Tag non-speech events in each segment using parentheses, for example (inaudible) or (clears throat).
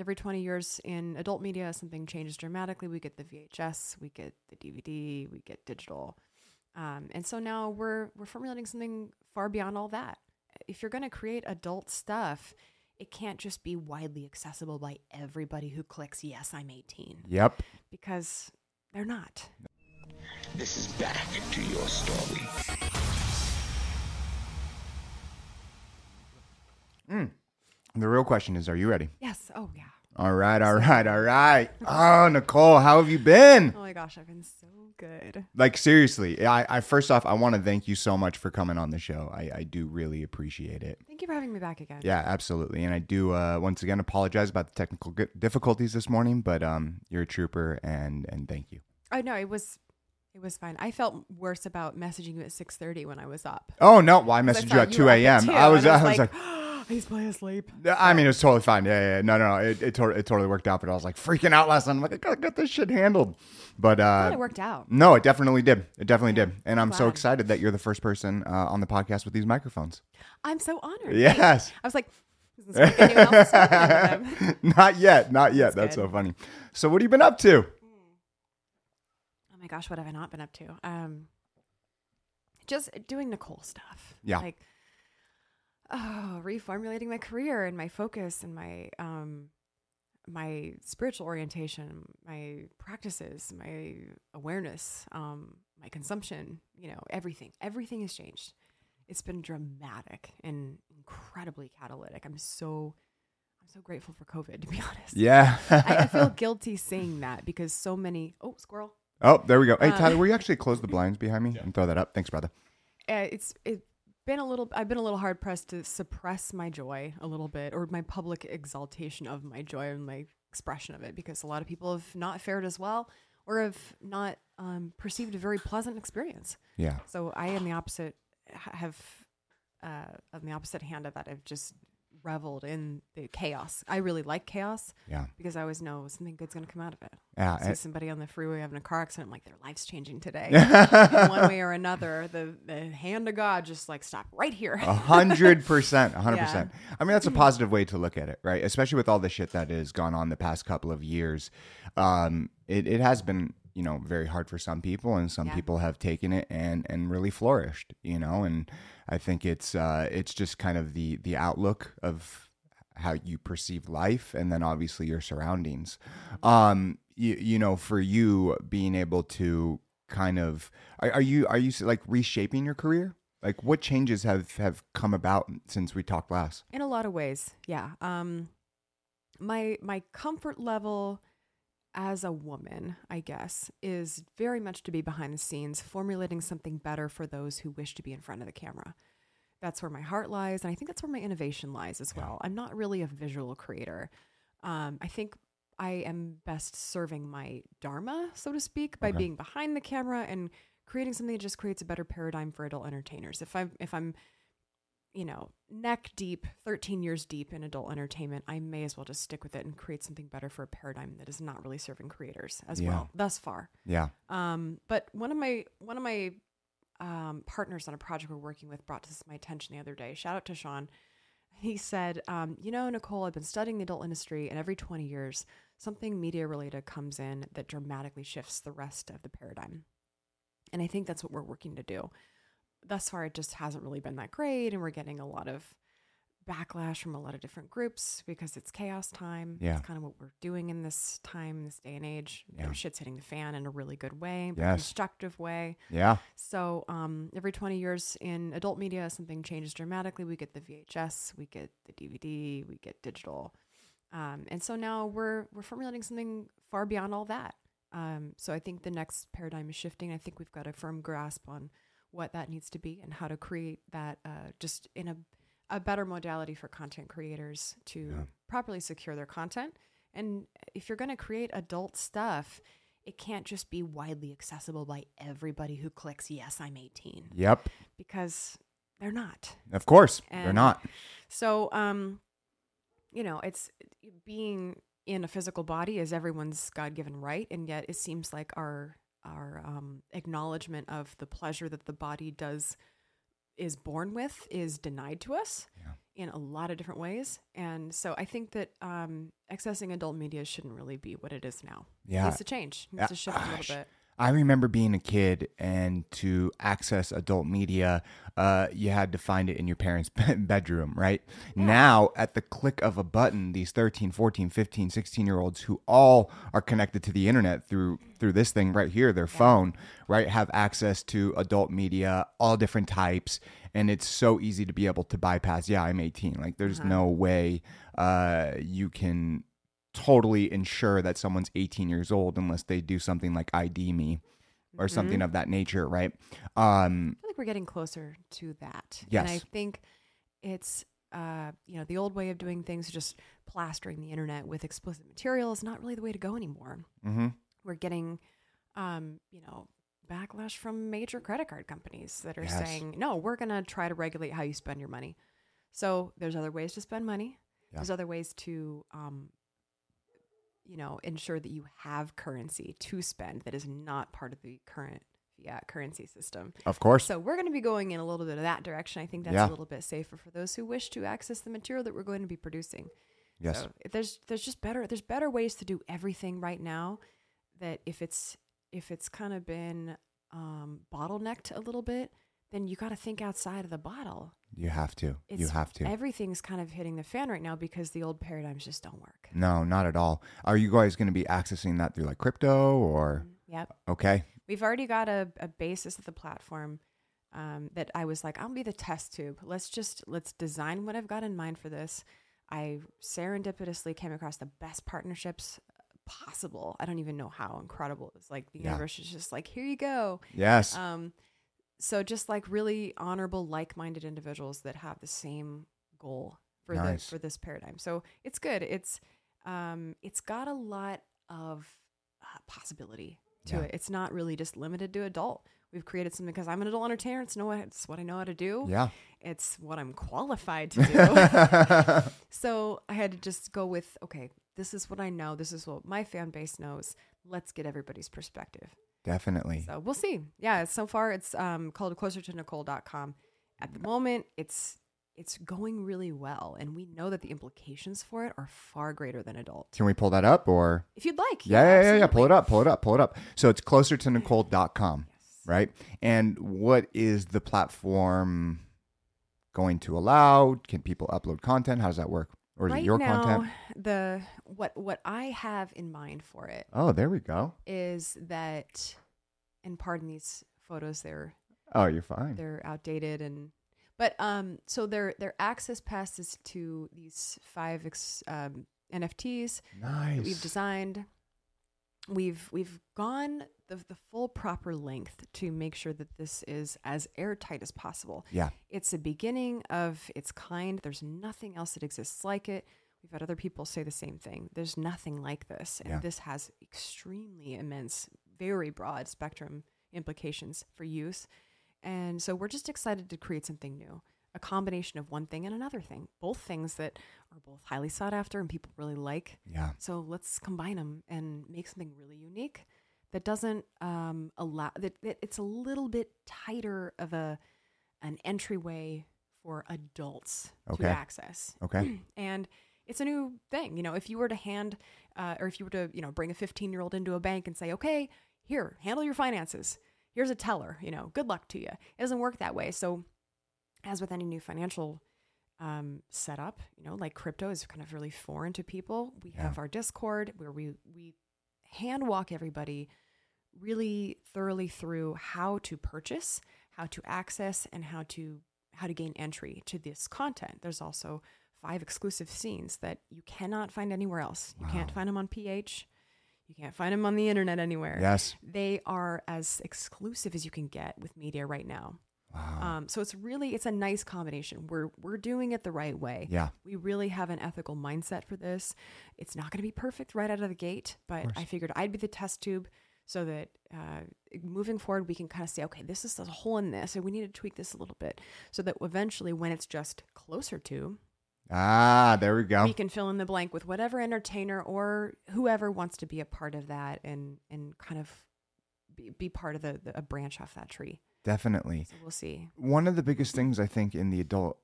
every 20 years in adult media, something changes dramatically. We get the VHS, we get the DVD, we get digital. Um, and so now we're we're formulating something far beyond all that. If you're going to create adult stuff, it can't just be widely accessible by everybody who clicks yes, I'm 18 Yep. because they're not. This is back to your story. The real question is, are you ready? Yes. Oh yeah. All right, all right, all right. (laughs) Oh, Nicole, how have you been? Oh my gosh, I've been so good. Like seriously, I, I first off, I want to thank you so much for coming on the show. I, I do really appreciate it. Thank you for having me back again. Yeah, absolutely. And I do uh, once again apologize about the technical difficulties this morning, but um, you're a trooper, and and thank you. Oh no, it was it was fine. I felt worse about messaging you at 6:30 when I was up. Oh no, well, I 'Cause I messaged you at two were up at a.m. I was and I was like, (gasps) (gasps) he's probably asleep. I mean, it was totally fine. Yeah, yeah, yeah. no, no, no. It it, to- it totally worked out, but I was like freaking out last night. I'm like, I gotta get this shit handled. But uh, it worked out. No, it definitely did. It definitely did. And I'm so glad. excited that you're the first person uh, on the podcast with these microphones. I'm so honored. Yes. I was like, is this like anyone else talking to them? (laughs) not yet. Not yet. That's, That's so funny. So, what have you been up to? Oh my gosh, what have I not been up to? Um, just doing Nicole stuff. Yeah. Like, oh, reformulating my career and my focus and my um, my spiritual orientation, my practices, my awareness, um, my consumption. You know, everything. Everything has changed. It's been dramatic and incredibly catalytic. I'm so. I'm so grateful for COVID, to be honest. Yeah. I, I feel (laughs) guilty saying that because so many. Oh, squirrel. oh, there we go. Hey, Tyler, will you actually close the (laughs) blinds behind me and throw that up? Thanks, brother. uh, it's it's been a little i've been a little hard pressed to suppress my joy a little bit or my public exaltation of my joy and my expression of it because a lot of people have not fared as well or have not um, perceived a very pleasant experience Yeah. so i am the opposite have uh, on the opposite hand of that i've just reveled in the chaos i really like chaos Yeah. because i always know something good's going to come out of it Yeah. see and- somebody on the freeway having a car accident I'm like their life's changing today (laughs) one way or another, the, the hand of God just like stop right here. A hundred (laughs) percent, a hundred percent. I mean, that's a positive way to look at it, right? Especially with all the shit that has gone on the past couple of years. Um, it, it has been, you know, very hard for some people, and some Yeah. people have taken it and and really flourished, you know. And I think it's uh, it's just kind of the the outlook of how you perceive life, and then obviously your surroundings. Um, you, you know, for you being able to kind of are, are you are you like reshaping your career? Like what changes have have come about since we talked last? In a lot of ways, yeah. Um, my my comfort level as a woman, I guess, is very much to be behind the scenes, formulating something better for those who wish to be in front of the camera. That's where my heart lies, and I think that's where my innovation lies as well. I'm not really a visual creator. Um, I think I am best serving my dharma, so to speak, by Okay. being behind the camera and creating something that just creates a better paradigm for adult entertainers. If I'm if I'm you know, neck deep, 13 years deep in adult entertainment, I may as well just stick with it and create something better for a paradigm that is not really serving creators as Yeah. well thus far. Yeah. Um, but one of my one of my um, partners on a project we're working with brought this to my attention the other day. Shout out to Sean. He said, um, "You know, Nicole, I've been studying the adult industry, and every 20 years, something media related comes in that dramatically shifts the rest of the paradigm. And I think that's what we're working to do. Thus far, it just hasn't really been that great, and we're getting a lot of backlash from a lot of different groups because it's chaos time. Yeah. It's kind of what we're doing in this time, this day and age. You know, Yeah. shit's hitting the fan in a really good way, but Yes. constructive way. Yeah. So um, every 20 years in adult media, something changes dramatically. We get the VHS, we get the DVD, we get digital. Um, and so now we're, we're formulating something far beyond all that. Um, so I think the next paradigm is shifting. I think we've got a firm grasp on what that needs to be and how to create that uh, just in a, a better modality for content creators to Yeah. properly secure their content. And if you're going to create adult stuff, it can't just be widely accessible by everybody who clicks yes i'm 18 Yep. because they're not Of course. They're not. so um you know it's being in a physical body is everyone's god-given right and yet it seems like our our um, acknowledgement of the pleasure that the body does is born with is denied to us Yeah. in a lot of different ways. And so I think that um, accessing adult media shouldn't really be what it is now. Yeah. It needs to change. It needs to shift a little (sighs) bit. I remember being a kid and to access adult media, uh, you had to find it in your parents' (laughs) bedroom, right? Now, at the click of a button, these 13, 14, 15, 16 year olds who all are connected to the internet through through this thing right here, their phone, right, have access to adult media, all different types. And it's so easy to be able to bypass. Yeah, I'm 18. Like, there's no way uh, you can totally ensure that someone's 18 years old unless they do something like ID me or Mm-hmm. something of that nature, right? Um, I feel like we're getting closer to that. Yes. And I think it's, uh, you know, the old way of doing things, just plastering the internet with explicit material, is not really the way to go anymore. Mm-hmm. We're getting, um, you know, backlash from major credit card companies that are Yes. saying, no, we're going to try to regulate how you spend your money. So there's other ways to spend money. Yeah. There's other ways to, um, you know, ensure that you have currency to spend that is not part of the current fiat currency system. Of course. So we're going to be going in a little bit of that direction. I think that's Yeah. a little bit safer for those who wish to access the material that we're going to be producing. yes. So there's there's just better there's better ways to do everything right now. That if it's if it's kind of been um, bottlenecked a little bit, then you got to think outside of the bottle. You have to. You have to. Everything's kind of hitting the fan right now because the old paradigms just don't work. no, not at all. Are you guys going to be accessing that through like crypto or? Yep. Okay. We've already got a, a basis of the platform um, that I was like, I'll be the test tube. Let's just let's design what I've got in mind for this. I serendipitously came across the best partnerships possible. I don't even know how incredible it was. Like the Yeah. universe is just like, here you go. Yes. Um, so just like really honorable, like-minded individuals that have the same goal for Nice. the for this paradigm. So it's good. It's um, it's got a lot of uh, possibility to Yeah. it. It's not really just limited to adult. We've created something because I'm an adult entertainer. It's know it's what I know how to do. yeah. It's what I'm qualified to do. (laughs) (laughs) so I had to just go with okay. This is what I know. This is what my fan base knows. Let's get everybody's perspective. Definitely. So we'll see. Yeah, so far it's um, called closer to Nicole.com. At the moment, it's it's going really well, and we know that the implications for it are far greater than adult. Can we pull that up or? If you'd like, Yeah, yeah, yeah, yeah. absolutely. Pull it up, pull it up, pull it up. So it's closer to Nicole.com, right? And what is the platform going to allow? Can people upload content? How does that work? Or is right it your now, content? the what what I have in mind for it Oh, there we go. is that, and pardon these photos, they're Oh, you're fine. they're outdated and but um so their their access passes to these five ex, um, NFTs Nice. we've designed. We've we've gone the the full proper length to make sure that this is as airtight as possible. Yeah. It's a beginning of its kind. There's nothing else that exists like it. We've had other people say the same thing. There's nothing like this, and Yeah. this has extremely immense, very broad spectrum implications for use. And so we're just excited to create something new, a combination of one thing and another thing, both things that are both highly sought after and people really like. Yeah. So let's combine them and make something really unique that doesn't um, allow that, that it's a little bit tighter of a an entryway for adults Okay. to access. Okay. (clears throat) And it's a new thing. You know, if you were to hand uh, or if you were to, you know, bring a 15 year old into a bank and say, okay, here, handle your finances. Here's a teller, you know, good luck to you. It doesn't work that way. So, as with any new financial um, setup, you know, like crypto is kind of really foreign to people. We Yeah. have our Discord where we, we hand walk everybody really thoroughly through how to purchase, how to access, and how to how to gain entry to this content. There's also five exclusive scenes that you cannot find anywhere else. You can't find them on PH. You can't find them on the internet anywhere. Yes. They are as exclusive as you can get with media right now. Wow. Um, so it's really it's a nice combination. We're we're doing it the right way. yeah. We really have an ethical mindset for this. It's not going to be perfect right out of the gate, but. I figured I'd be the test tube so that uh, moving forward, we can kind of say, okay, this is a hole in this, and we need to tweak this a little bit so that eventually, when it's just closer to, Ah, there we go. we can fill in the blank with whatever entertainer or whoever wants to be a part of that and and kind of be, be part of the, the a branch off that tree. Definitely. So we'll see. One of the biggest things I think in the adult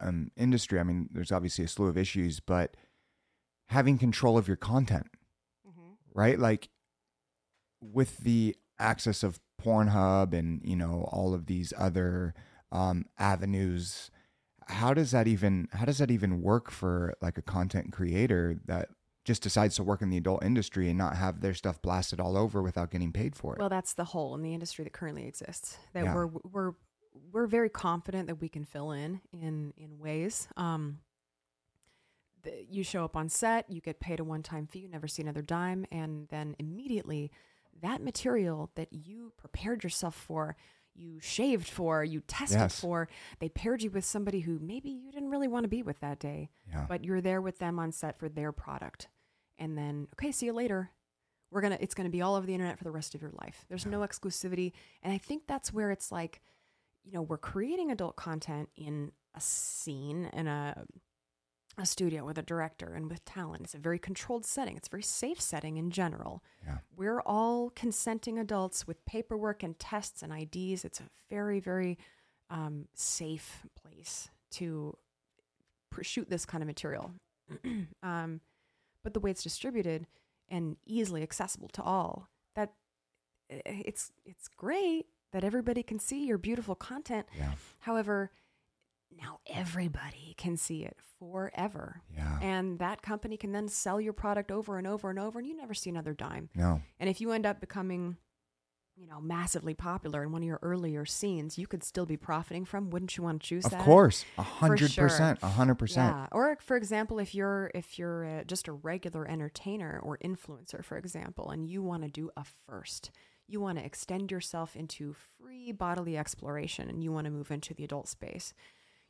um, industry, I mean, there's obviously a slew of issues, but having control of your content, right? Like with the access of Pornhub and you know all of these other um, avenues, how does that even how does that even work for like a content creator that just decides to work in the adult industry and not have their stuff blasted all over without getting paid for it? Well, that's the hole in the industry that currently exists. That Yeah. we're we're we're very confident that we can fill in in in ways. Um, the, you show up on set, you get paid a one time fee, you never see another dime, and then immediately that material that you prepared yourself for. You shaved for, you tested Yes. for. They paired you with somebody who maybe you didn't really want to be with that day yeah. but you're there with them on set for their product and then okay see you later we're gonna it's gonna be all over the internet for the rest of your life there's no exclusivity and i think that's where it's like you know we're creating adult content in a scene in a a studio with a director and with talent it's a very controlled setting it's a very safe setting in general Yeah. we're all consenting adults with paperwork and tests and ids it's a very very um, safe place to pr- shoot this kind of material. (clears throat) um, but the way it's distributed and easily accessible to all, that it's it's great that everybody can see your beautiful content. Yeah. However, now everybody can see it forever. Yeah. And that company can then sell your product over and over and over, and you never see another dime. No. And if you end up becoming, you know, massively popular in one of your earlier scenes, you could still be profiting from. Wouldn't you want to choose Of that? Of course. A hundred percent, A hundred percent. Or for example, if you're if you're uh, just a regular entertainer or influencer, for example, and you want to do a first, you want to extend yourself into free bodily exploration, and you want to move into the adult space.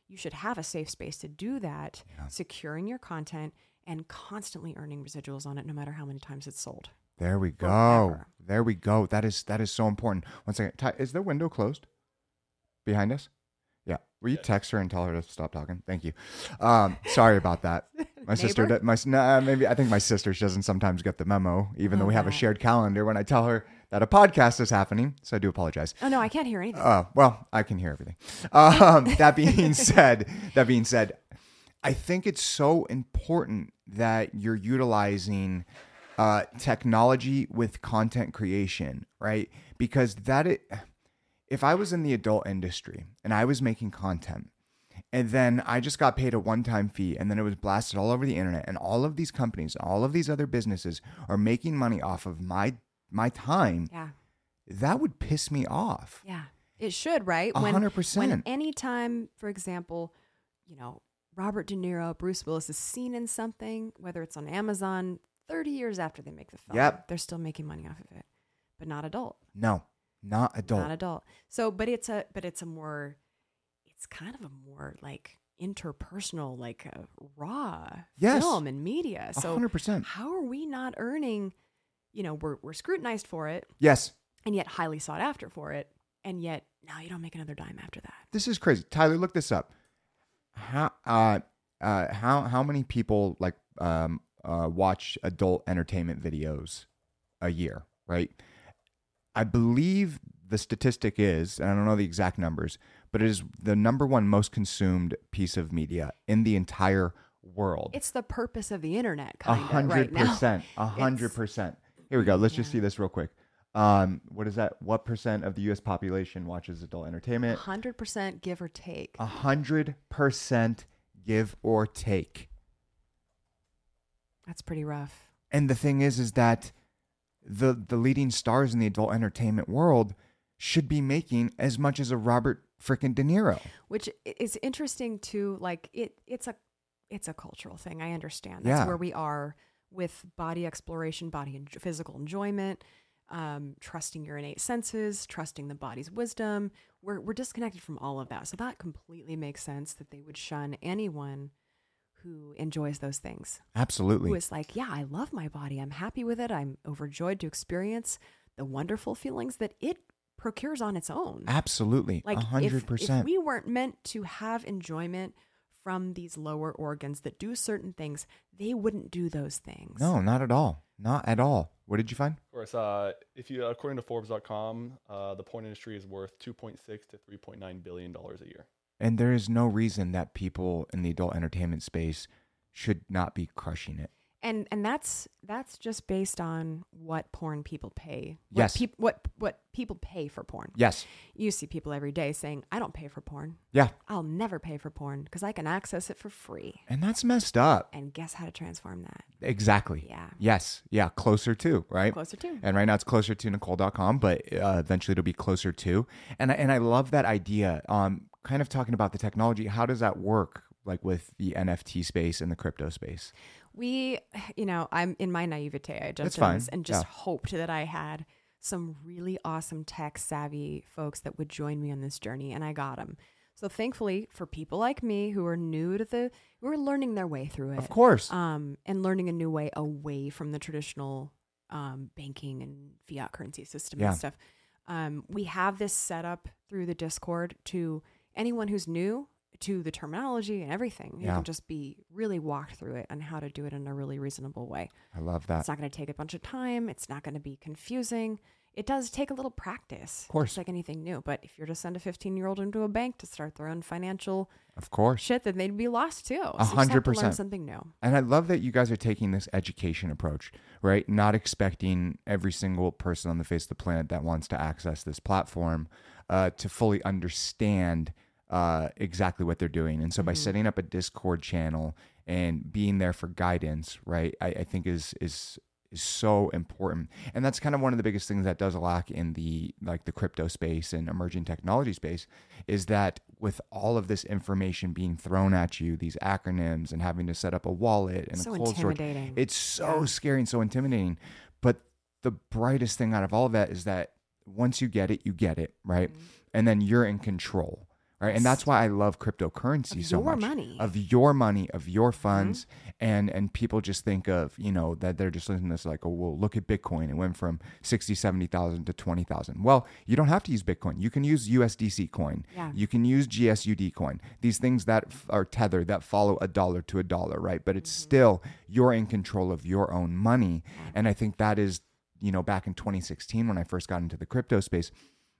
You should have a safe space to do that, Yeah. securing your content and constantly earning residuals on it, no matter how many times it's sold. There we go. Forever. There we go. That is that is so important. One second. Ty, is the window closed behind us? Yeah. Will you text her and tell her to stop talking? Thank you. Um, sorry about that. (laughs) My sister, did- my nah, maybe I think my sister she doesn't sometimes get the memo, even though Oh, we have a shared calendar. When I tell her that a podcast is happening, so I do apologize. Oh no, I can't hear anything. Uh, well, I can hear everything. Um, that being (laughs) said, that being said, I think it's so important that you're utilizing uh, technology with content creation, right? Because that it, if I was in the adult industry and I was making content, and then I just got paid a one-time fee, and then it was blasted all over the internet, and all of these companies, all of these other businesses are making money off of my my time. yeah. That would piss me off. Yeah, it should, right? A When- When anytime, for example, you know, Robert De Niro, Bruce Willis is seen in something, whether it's on Amazon, 30 years after they make the film, Yep. they're still making money off of it, but not adult, No, not adult. not adult. So, but it's a, but it's a more, it's kind of a more like interpersonal, like a raw Yes. film and media. So, hundred percent. how are we not earning? You know, we're we're scrutinized for it, Yes, and yet highly sought after for it, and yet now you don't make another dime after that. this is crazy. Tyler, look this up. How uh, uh how how many people like um uh watch adult entertainment videos a year? Right. I believe the statistic is, and I don't know the exact numbers, but it is the number one most consumed piece of media in the entire world. It's the purpose of the internet, kind of hundred right now. percent. (laughs) A hundred percent. Here we go. Let's just see this real quick. Um, what is that? What percent of the U.S. population watches adult entertainment? Hundred percent, give or take. A hundred percent, give or take. That's pretty rough. And the thing is, is that the the leading stars in the adult entertainment world should be making as much as a Robert frickin' De Niro. Which is interesting too. Like it, it's a, it's a cultural thing. I understand. That's Yeah. where we are with body exploration, body and physical enjoyment, um, trusting your innate senses, trusting the body's wisdom. We're we're disconnected from all of that. So that completely makes sense that they would shun anyone who enjoys those things. Absolutely. who is like, yeah, I love my body. I'm happy with it. I'm overjoyed to experience the wonderful feelings that it procures on its own. Absolutely. Like A if, hundred if percent. we weren't meant to have enjoyment from these lower organs that do certain things, they wouldn't do those things. No, not at all. Not at all. What did you find? Of course, uh, if you according to Forbes.com, uh, the porn industry is worth 2.6 to 3.9 billion dollars a year. And there is no reason that people in the adult entertainment space should not be crushing it. and and that's that's just based on what porn people pay. What Yes. peop- what what people pay for porn. Yes. You see people every day saying, "I don't pay for porn. Yeah. I'll never pay for porn because I can access it for free." And that's messed up. And guess how to transform that? Exactly. Yeah. Yes. Yeah. Closer to, right? Closer to. And right now it's closer to Nicole.com, but uh, eventually it'll be closer to. And I, and I love that idea. Um, kind of talking about the technology. How does that work? Like with the NFT space and the crypto space. We, you know, I'm in my naivete. I jumped in and just Yeah. hoped that I had some really awesome tech savvy folks that would join me on this journey, and I got them. So thankfully, for people like me who are new to the, who are learning their way through it, Of course. um, and learning a new way away from the traditional um, banking and fiat currency system Yeah. and stuff. Um, we have this set up through the Discord to anyone who's new to the terminology and everything. You Yeah. can just be really walked through it and how to do it in a really reasonable way. I love that. It's not going to take a bunch of time. It's not going to be confusing. It does take a little practice. Of course. It's like anything new. But if you're to send a 15 year old into a bank to start their own financial Of course. shit, then they'd be lost too. A you just have to hundred percent. something new. And I love that you guys are taking this education approach, right? Not expecting every single person on the face of the planet that wants to access this platform uh, to fully understand uh, exactly what they're doing. And so by setting up a Discord channel and being there for guidance, right, I, I think is is is so important. And that's kind of one of the biggest things that does lack in the like the crypto space and emerging technology space is that with all of this information being thrown at you, these acronyms and having to set up a wallet and So a cold storage, it's so Yeah. scary and so intimidating. But the brightest thing out of all of that is that once you get it, you get it, right? Mm-hmm. And then you're in control. Right. And that's why I love cryptocurrency Of so much. money. Of your money, of your Mm-hmm. funds. And and people just think of, you know, that they're just listening to this like, oh well, look at Bitcoin. It went from 60, 70,000 to 20,000. Well, you don't have to use Bitcoin. You can use USDC coin. Yeah. You can use GSUD coin. These things that f- are tethered that follow a dollar to a dollar, right? But it's still you're in control of your own money. And I think that is, you know, back in 2016 when I first got into the crypto space,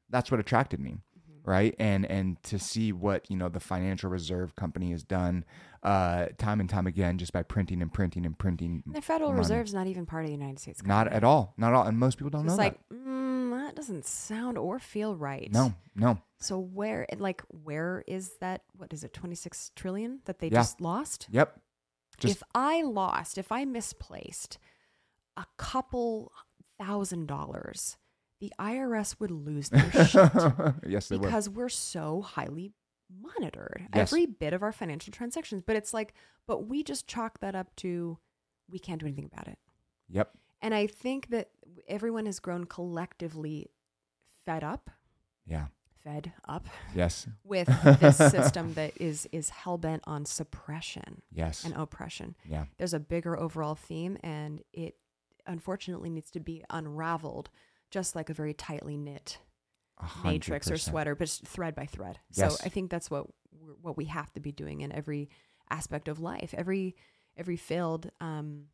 that's what attracted me. Right. And and to see what, you know, the financial reserve company has done uh time and time again just by printing and printing and printing. And the Federal money. Reserve's not even part of the United States. Not at all. Not at all. And most people don't So know it's like, mm, that doesn't sound or feel right. No, no. So where, like, where is that? What is it? Twenty six trillion that they Yeah. just lost? Yep. Just if I lost, if I misplaced a couple thousand dollars, the IRS would lose their shit (laughs) yes, they because we're so highly monitored. Yes. Every bit of our financial transactions. But it's like, but we just chalk that up to we can't do anything about it. Yep. And I think that everyone has grown collectively fed up, Yeah. fed up Yes. (laughs) with this system (laughs) that is is hell bent on suppression Yes. and oppression. Yeah. There's a bigger overall theme, and it unfortunately needs to be unraveled, just like a very tightly knit A hundred matrix or sweater, but thread by thread. Yes. So I think that's what what we have to be doing in every aspect of life. Every every failed um,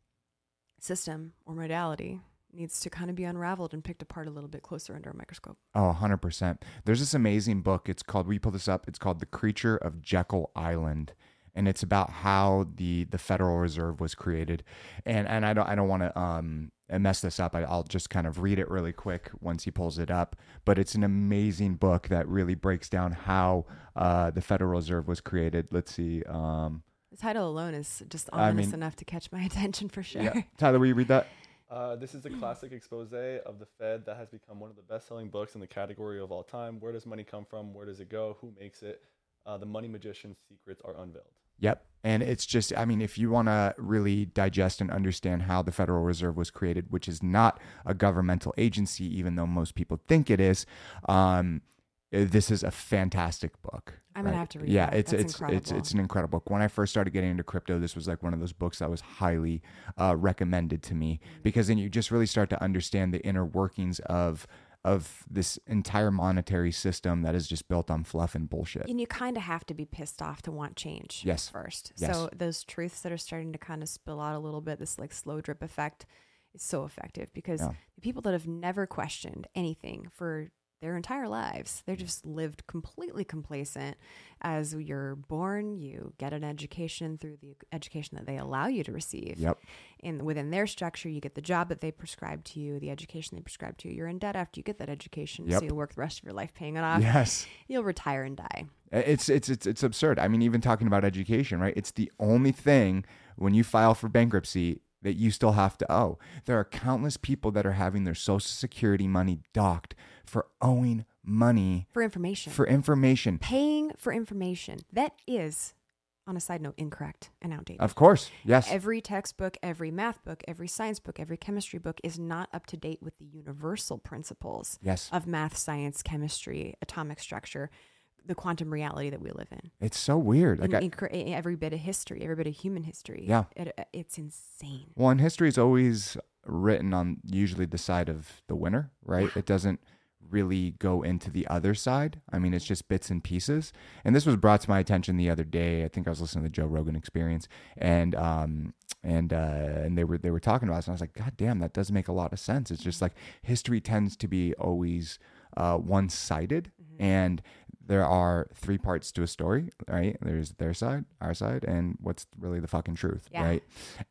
system or modality needs to kind of be unraveled and picked apart a little bit closer under a microscope. Oh, 100%. There's this amazing book. It's called, we pull this up, it's called The Creature of Jekyll Island. And it's about how the, the Federal Reserve was created. And and I don't I don't want to um mess this up. I, I'll just kind of read it really quick once he pulls it up. But it's an amazing book that really breaks down how uh, the Federal Reserve was created. Let's see. Um, The title alone is just I ominous mean- enough to catch my (laughs) attention for sure. yeah. Tyler, will you read that? Uh, this is a classic expose of the Fed that has become one of the best-selling books in the category of all time. Where does money come from? Where does it go? Who makes it? Uh, the money magician's secrets are unveiled. Yep. And it's just, I mean, if you want to really digest and understand how the Federal Reserve was created, which is not a governmental agency, even though most people think it is, um, this is a fantastic book. I'm gonna have to read Yeah, that. it's That's it's it's incredible. it's an incredible book. When I first started getting into crypto, this was like one of those books that was highly uh, recommended to me Mm-hmm. because then you just really start to understand the inner workings of of this entire monetary system that is just built on fluff and bullshit. And you kind of have to be pissed off to want change Yes. first. Yes. So those truths that are starting to kind of spill out a little bit, this like slow drip effect is so effective because Yeah. the people that have never questioned anything for their entire lives. They're just lived completely complacent. As you're born, you get an education through the education that they allow you to receive. Yep. And within their structure, you get the job that they prescribe to you, the education they prescribe to you. You're in debt after you get that education, Yep. so you'll work the rest of your life paying it off. Yes. You'll retire and die. It's it's it's it's absurd. I mean, even talking about education, right? It's the only thing when you file for bankruptcy that you still have to owe. There are countless people that are having their social security money docked for owing money For information. for information. paying for information. That is, on a side note, incorrect and outdated. Of course. Yes. Every textbook, every math book, every science book, every chemistry book is not up to date with the universal principles Yes. of math, science, chemistry, atomic structure, the quantum reality that we live in. It's so weird. Like and I, every bit of history, every bit of human history. Yeah. It, uh, it's insane. Well, and history is always written on usually the side of the winner, right? It doesn't really go into the other side. I mean, it's just bits and pieces. And this was brought to my attention the other day. I think I was listening to the Joe Rogan Experience, and um, and uh, and they were they were talking about it, and I was like, God damn, that does make a lot of sense. It's just like history tends to be always uh, one sided, and there are three parts to a story, right? There's their side, our side, and what's really the fucking truth, Yeah. right?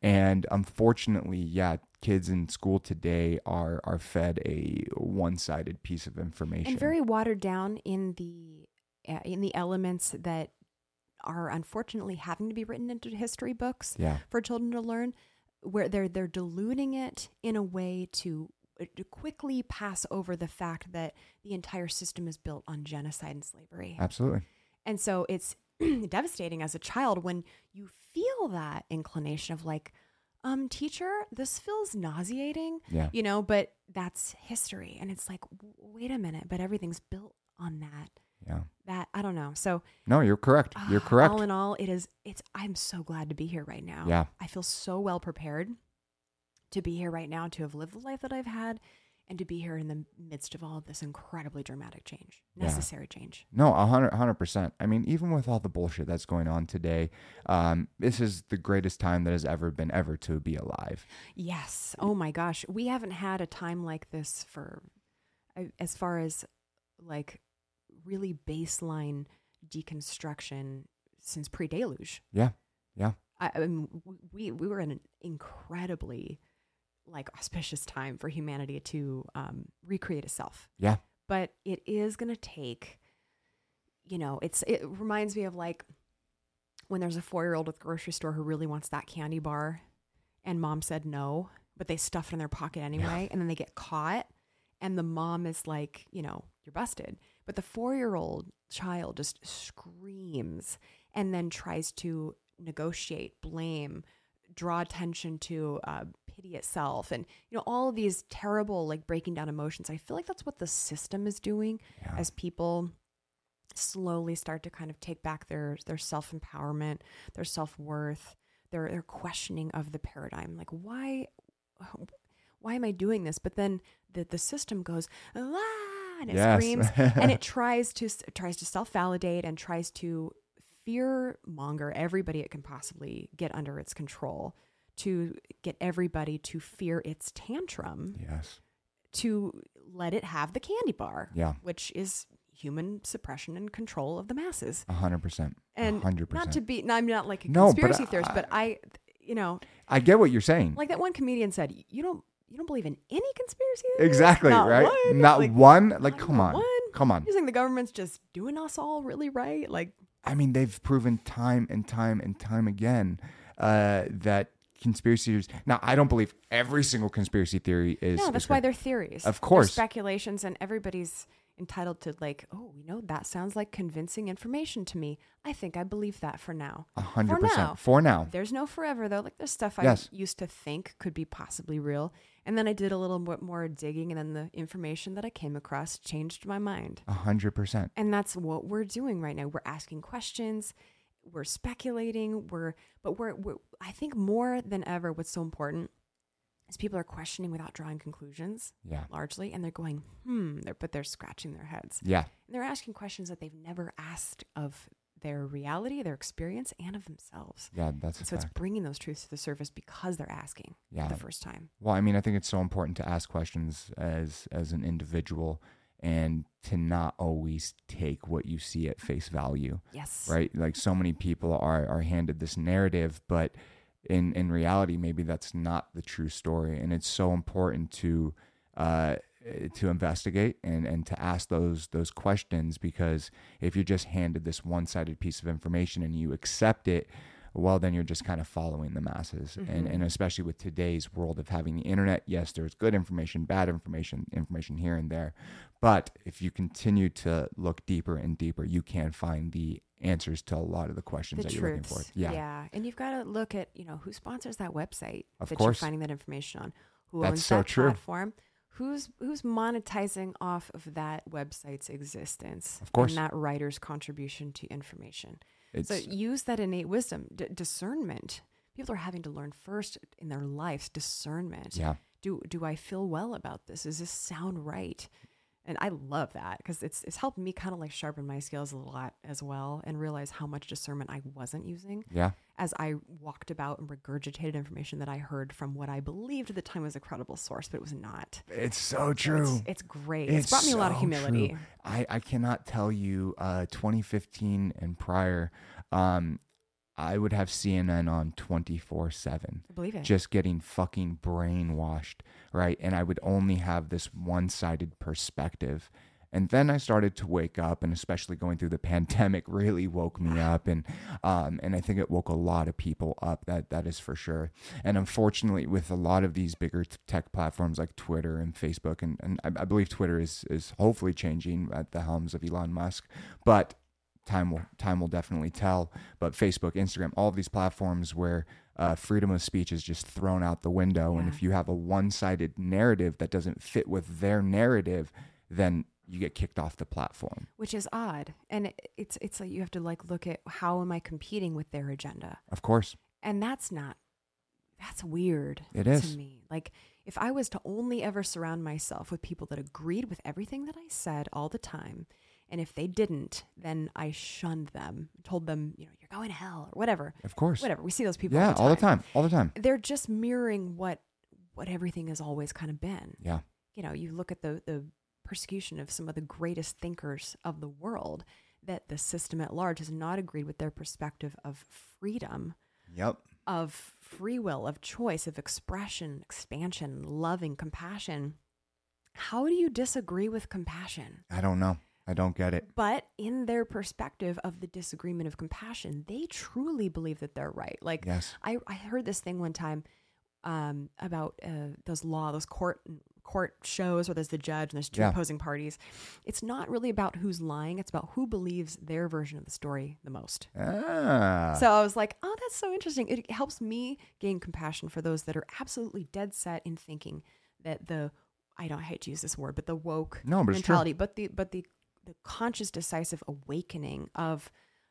And unfortunately, yeah, kids in school today are are fed a one-sided piece of information. and very watered down in the uh, in the elements that are unfortunately having to be written into history books yeah, for children to learn where they're they're diluting it in a way to, to quickly pass over the fact that the entire system is built on genocide and slavery. absolutely. And so it's (clears throat) devastating as a child when you feel that inclination of like, um, teacher, this feels nauseating, Yeah, you know, but that's history. And it's like, wait a minute, but everything's built on that. yeah. That I don't know. So No, you're correct. You're ah, correct. All in all, it is it's I'm so glad to be here right now. Yeah. I feel so well prepared to be here right now, to have lived the life that I've had, and to be here in the midst of all of this incredibly dramatic change. Yeah. Necessary change. No, a hundred, a hundred percent. I mean, even with all the bullshit that's going on today, um, this is the greatest time that has ever been ever to be alive. Yes. Oh my gosh. We haven't had a time like this for, as far as like really baseline deconstruction since pre deluge. Yeah, yeah, I, I mean, we, we were in an incredibly like auspicious time for humanity to um, recreate itself. yeah, But it is going to take, you know, it's, it reminds me of like when there's a four year old at the grocery store who really wants that candy bar and mom said no, but they stuff it in their pocket anyway. And then they get caught. And the mom is like, you know, you're busted. But the four year old child just screams and then tries to negotiate, blame, draw attention to uh, pity itself. And, you know, all of these terrible, like breaking down emotions. I feel like that's what the system is doing yeah. as people slowly start to kind of take back their their self empowerment, their self worth, their their questioning of the paradigm. Like why why am I doing this? But then the the system goes ah, and it Yes. screams and (laughs) it tries to it tries to self validate and tries to fear monger everybody it can possibly get under its control to get everybody to fear its tantrum yes, to let it have the candy bar yeah, which is human suppression and control of the masses. a hundred percent, And hundred percent. not to be, I'm not like a No, but conspiracy I- theorist, but I, you know, I get what you're saying. like that one comedian said, you don't, you don't believe in any conspiracy exactly, Not right? one? Not Like, one. Like, come on, one? come on. You think the government's just doing us all really right? Like, I mean, they've proven time and time and time again uh, that conspiracy theories. Now, I don't believe every single conspiracy theory is. no, is that's why they're theories. Of They're course. speculations, and everybody's entitled to like, oh, you know, that sounds like convincing information to me. I think I believe that for now. a hundred For now. percent for now. There's no forever though. Like there's stuff I Yes. used to think could be possibly real, and then I did a little bit more digging, and then the information that I came across changed my mind. A hundred percent. And that's what we're doing right now. We're asking questions, we're speculating, we're but we're, we're I think more than ever, what's so important is people are questioning without drawing conclusions Yeah, largely, and they're going hmm, they're, but they're scratching their heads, yeah, and they're asking questions that they've never asked of their reality, their experience, and of themselves. yeah. That's so it's bringing those truths to the surface because they're asking Yeah. for the first time. Well, I mean, I think it's so important to ask questions as as an individual and to not always take what you see at face value Yes. right like so many people are are handed this narrative but in in reality maybe that's not the true story and it's so important to uh Uh, to investigate and and to ask those those questions because if you're just handed this one-sided piece of information and you accept it well then you're just kind of following the masses and mm-hmm. and especially with today's world of having the internet yes there's good information bad information information here and there but if you continue to look deeper and deeper you can find the answers to a lot of the questions The that you're looking for yeah Yeah. And you've got to look at, you know, who sponsors that website Of that course. you're finding that information on, who That's owns so that true. platform, who's who's monetizing off of that website's existence. Of course. And that writer's contribution to information. it's so use that innate wisdom, d- discernment. People are having to learn first in their lives discernment. yeah Do do I feel well about this? Does this sound right? And I love that because it's it's helped me kind of like sharpen my skills a lot as well and realize how much discernment I wasn't using yeah as I walked about and regurgitated information that I heard from what I believed at the time was a credible source, but it was not. it's so So true It's, it's great. It's, brought me a lot of humility. true. I, I cannot tell you, uh, 2015 and prior, um, I would have CNN on 24 7, believe it. just getting fucking brainwashed, right? And I would only have this one sided perspective. And then I started to wake up, and especially going through the (laughs) pandemic really woke me up, and um, and I think it woke a lot of people up. That that is for sure. And unfortunately, with a lot of these bigger t- tech platforms like Twitter and Facebook, and, and I, I believe Twitter is is hopefully changing at the helms of Elon Musk, but time will time will definitely tell. But Facebook, Instagram, all of these platforms where uh, freedom of speech is just thrown out the window, and if you have a one-sided narrative that doesn't fit with their narrative, then you get kicked off the platform. which is odd. And it's it's like you have to like look at how am I competing with their agenda? Of course, And that's not that's weird It to is. me. Like if I was to only ever surround myself with people that agreed with everything that I said all the time, and if they didn't, then I shunned them, told them, you know, you're going to hell or whatever. of course, Whatever. We see those people yeah, all the time. all the time. They're just mirroring what what everything has always kind of been. Yeah, you know, you look at the the persecution of some of the greatest thinkers of the world that the system at large has not agreed with their perspective of freedom, yep, of free will, of choice, of expression, expansion, loving, compassion. How do you disagree with compassion? I don't know. I don't get it. But in their perspective of the disagreement of compassion, they truly believe that they're right. Like Yes. I, I heard this thing one time um, about uh, those law, those court court shows where there's the judge and there's two Yeah. opposing parties. It's not really about who's lying; it's about who believes their version of the story the most. Ah, So I was like, oh, that's so interesting. It helps me gain compassion for those that are absolutely dead set in thinking that the I don't I hate to use this word, but the woke No, but mentality, but the but the the conscious, decisive awakening of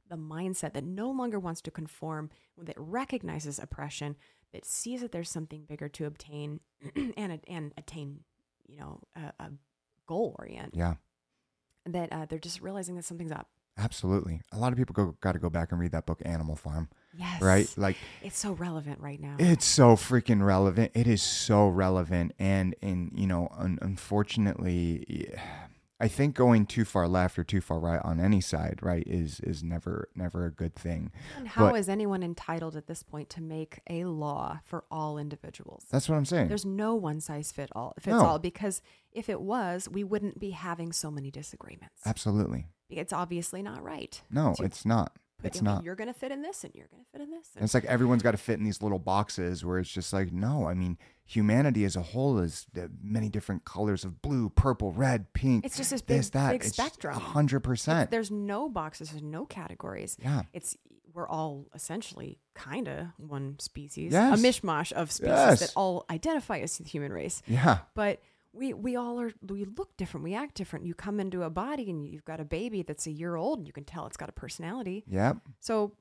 the mindset that no longer wants to conform, that recognizes oppression, that sees that there's something bigger to obtain (clears throat) and and attain, you know, a, a goal orient. yeah, That uh, they're just realizing that something's up. absolutely. A lot of people go got to go back and read that book, Animal Farm, Yes, right? Like It's so relevant right now. It's so freaking relevant. It is so relevant, and and you know, un- unfortunately, I think going too far left or too far right on any side, right, is is never never a good thing. And how is But- anyone entitled at this point to make a law for all individuals? That's what I'm saying. There's no one size fit all fits No. all because if it was, we wouldn't be having so many disagreements. Absolutely, It's obviously not right. no, to it's not. It's not. You're going to fit in this, and you're going to fit in this. And it's like everyone's got to fit in these little boxes where it's just like, no, I mean, humanity as a whole is many different colors of blue, purple, red, pink. It's just this big- this, that. big it's spectrum. A hundred percent. there's no boxes, there's no categories. Yeah. It's we're all essentially kind of one species, Yes. a mishmash of species Yes. that all identify as the human race. Yeah. but we we all are we look different we act different. You come into a body and you've got a baby that's a year old and you can tell it's got a personality. Yep. so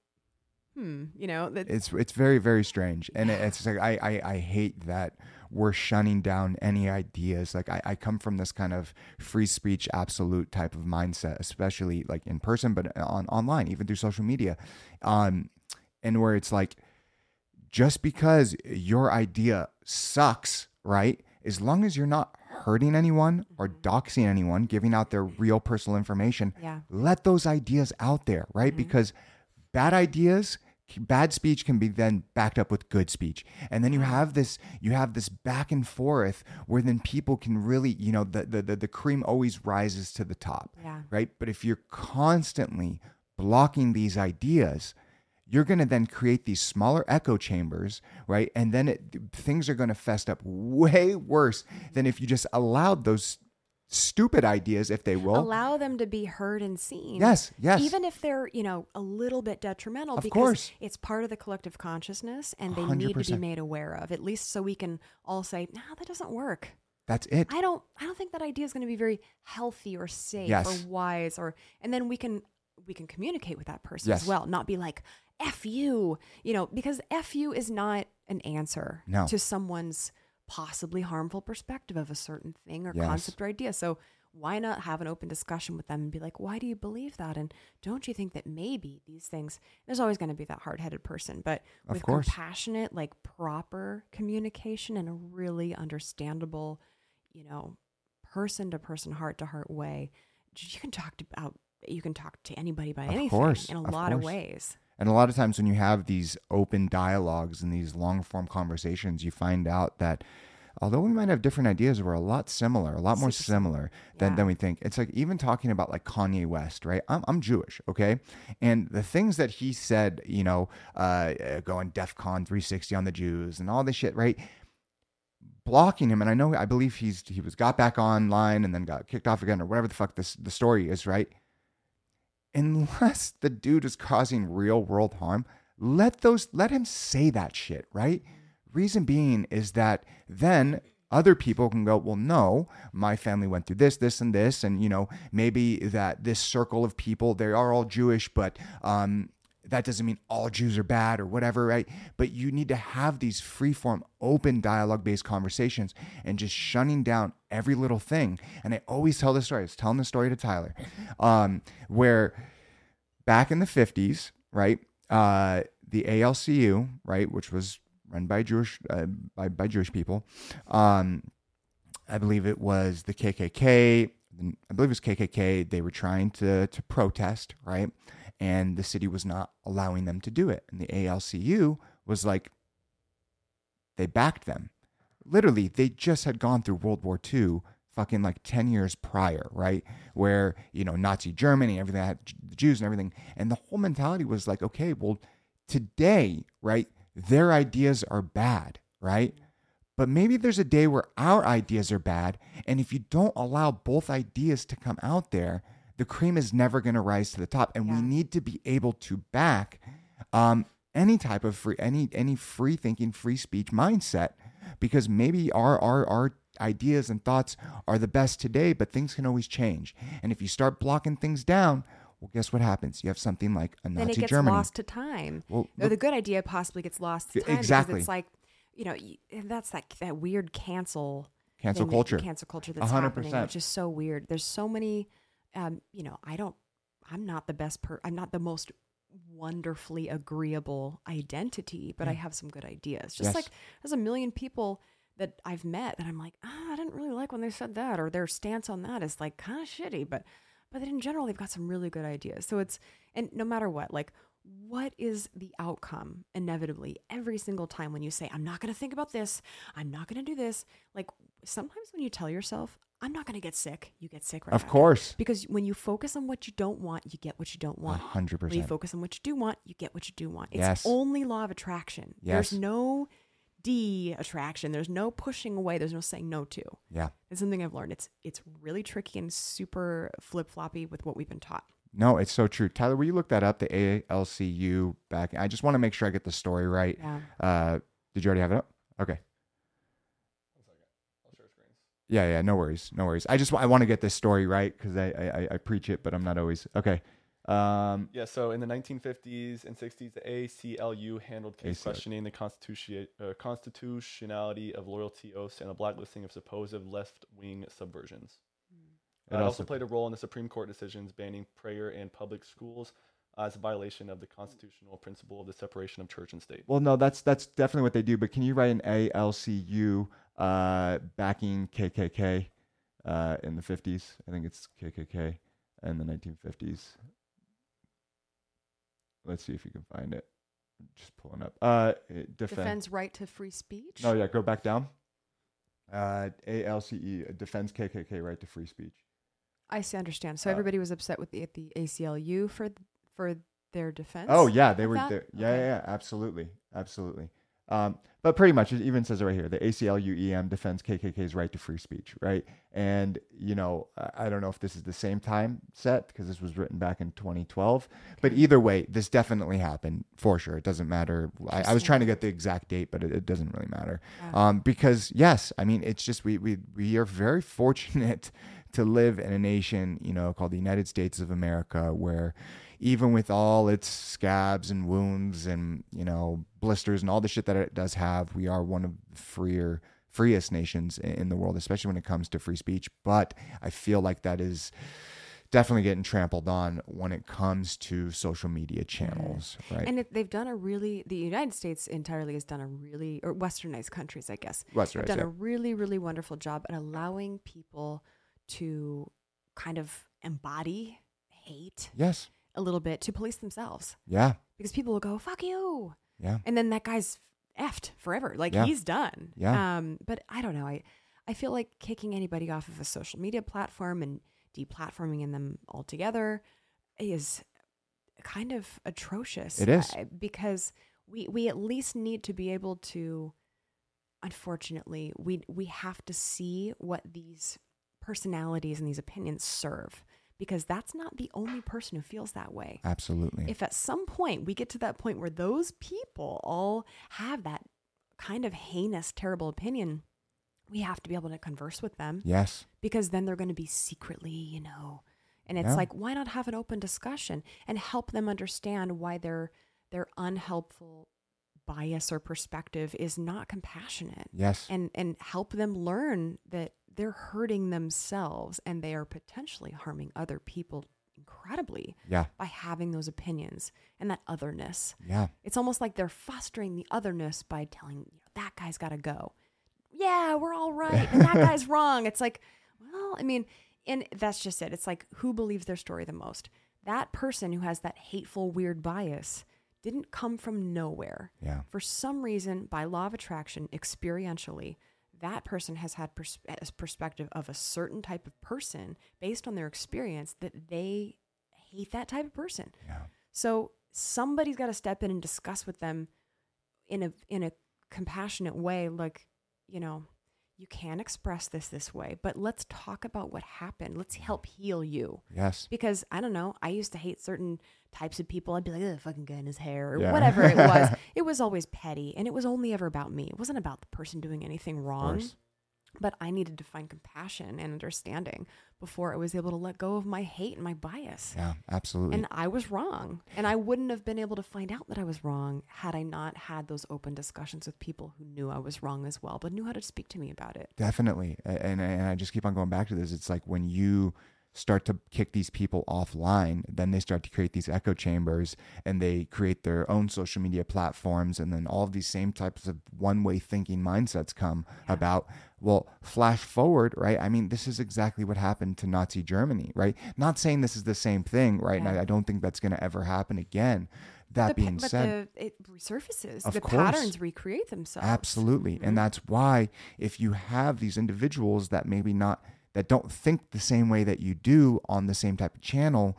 hmm you know that it's it's very very strange. And it- it's like I, I i hate that we're shunning down any ideas. Like I, I come from this kind of free speech absolute type of mindset especially like in person but on online even through social media. Um and where it's like just because your idea sucks right as long as you're not hurting anyone or mm-hmm. doxing anyone, giving out their real personal information, Yeah. let those ideas out there, right? Mm-hmm. Because bad ideas bad speech can be then backed up with good speech and then you mm-hmm. have this you have this back and forth where then people can really you know the the, the, the cream always rises to the top Yeah. right but if you're constantly blocking these ideas you're going to then create these smaller echo chambers right and then it, things are going to fest up way worse than if you just allowed those stupid ideas if they will Allow them to be heard and seen. Yes, yes. Even if they're, you know, a little bit detrimental Of because course. it's part of the collective consciousness and they need to be made aware of. At least so we can all say, "Nah, that doesn't work." that's it I don't I don't think that idea is going to be very healthy or safe Yes. or wise or and then we can we can communicate with that person Yes. as well, not be like F you, you know, because F you is not an answer No. to someone's possibly harmful perspective of a certain thing or Yes. concept or idea. So why not have an open discussion with them and be like, why do you believe that? And don't you think that maybe these things, there's always going to be that hard headed person, but Of with course. compassionate, like proper communication and a really understandable, you know, person to person, heart to heart way, you can talk to, about, you can talk to anybody about Of anything course, in a of lot of ways. And a lot of times when you have these open dialogues and these long form conversations, you find out that although we might have different ideas, we're a lot similar, a lot more similar than, Yeah. than we think. It's like even talking about like Kanye West, right? I'm, I'm Jewish, okay? And the things that he said, you know, uh, uh, going DEF CON 360 on the Jews and all this shit, right? blocking him and i know i believe he's he was got back online and then got kicked off again or whatever the fuck this the story is right unless the dude is causing real world harm let those let him say that shit right? Reason being is that then other people can go well no my family went through this this and this and you know maybe that this circle of people they are all jewish but um that doesn't mean all Jews are bad or whatever, right? But you need to have these free form, open dialogue based conversations and just shunning down every little thing. And I always tell this story. I was telling the story to Tyler, um, where back in the 50s, right, uh, the ALCU, right, which was run by Jewish uh, by, by Jewish people, um, I believe it was the KKK. I believe it was KKK. They were trying to to protest, right? And the city was not allowing them to do it. And the ALCU was like, they backed them. Literally, they just had gone through World War II, fucking like 10 years prior, right? Where, you know, Nazi Germany, everything had the Jews and everything. And the whole mentality was like, okay, well, today, right, their ideas are bad, right? But maybe there's a day where our ideas are bad. And if you don't allow both ideas to come out there, the cream is never going to rise to the top. And we need to be able to back um, any type of free, any any free thinking, free speech mindset, because maybe our our our ideas and thoughts are the best today, but things can always change. And if you start blocking things down, well, guess what happens? You have something like a then it Nazi gets Germany. lost to time. Well, or the good idea possibly gets lost to time exactly. because it's like, you know, that's that that weird cancel Cancel culture. cancel culture that's hundred happening, which is so weird. There's so many, um, you know, I don't, I'm not the best per, I'm not the most wonderfully agreeable identity, but I have some good ideas. Just Yes. like there's a million people that I've met that I'm like, ah, I didn't really like when they said that, or their stance on that is like kind of shitty, but but in general they've got some really good ideas. So it's and no matter what, like what is the outcome inevitably every single time when you say i'm not going to think about this i'm not going to do this like sometimes when you tell yourself i'm not going to get sick you get sick right Of after. course. because when you focus on what you don't want you get what you don't want 100%. when you focus on what you do want you get what you do want it's Yes. only law of attraction Yes. there's no de attraction there's no pushing away there's no saying no to Yeah. it's something i've learned it's it's really tricky and super flip-floppy with what we've been taught No, it's so true. Tyler, will you look that up? The ALCU back. I just want to make sure I get the story right. yeah Uh, did you already have it up? Okay. One second. I'll share screens. Yeah, yeah. No worries. No worries. I just I want to get this story right because I, I I- preach it, but I'm not always okay. Um, Yeah, so in the 1950s and 60s, the ACLU handled case ACLU. questioning the constitution, uh, constitutionality of loyalty oaths and a blacklisting of supposed left wing subversions. It It also also- played a role in the Supreme Court decisions banning prayer in public schools as a violation of the constitutional principle of the separation of church and state. well, no, that's that's definitely what they do. But can you write an ALCU uh, backing KKK uh, in the 50s. I think it's KKK in the 1950s. Let's see if you can find it. Just pulling up. Uh, defend. Defends right to free speech. No, yeah, go back down. Uh, ALCE defends KKK right to free speech. I see, understand. So Uh, everybody was upset with the at the ACLU for for their defense. Oh yeah, they were. There. Yeah, Okay. yeah, yeah, absolutely, absolutely. Um, but pretty much, it even says it right here: the ACLU-EM defends KKK's right to free speech, right? And you know, I- I don't know if this is the same time set because this was written back in 2012. But either way, this definitely happened for sure. It doesn't matter. I, I was trying to get the exact date, but it, it doesn't really matter. Wow. Um, because yes, I mean, it's just we we we are very fortunate (laughs) to live in a nation, you know, called the United States of America, where even with all its scabs and wounds and you know blisters and all the shit that it does have, we are one of the freer, freest nations in the world, especially when it comes to free speech. But I feel like that is definitely getting trampled on when it comes to social media channels, mm. right? And it, they've done a really, the United States entirely has done a really, or westernized countries, I guess, Western, have done yeah. a really, really wonderful job at allowing people to kind of embody hate yes, a little bit to police themselves. yeah, Because people will go, fuck you. yeah, And then that guy's effed forever. Like Yeah. he's done. Yeah. Um, but I don't know. I, I feel like kicking anybody off of a social media platform and deplatforming in them altogether is kind of atrocious. It is. uh, because we we at least need to be able to unfortunately we we have to see what these personalities and these opinions serve because that's not the only person who feels that way absolutely. if at some point we get to that point where those people all have that kind of heinous, terrible opinion, we have to be able to converse with them yes, because then they're going to be secretly, you know. And it's Yeah. like, why not have an open discussion and help them understand why their their unhelpful bias or perspective is not compassionate yes, and and help them learn that they're hurting themselves and they are potentially harming other people incredibly yeah, by having those opinions and that otherness. yeah. It's almost like they're fostering the otherness by telling you know, that guy's got to go. Yeah, we're all right, and that guy's (laughs) wrong. It's like, well, I mean, and that's just it. It's like who believes their story the most? That person who has that hateful, weird bias didn't come from nowhere. Yeah. For some reason, by law of attraction, experientially, that person has had pers- a perspective of a certain type of person based on their experience that they hate that type of person. Yeah. So somebody's got to step in and discuss with them in a in a compassionate way like, you know, you can express this this way, but let's talk about what happened. Let's help heal you. Yes. Because I don't know, I used to hate certain types of people. I'd be like, "Ugh, fucking guy in his hair," or Yeah. whatever it was. (laughs) It was always petty, and it was only ever about me. It wasn't about the person doing anything wrong. But I needed to find compassion and understanding before I was able to let go of my hate and my bias. Yeah, absolutely. And I was wrong. And I wouldn't have been able to find out that I was wrong had I not had those open discussions with people who knew I was wrong as well, but knew how to speak to me about it. Definitely. And, and I just keep on going back to this. It's like when you start to kick these people offline, then they start to create these echo chambers and they create their own social media platforms. And then all of these same types of one way thinking mindsets come about, well, flash forward, right? I mean, this is exactly what happened to Nazi Germany, right? Not saying this is the same thing, right? And I, I don't think that's going to ever happen again. That The being but said, the, it resurfaces. The course. patterns recreate themselves. Absolutely. Mhm. And that's why if you have these individuals that maybe not that don't think the same way that you do on the same type of channel,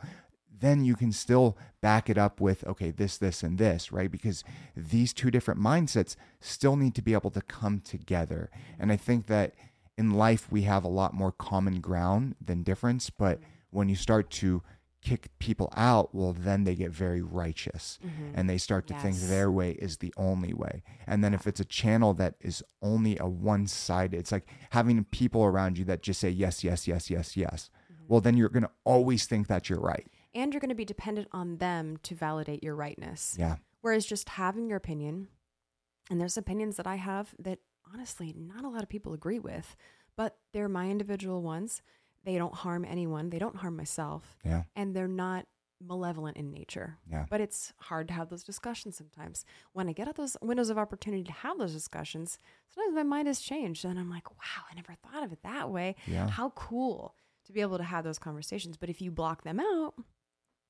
then you can still back it up with okay, this this and this, right? Because these two different mindsets still need to be able to come together. And I think that in life we have a lot more common ground than difference, but when you start to kick people out, well then they get very righteous Mhm. and they start to think their way is the only way. And then if it's a channel that is only a one sided, it's like having people around you that just say yes, yes, yes, yes, yes. Mm-hmm. Well, then you're going to always think that you're right. and you're going to be dependent on them to validate your rightness. Yeah. Whereas just having your opinion, and there's opinions that I have that honestly not a lot of people agree with, but they're my individual ones. They don't harm anyone, they don't harm myself, Yeah. and they're not malevolent in nature. Yeah. But it's hard to have those discussions sometimes. When I get at those windows of opportunity to have those discussions, sometimes my mind has changed and I'm like, wow, I never thought of it that way. Yeah. How cool to be able to have those conversations. But if you block them out,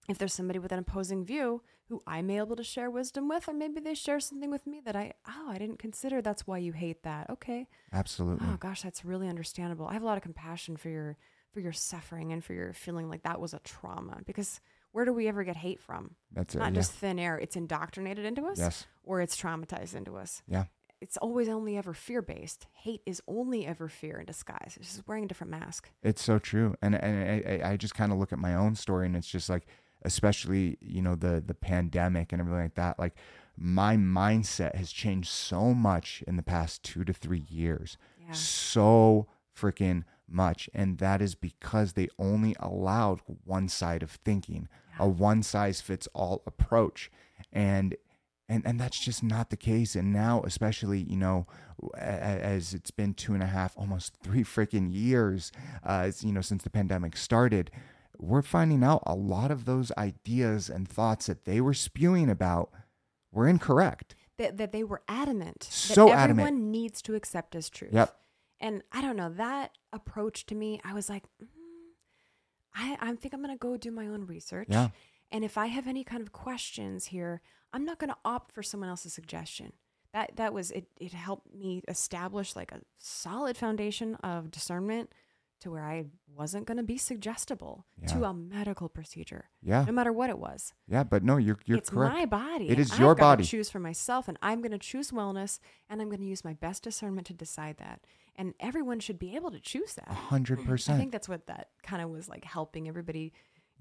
if there's somebody with an opposing view who I may be able to share wisdom with, or maybe they share something with me that I, oh, I didn't consider. That's why you hate that. Okay. Absolutely. Oh gosh, that's really understandable. I have a lot of compassion for your for your suffering and for your feeling like that was a trauma because where do we ever get hate from? That's it. Not yeah. just thin air. It's indoctrinated into us Yes. or it's traumatized into us. Yeah. It's always only ever fear based. Hate is only ever fear in disguise. It's just wearing a different mask. It's so true, and and I, I- I just kind of look at my own story, and it's just like, especially you know the the pandemic and everything like that. Like my mindset has changed so much in the past two to three years, Yeah. so freaking much, and that is because they only allowed one side of thinking, a one size fits all approach, and. And, and that's just not the case. And now, especially, you know, as it's been two and a half, almost (laughs) three freaking years, uh, you know, since the pandemic started, we're finding out a lot of those ideas and thoughts that they were spewing about were incorrect. That, that they were adamant So that adamant. everyone needs to accept as truth. Yep. And I don't know that approach to me. I was like, mm, I I think I'm gonna go do my own research. Yeah. And if I have any kind of questions here, I'm not gonna opt for someone else's suggestion. That that was it. It helped me establish like a solid foundation of discernment to where I wasn't gonna be suggestible to a medical procedure, Yeah. no matter what it was Yeah. But no, you're, you're it's correct. my body. It is I've your gotta body. choose for myself, and I'm going to choose wellness, and I'm going to use my best discernment to decide that. And everyone should be able to choose that. A hundred I think that's what that kind of was like helping everybody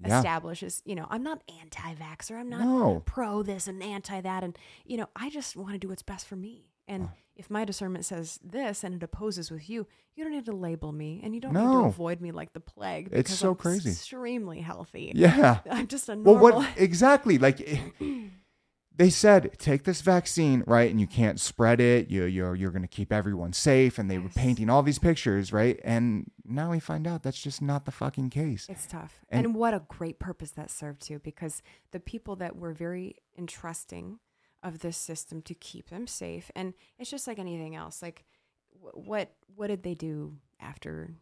Yeah. establish is, you know, I'm not anti-vaxxer. I'm not No. pro this and anti that. And, you know, I just want to do what's best for me. And if my discernment says this and it opposes with you, you don't need to label me and you don't need to avoid me like the plague. It's so I'm crazy. Extremely healthy. Yeah. (laughs) I'm just a normal. Well, what exactly? Like (clears throat) (laughs) they said, take this vaccine, right? And you can't spread it. You you're you're going to keep everyone safe. And they were painting all these pictures, right? And now we find out that's just not the fucking case. It's tough. And- And, what a great purpose that served too, because the people that were very entrusting of this system to keep them safe, and it's just like anything else. Like, what what did they do after,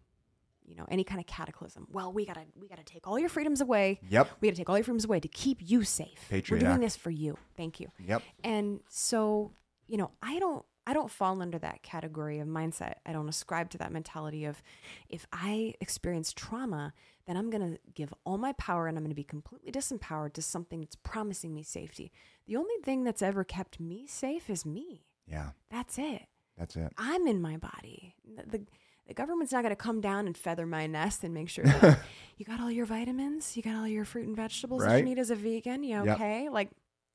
you know, any kind of cataclysm? Well, we gotta we gotta take all your freedoms away. Yep. We gotta take all your freedoms away to keep you safe. Patriot We're doing Act. this for you. Thank you. Yep. And so, you know, I don't I don't fall under that category of mindset. I don't ascribe to that mentality of if I experience trauma, then I'm to give all my power and I'm to be completely disempowered to something that's promising me safety. The only thing that's ever kept me safe is me. Yeah. That's it. That's it. I'm in my body. The, the, the government's not going to come down and feather my nest and make sure (laughs) that you got all your vitamins, you got all your fruit and vegetables that you need as a vegan. You Yep. okay? Like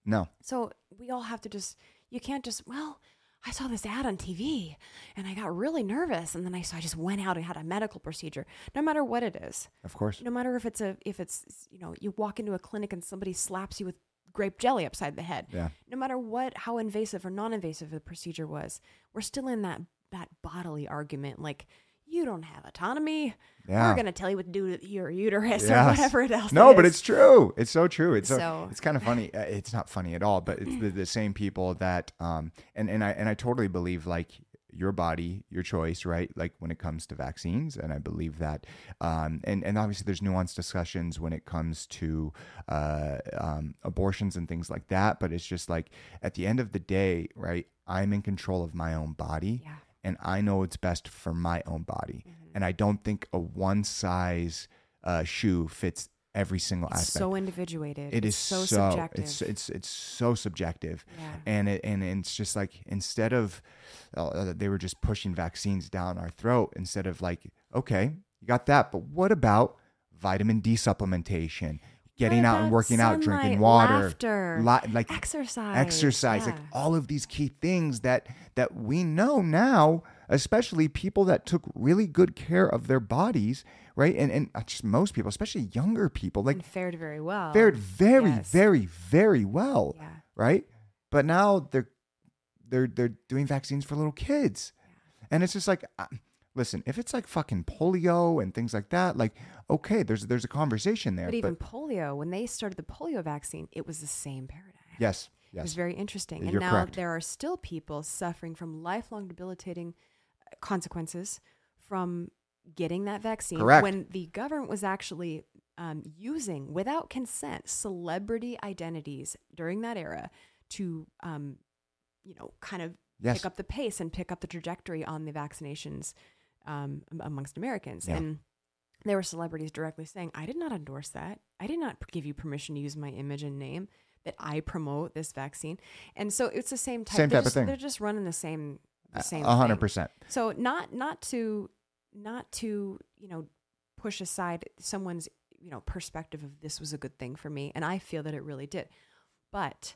No. so we all have to just, you can't just, well, I saw this ad on TV and I got really nervous. And then I, so I just went out and had a medical procedure, no matter what it is. Of course. No matter if it's a, if it's, you know, you walk into a clinic and somebody slaps you with grape jelly upside the head. Yeah. No matter what, how invasive or non invasive the procedure was, we're still in that, that bodily argument. Like, you don't have autonomy. Yeah. We're going to tell you what to do to your uterus or whatever it else. No, it but it's true. It's so true. It's so, So- it's kind of funny. Uh, It's not funny at all, but it's the, the same people that um and and I and I totally believe like your body, your choice, right? Like when it comes to vaccines, and I believe that. Um, and and obviously there's nuanced discussions when it comes to uh, um, abortions and things like that. But it's just like at the end of the day, right? I'm in control of my own body Yeah. And I know what's best for my own body. Mm-hmm. And I don't think a one size uh, shoe fits every single It's aspect. so individuated. It it's is so, subjective. It's it's it's so subjective, Yeah. and it and it's just like instead of uh, they were just pushing vaccines down our throat instead of like okay you got that, but what about vitamin D supplementation, getting out and working out, drinking water, laughter, li- like exercise, exercise like all of these key things that that we know now especially people that took really good care of their bodies right and and just most people especially younger people like and fared very well. fared very Yes. very very well Yeah. right but now they're they're they're doing vaccines for little kids and it's just like uh, listen, if it's like fucking polio and things like that, like okay, there's there's a conversation there. But even polio, when they started the polio vaccine, it was the same paradigm. yes, It was very interesting. And You're now correct. there are still people suffering from lifelong debilitating uh, consequences from getting that vaccine Correct. when the government was actually um, using, without consent, celebrity identities during that era to, um, you know, kind of Yes. pick up the pace and pick up the trajectory on the vaccinations um, amongst Americans. Yeah. And there were celebrities directly saying, I did not endorse that. I did not give you permission to use my image and name that I promote this vaccine. And so it's the same type, Same type of thing. They're just running the same the same hundred thing. percent. So not not to not to, you know, push aside someone's, you know, perspective of this was a good thing for me. And I feel that it really did. But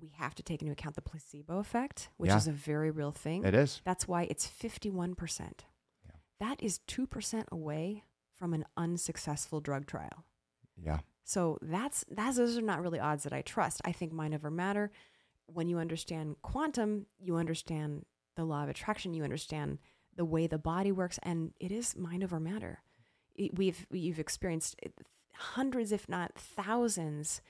we have to take into account the placebo effect, which Yeah. is a very real thing. It is. That's why it's 51%. Yeah. That is 2% away from an unsuccessful drug trial. Yeah. So that's that's those are not really odds that I trust. I think mind over matter. When you understand quantum, you understand the law of attraction, you understand the way the body works, and it is mind over matter. It- We've you've experienced hundreds, if not thousands,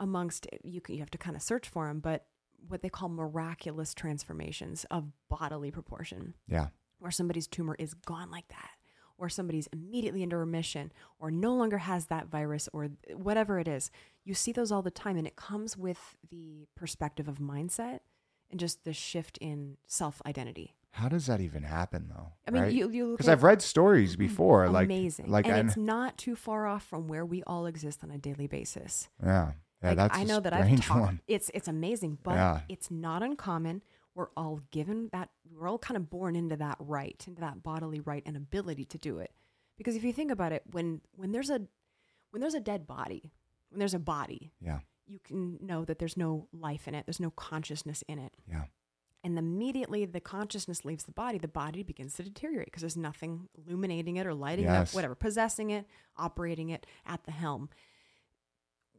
amongst you. can- You have to kind of search for them, but what they call miraculous transformations of bodily proportion Yeah. where somebody's tumor is gone like that, or somebody's immediately into remission, or no longer has that virus, or whatever it is. You see those all the time, and it comes with the perspective of mindset and just the shift in self identity. How does that even happen though? I mean, right? you, you look because I've read stories mm-hmm. before, like amazing, like and I it's not too far off from where we all exist on a daily basis. yeah, yeah. Like, that's I a know that I've talked. one. (laughs) It's it's amazing, but Yeah. it's not uncommon. We're all given that. We're all kind of born into that right, into that bodily right and ability to do it. Because if you think about it, when when there's a when there's a dead body, when there's a body, Yeah, you can know that there's no life in it. There's no consciousness in it. yeah, And immediately the consciousness leaves the body, the body begins to deteriorate because there's nothing illuminating it or lighting it Yes. up, whatever, possessing it, operating it at the helm.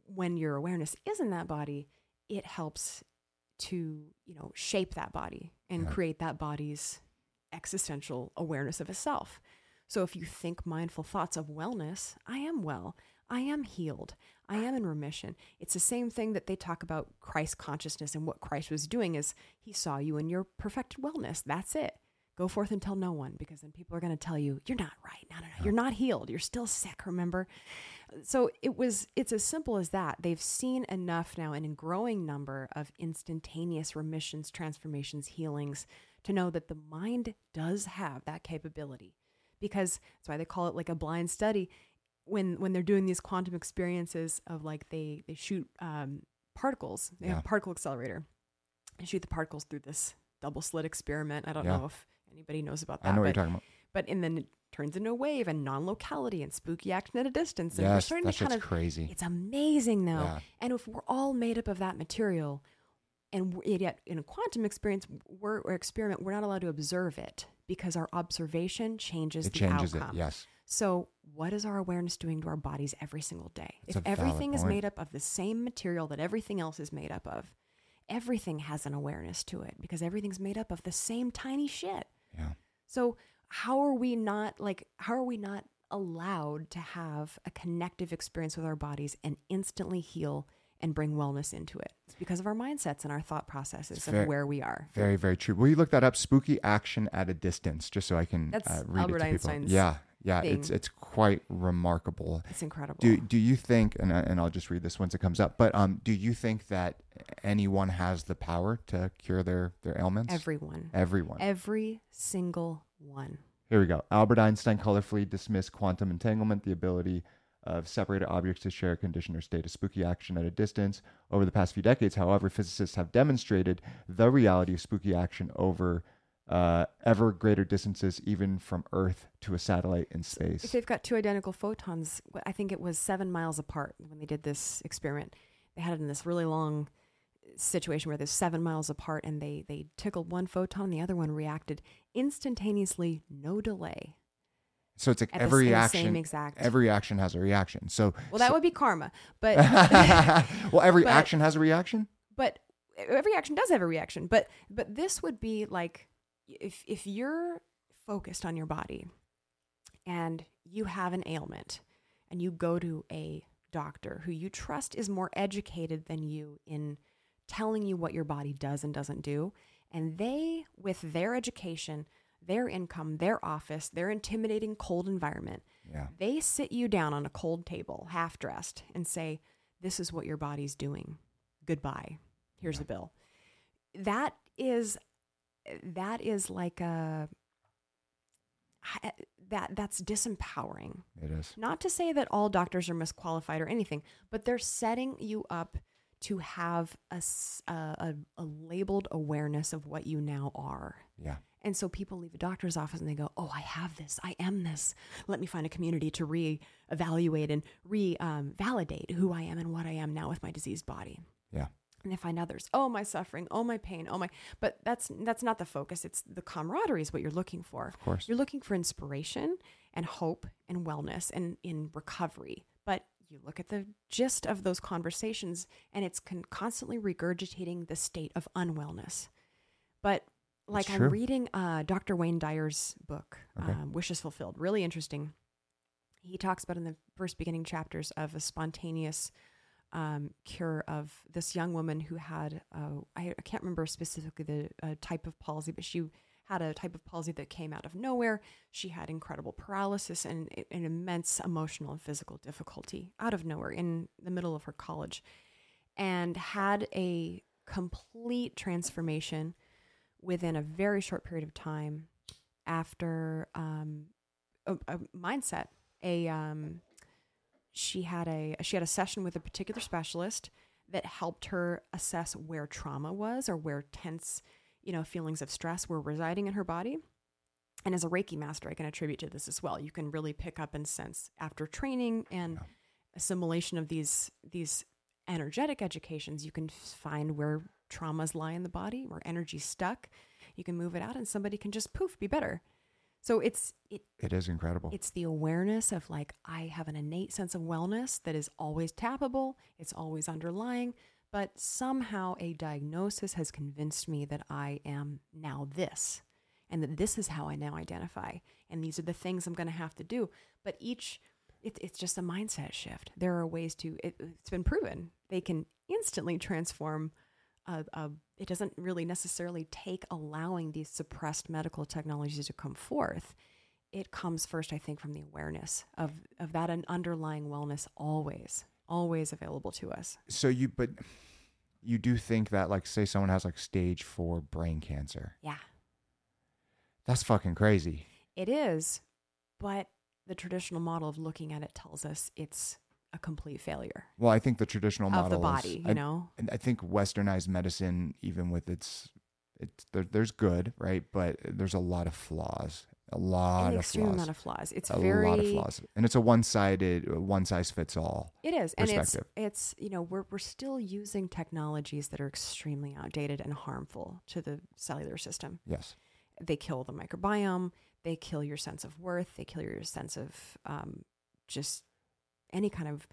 When your awareness is in that body, it helps to, you know, shape that body and Yeah. create that body's existential awareness of itself. So if you think mindful thoughts of wellness, I am well, I am healed, I am in remission. It's the same thing that they talk about Christ consciousness and what Christ was doing is he saw you in your perfected wellness. That's it. Go forth and tell no one because then people are going to tell you you're not right. No, no, no. You're not healed. You're still sick, remember? So it was it's as simple as that. They've seen enough now and in a growing number of instantaneous remissions, transformations, healings to know that the mind does have that capability. Because that's why they call it like a blind study when when they're doing these quantum experiences of like they they shoot um, particles. They have a particle accelerator and shoot the particles through this double slit experiment. I don't Yeah. know if anybody knows about that. I know what you're talking about. but in then it turns into a wave and non-locality and spooky action at a distance. And we're starting that to kind of crazy. it's amazing though. Yeah. And if we're all made up of that material, and yet in a quantum experience we're, or experiment, we're not allowed to observe it because our observation changes It the changes outcome. it. Yes. So, what is our awareness doing to our bodies every single day? That's if everything is made up of the same material that everything else is made up of, everything has an awareness to it because everything's made up of the same tiny shit. Yeah. So how are we not like how are we not allowed to have a connective experience with our bodies and instantly heal and bring wellness into it? It's because of our mindsets and our thought processes It's of very- where we are. Very, very true. Will you look that up? Spooky action at a distance, just so I can That's uh, read Albert it to Einstein's people. Yeah, yeah. It's thing. it's quite remarkable. It's incredible. Do do you think? And I- and I'll just read this once it comes up. But um, do you think that anyone has the power to cure their their ailments? Everyone. Everyone. Every single one. Here we go. Albert Einstein colorfully dismissed quantum entanglement, the ability of separated objects to share a condition or state of spooky action at a distance. Over the past few decades, however, physicists have demonstrated the reality of spooky action over uh, ever greater distances, even from Earth to a satellite in space. If they've got two identical photons, I think it was seven miles apart when they did this experiment. They had it in this really long situation where they're seven miles apart and they, they tickled one photon, the other one reacted instantaneously, no delay. So it's like At every same- action, same exact- every action has a reaction. So, Well, that so- would be karma. But (laughs) (laughs) well, every but- action has a reaction. but every action does have a reaction but but this would be like if if you're focused on your body and you have an ailment and you go to a doctor who you trust is more educated than you in telling you what your body does and doesn't do, and they, with their education, their income, their office, their intimidating cold environment, Yeah. they sit you down on a cold table, half dressed, and say, This is what your body's doing. Goodbye. Here's a bill. That is that is like a that that's disempowering. It is. Not to say that all doctors are misqualified or anything, but they're setting you up to have a a labeled awareness of what you now are. Yeah. And so people leave a doctor's office and they go, Oh, I have this. I am this. Let me find a community to re-evaluate and re-validate um, who I am and what I am now with my diseased body. Yeah. And they find others. Oh, my suffering. Oh, my pain. Oh, my. But that's that's not the focus. It's the camaraderie is what you're looking for. Of course. You're looking for inspiration and hope and wellness and in recovery. But you look at the gist of those conversations and it's con- constantly regurgitating the state of unwellness. But like I'm reading uh, Dr. Wayne Dyer's book, Okay. um, Wishes Fulfilled, really interesting. He talks about in the first beginning chapters of a spontaneous um, cure of this young woman who had, uh, I, I can't remember specifically the uh, type of palsy, but she had a type of palsy that came out of nowhere. She had incredible paralysis and an immense emotional and physical difficulty out of nowhere in the middle of her college and had a complete transformation within a very short period of time after um, a, a mindset a um, she had a she had a session with a particular specialist that helped her assess where trauma was or where tense you know feelings of stress were residing in her body. And as a reiki master i can attribute to this as well. You can really pick up and sense after training and assimilation of these these energetic educations you can find where traumas lie in the body where energy's stuck. You can move it out and somebody can just poof be better. So it's it It is incredible. it's the awareness of like, I have an innate sense of wellness that is always tappable, it's always underlying, but somehow a diagnosis has convinced me that I am now this and that this is how I now identify. And these are the things I'm going to have to do. But each, it, it's just a mindset shift. There are ways to, it, it's been proven, they can instantly transform. A, a, it doesn't really necessarily take allowing these suppressed medical technologies to come forth it comes first, I think, from the awareness of of that underlying wellness always, always available to us. so you, but you do think that, like, say someone has like stage four brain cancer. Yeah, That's fucking crazy. it is, but the traditional model of looking at it tells us it's a complete failure Well, I think the traditional of model the is- body. I, You know, and I think westernized medicine, even with its, it's there, there's good, right? But there's a lot of flaws. A lot an of extreme flaws. amount of flaws. It's a very lot of flaws, and it's a one-sided, one size fits all. It is, and it's it's you know we're we're still using technologies that are extremely outdated and harmful to the cellular system. Yes. they kill the microbiome they kill your sense of worth they kill your sense of um, just any kind of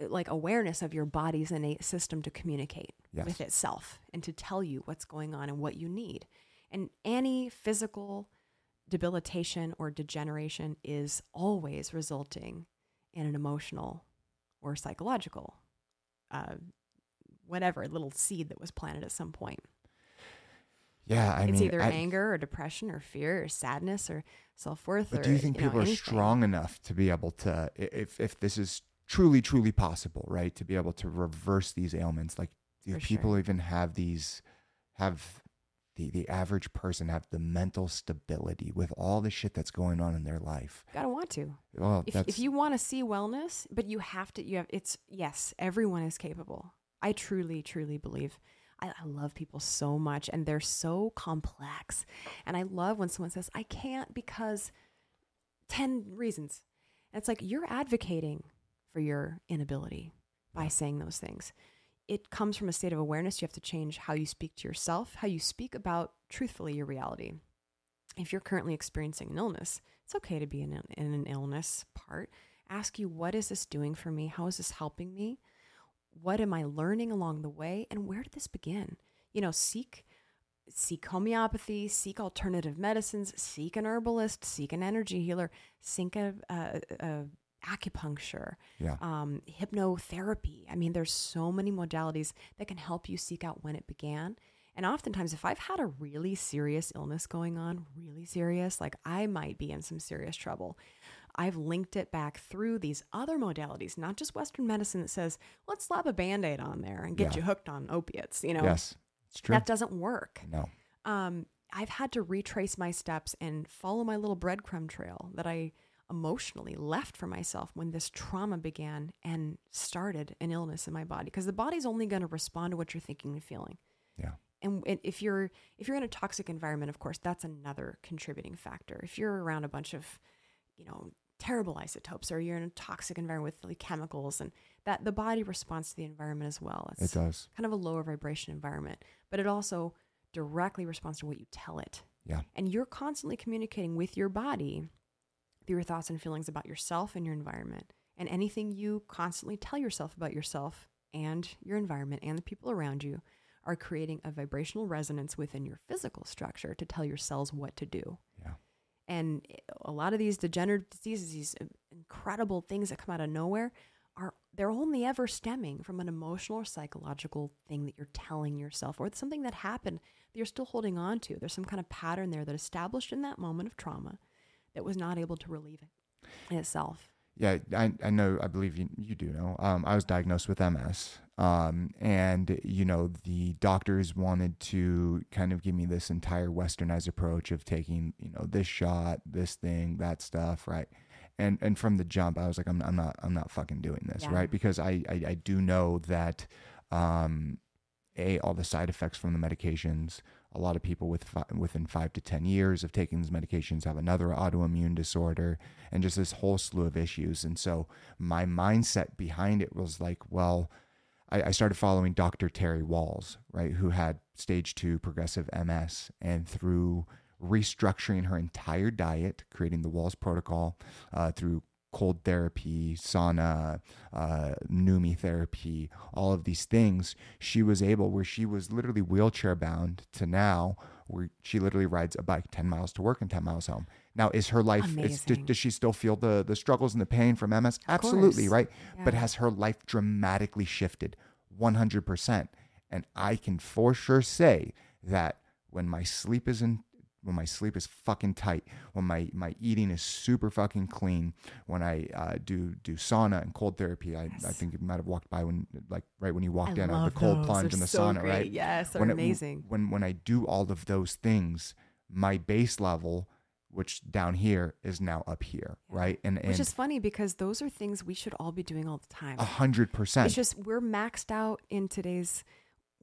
uh, like awareness of your body's innate system to communicate Yes. with itself and to tell you what's going on and what you need and any physical debilitation or degeneration is always resulting in an emotional or psychological uh, whatever little seed that was planted at some point Yeah, I it's mean, either I- anger or depression or fear or sadness or self worth. But or do you think know, people are anything. strong enough to be able to, if if this is truly truly possible, right, to be able to reverse these ailments? Like, do For people sure. even have these? Have the the average person have the mental stability with all the shit that's going on in their life? Gotta want to. Well, If, if you want to see wellness, but you have to, you have. It's yes, everyone is capable. I truly, truly believe. I, I love people so much, and they're so complex. And I love when someone says, "I can't because ten reasons." And it's like you're advocating for your inability by saying those things. It comes from a state of awareness. You have to change how you speak to yourself, how you speak about truthfully your reality. If you're currently experiencing an illness, it's okay to be in, an- in an illness part. Ask you, what is this doing for me? How is this helping me? What am I learning along the way? And where did this begin? You know, seek seek homeopathy, seek alternative medicines, seek an herbalist, seek an energy healer, seek a, a, a acupuncture, Yeah. um, hypnotherapy. I mean, there's so many modalities that can help you seek out when it began. And oftentimes, if I've had a really serious illness going on, really serious, like I might be in some serious trouble, I've linked it back through these other modalities, not just Western medicine that says, let's slap a band aid on there and get Yeah. you hooked on opiates. You know, yes. It's true. that doesn't work. no. Um, I've had to retrace my steps and follow my little breadcrumb trail that I emotionally left for myself when this trauma began and started an illness in my body because the body's only going to respond to what you're thinking and feeling Yeah. and if you're if you're in a toxic environment of course that's another contributing factor if you're around a bunch of you know terrible isotopes or you're in a toxic environment with like chemicals and that the body responds to the environment as well It does. kind of a lower vibration environment but it also directly responds to what you tell it Yeah. and you're constantly communicating with your body through your thoughts and feelings about yourself and your environment and anything you constantly tell yourself about yourself and your environment and the people around you are creating a vibrational resonance within your physical structure to tell your cells what to do Yeah. and a lot of these degenerative diseases, these incredible things that come out of nowhere, are they're only ever stemming from an emotional or psychological thing that you're telling yourself, or it's something that happened that you're still holding on to. There's some kind of pattern there that established in that moment of trauma that was not able to relieve it in itself. Yeah, I, I know. I believe you, you do know. Um, I was diagnosed with MS, um, and you know the doctors wanted to kind of give me this entire westernized approach of taking you know this shot, this thing, that stuff, right? And and from the jump, I was like, I'm, I'm not I'm not fucking doing this, Yeah. right? Because I, I I do know that, um, a all the side effects from the medications. A lot of people with fi- within five to ten years of taking these medications have another autoimmune disorder and just this whole slew of issues. And so my mindset behind it was like, well, I, I started following Dr. Terry Wahls, right, who had stage two progressive MS, and through restructuring her entire diet, creating the Wahls protocol, uh, through cold therapy, sauna, uh, Numi therapy, all of these things, she was able, where she was literally wheelchair bound to now, where she literally rides a bike 10 miles to work and 10 miles home. Now, is her life, is, does, does she still feel the, the struggles and the pain from MS? Absolutely, course. right? But has her life dramatically shifted 100%? And I can for sure say that when my sleep is in when my sleep is fucking tight, when my, my eating is super fucking clean, when I uh, do do sauna and cold therapy, I, I think you might have walked by when like right when you walked I in, uh, the cold those. plunge and the so sauna, great. right? Yes, they're when it- amazing. when when I do all of those things, my base level, which down here is now up here, Yeah. right? And Which is funny because those are things we should all be doing all the time. a hundred percent. It's just we're maxed out in today's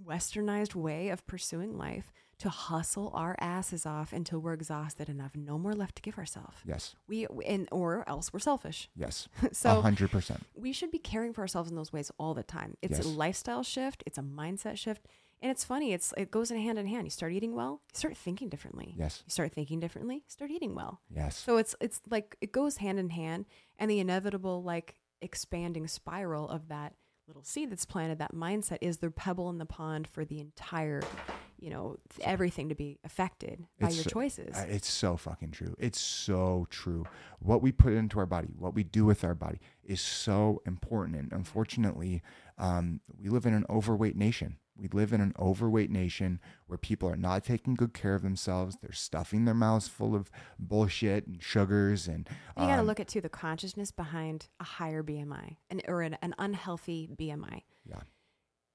westernized way of pursuing life to hustle our asses off until we're exhausted and have no more left to give ourselves. Yes, We and or else we're selfish. yes, (laughs) So hundred percent. we should be caring for ourselves in those ways all the time. It's a lifestyle shift, it's a mindset shift. And it's funny, it's it goes in hand in hand. You start eating well, you start thinking differently. Yes, You start thinking differently, you start eating well. yes, So it's it's like it goes hand in hand, and the inevitable like expanding spiral of that little seed that's planted, that mindset is the pebble in the pond for the entire, you know, everything to be affected by It's your so- choices. It's so fucking true. It's so true. What we put into our body, what we do with our body, is so important. And unfortunately, um, we live in an overweight nation. We live in an overweight nation where people are not taking good care of themselves. They're stuffing their mouths full of bullshit and sugars. And you got to um, look at too the consciousness behind a higher BMI, and or an, an unhealthy BMI, Yeah.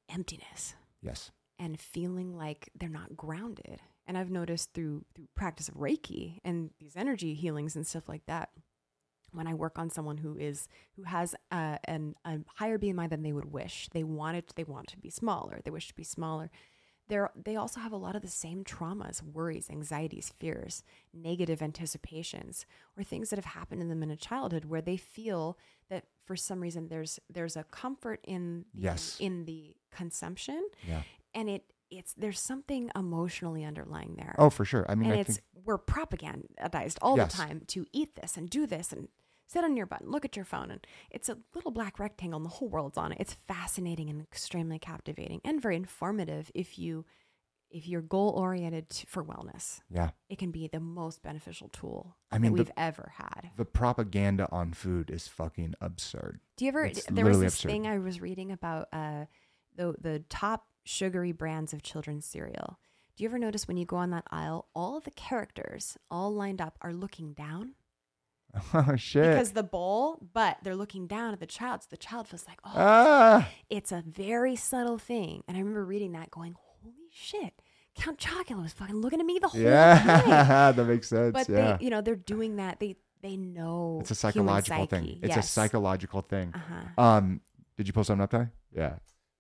emptiness, Yes. and feeling like they're not grounded. And I've noticed through through practice of Reiki and these energy healings and stuff like that, when I work on someone who is who has uh, an, a higher BMI than they would wish, they want it, they want to be smaller, they wish to be smaller. They're, they also have a lot of the same traumas, worries, anxieties, fears, negative anticipations, or things that have happened in them in a childhood where they feel that for some reason there's there's a comfort in the, Yes. in the consumption Yeah. and it it's there's something emotionally underlying there. Oh, for sure. I mean, and I it's think we're propagandized all Yes. the time to eat this and do this and sit on your butt and look at your phone and it's a little black rectangle and the whole world's on it. It's fascinating and extremely captivating and very informative if you if you're goal oriented for wellness, Yeah. it can be the most beneficial tool I mean, that we've ever had. The propaganda on food is fucking absurd. Do you ever? It's there was this absurd. thing I was reading about uh, the the top sugary brands of children's cereal. Do you ever notice when you go on that aisle, all the characters all lined up are looking down (laughs) Oh shit. because the bowl, but they're looking down at the child, so the child feels like, oh, ah. it's a very subtle thing. And I remember reading that, going, holy shit, Count Chocula was fucking looking at me the whole time. Yeah, (laughs) that makes sense. But yeah. they, you know, they're doing that. They they know it's a human psychological thing. psyche. It's a psychological thing. Uh-huh. Um, did you pull something up, Ty? Yeah.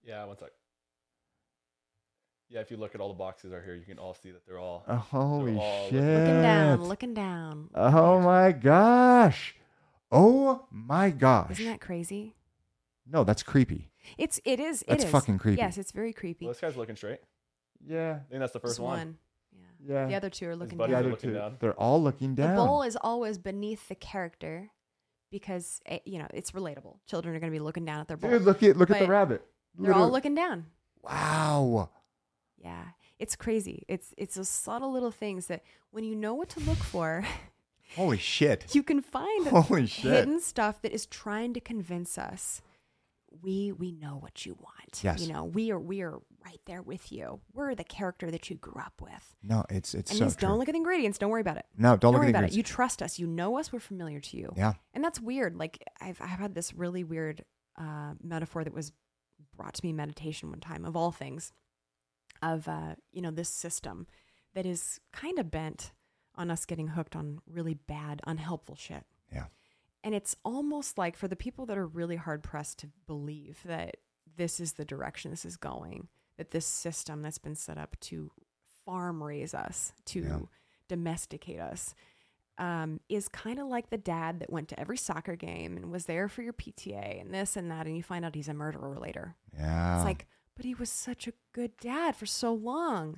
Yeah, one sec. Yeah, if you look at all the boxes right here, you can all see that they're all. Oh, holy all shit. looking Looking down, looking down. Oh my gosh. Oh my gosh. Isn't that crazy? no, that's creepy. It's it is. That's it is. fucking creepy. Yes, it's very creepy. Well, this guy's looking straight. Yeah. I think that's the first Just one. Yeah. Yeah. The other two are looking down. The are other looking two, down. They're all looking down. The bowl is always beneath the character because eh, you know it's relatable. Children are going to be looking down at their bowl. Dude, look at look at the rabbit. They're all looking down. Wow. Yeah, it's crazy. It's it's those subtle little things that when you know what to look for, (laughs) Holy shit. you can find Holy shit. hidden stuff that is trying to convince us we we know what you want. Yes. You know, we are we are right there with you. We're the character that you grew up with. No, it's it's and so true. don't look at the ingredients. Don't worry about it. no, don't, look worry at the about it. You trust us. You know us. We're familiar to you. Yeah. And that's weird. Like I've I've had this really weird uh, metaphor that was brought to me in meditation one time, of all things, of uh, you know this system that is kind of bent on us getting hooked on really bad, unhelpful shit. Yeah. And it's almost like for the people that are really hard pressed to believe that this is the direction this is going, that this system that's been set up to farm raise us, to Yeah. domesticate us, um, is kind of like the dad that went to every soccer game and was there for your PTA and this and that, and you find out he's a murderer later. Yeah. It's like, but he was such a good dad for so long.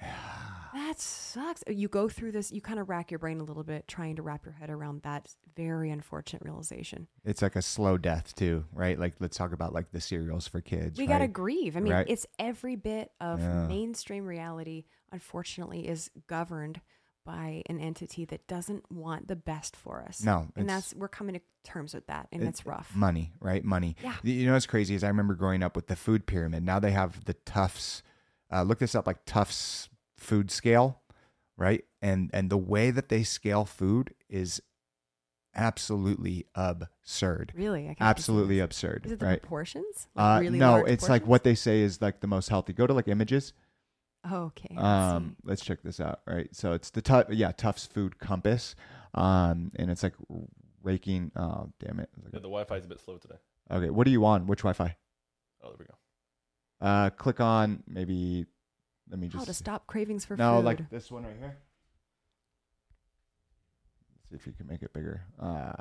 That sucks. You go through this, you kind of rack your brain a little bit trying to wrap your head around that very unfortunate realization. it's like a slow death too, right? Like let's talk about like the cereals for kids. We right? got to grieve. I mean, Right. it's every bit of Yeah. mainstream reality, unfortunately, is governed by an entity that doesn't want the best for us. No, And that's, we're coming to terms with that, and it- it's rough. Money, right? Money. Yeah. You know what's crazy is I remember growing up with the food pyramid. Now they have the Tufts. Uh, look this up, like Tufts food scale, right? And and the way that they scale food is absolutely absurd. Really? I can't Absolutely absurd. Is it the right? proportions? Uh, really no, it's like what they say is like the most healthy. Go to like images. Oh, okay. Um, see. let's check this out. Right, so it's the tu- yeah Tufts Food Compass, um, and it's like raking. Oh, damn it! Yeah, the Wi-Fi is a bit slow today. Okay, what are you on? Which Wi-Fi? Oh, there we go. Uh, click on maybe. Let me just. How just to stop cravings for no, food. No, like this one right here. Let's see if you can make it bigger. Uh,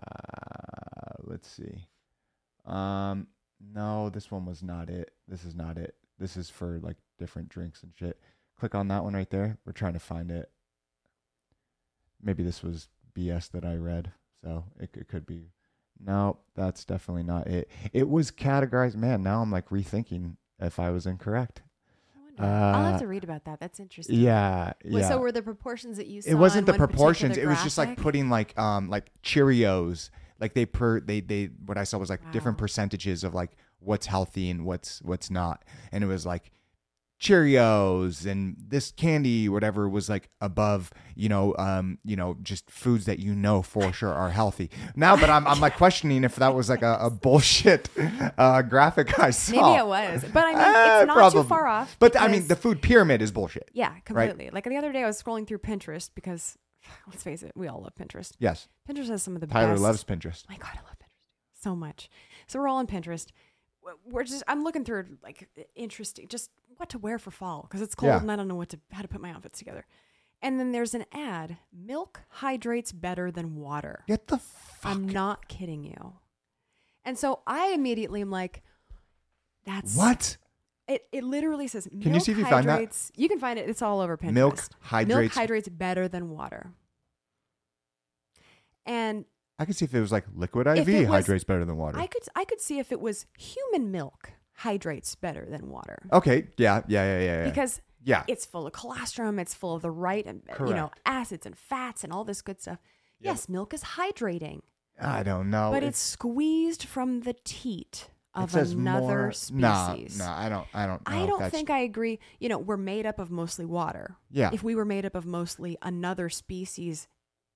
let's see. Um, no, this one was not it. This is not it. This is for like different drinks and shit. Click on that one right there. We're trying to find it. Maybe this was BS that I read, so it, it could be. No, that's definitely not it. It was categorized. Man, now I'm like rethinking if I was incorrect. Wonder. I'll have uh, to read about that. That's interesting. Yeah, Well, yeah. So were the proportions that you saw? it wasn't the proportions. It was just like putting like um like Cheerios. Like they per they they what I saw was like different percentages of like what's healthy and what's what's not, and it was like Cheerios and this candy whatever was like above you know um you know just foods that you know for sure are healthy now but i'm, I'm like questioning if that was like a, a bullshit uh graphic i saw Maybe it was, but I mean, Eh, it's not probably. too far off. but i mean the food pyramid is bullshit yeah, completely. Like the other day, I was scrolling through Pinterest because, (sighs) let's face it, we all love Pinterest. yes Pinterest has some of the tyler best. loves pinterest My God, I love Pinterest so much. So we're all on Pinterest. We're just I'm looking through like interesting, just what to wear for fall because it's cold Yeah. and I don't know what to how to put my outfits together. And then there's an ad: milk hydrates better than water. get the fuck I'm not kidding you. And so I immediately am like, that's what It, it literally says milk you see if you find that? hydrates. You can find it. It's all over Pinterest. Milk Milk hydrates. hydrates better than water. And I could see if it was like liquid IV was- hydrates better than water. I could I could see if it was human milk hydrates better than water. okay, yeah, yeah, yeah, yeah. yeah. Because Yeah. It's full of colostrum. It's full of the right, and you know, acids and fats and all this good stuff. Yeah, Yes, milk is hydrating, I don't know. but it's squeezed from the teat of another more- species. No, no, I don't. I don't. Know I don't think I agree. You know, we're made up of mostly water. Yeah. If we were made up of mostly another species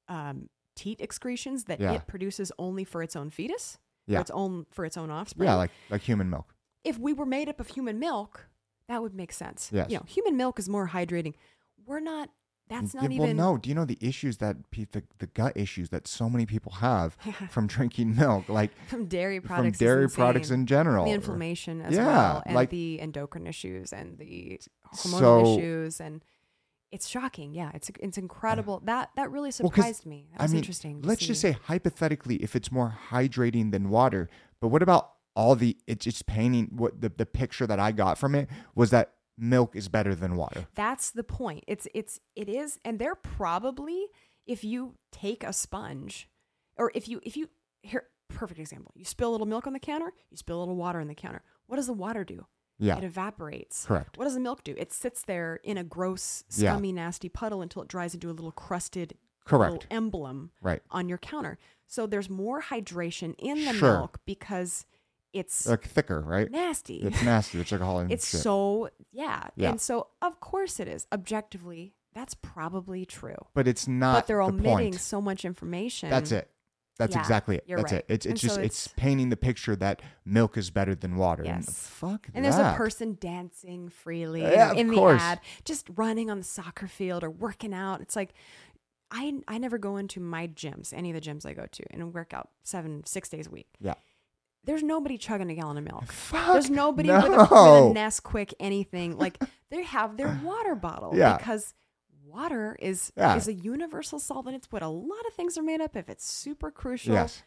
um, teat excretions that Yeah. it produces only for its own fetus, Yeah. for its own for its own offspring. Yeah, like like human milk. if we were made up of human milk, that would make sense. Yes. You know, human milk is more hydrating. We're not. That's not Yeah, even. Well, no. Do you know the issues that pe- the, the gut issues that so many people have (laughs) from drinking milk, like (laughs) From dairy from products. is dairy products insane. in general? the inflammation as Yeah, well, and like- the endocrine issues and the hormonal So- issues, and it's shocking. Yeah, it's it's incredible. that that really Well, surprised me. That I mean, interesting. let's just say hypothetically, if it's more hydrating than water, but what about all the? It's just painting. What the the picture that I got from it was that milk is better than water. That's the point. It's it's it is, and they're probably if you take a sponge, or if you if you here perfect example, you spill a little milk on the counter, you spill a little water on the counter. What does the water do? Yeah, It evaporates. correct. What does the milk do? It sits there in a gross, Yeah. scummy, nasty puddle until it dries into a little crusted Correct. little emblem Right. on your counter. So there's more hydration in the Sure. milk because it's Like thicker, right? nasty. It's nasty. It's like a Hollywood It's shit. so yeah. Yeah. And so of course it is. Objectively, that's probably true. but it's not. but they're the omitting point. so much information. That's it. That's Yeah, exactly it. That's right. it. It's And it's so just it's, it's- painting the picture that milk is better than water. And Yes. fuck that. And there's a person dancing freely Yeah, in, in the ad, just running on the soccer field or working out. It's like I I never go into my gyms, any of the gyms I go to, and work out seven six days a week. Yeah. There's nobody chugging a gallon of milk. Fuck There's nobody with, a, with a. Nesquik anything. Like they have their water (sighs) bottle Yeah. because water is Yeah. is a universal solvent. It's what a lot of things are made up of. It's super crucial. Yes.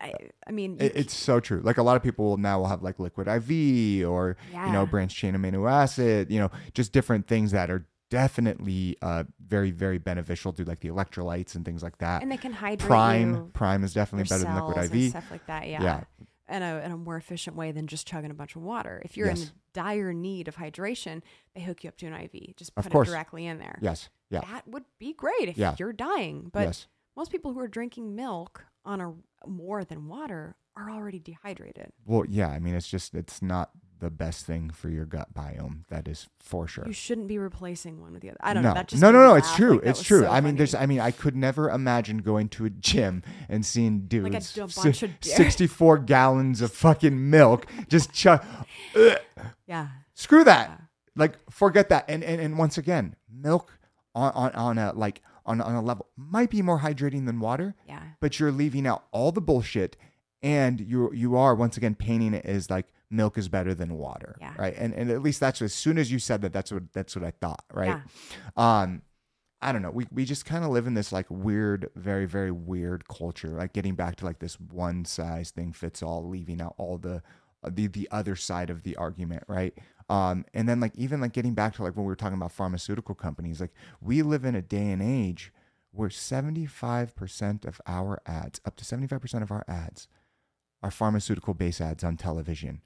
I, I mean, It, it's so true. Like a lot of people will now will have like liquid IV or you know Yeah. branched chain amino acid. You know, just different things that are definitely uh, very very beneficial to like the electrolytes and things like that. and they can hydrate Prime Prime is definitely better than liquid IV. stuff like that. Yeah. Yeah. In a, in a more efficient way than just chugging a bunch of water. If you're in dire need of hydration, they hook you up to an IV. Just put it directly in there. Yes. Yeah. That would be great if Yeah. you're dying. But yes. most people who are drinking milk on a more than water are already dehydrated. Well, yeah. I mean, it's just it's not the best thing for your gut biome. That is for sure. You shouldn't be replacing one with the other. I don't no. know. That just no, no, no. It's true. Like, it's true. so I mean, there's. I mean, I could never imagine going to a gym and seeing (laughs) dudes Like a si- bunch of. 64 (laughs) gallons of fucking milk just chug. Yeah. Screw that. Yeah. Like, forget that. And and, and once again, milk on, on on a like on on a level might be more hydrating than water, Yeah. but you're leaving out all the bullshit, and you you are once again painting it as like milk is better than water, Yeah. right? And and at least that's as soon as you said that, that's what that's what I thought, right? Yeah. Um, I don't know. We we just kind of live in this like weird, very very weird culture. Like getting back to like this one size thing fits all, leaving out all the the the other side of the argument, right? Um, and then like even like getting back to like when we were talking about pharmaceutical companies, like we live in a day and age where seventy five percent of our ads, up to seventy five percent of our ads, are pharmaceutical base ads on television.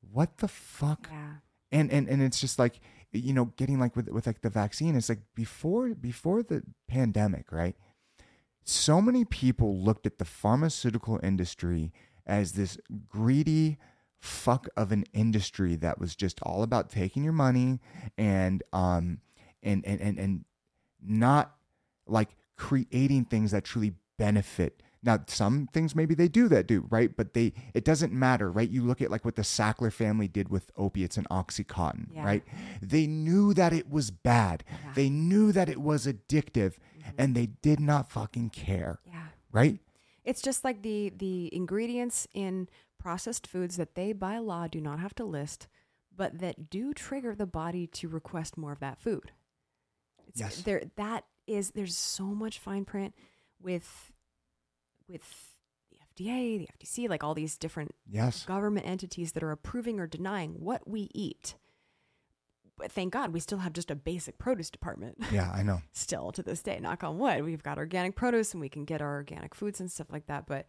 What the fuck? Yeah. and and and it's just like you know getting like with with like the vaccine it's like before before the pandemic right so many people looked at the pharmaceutical industry as this greedy fuck of an industry that was just all about taking your money and um and and and, and not like creating things that truly benefit now some things maybe they do that do right but they it doesn't matter right you look at like what the sackler family did with opiates and oxycontin Yeah. right they knew that it was bad Yeah. they knew that it was addictive mm-hmm. and they did not fucking care Yeah. right It's just like the the ingredients in processed foods that they by law do not have to list, but that do trigger the body to request more of that food. It's, Yes. There that is there's so much fine print with with the FDA, the FTC, like all these different yes government entities that are approving or denying what we eat. But thank God we still have just a basic produce department (laughs) yeah i know still to this day knock on wood we've got organic produce and we can get our organic foods and stuff like that but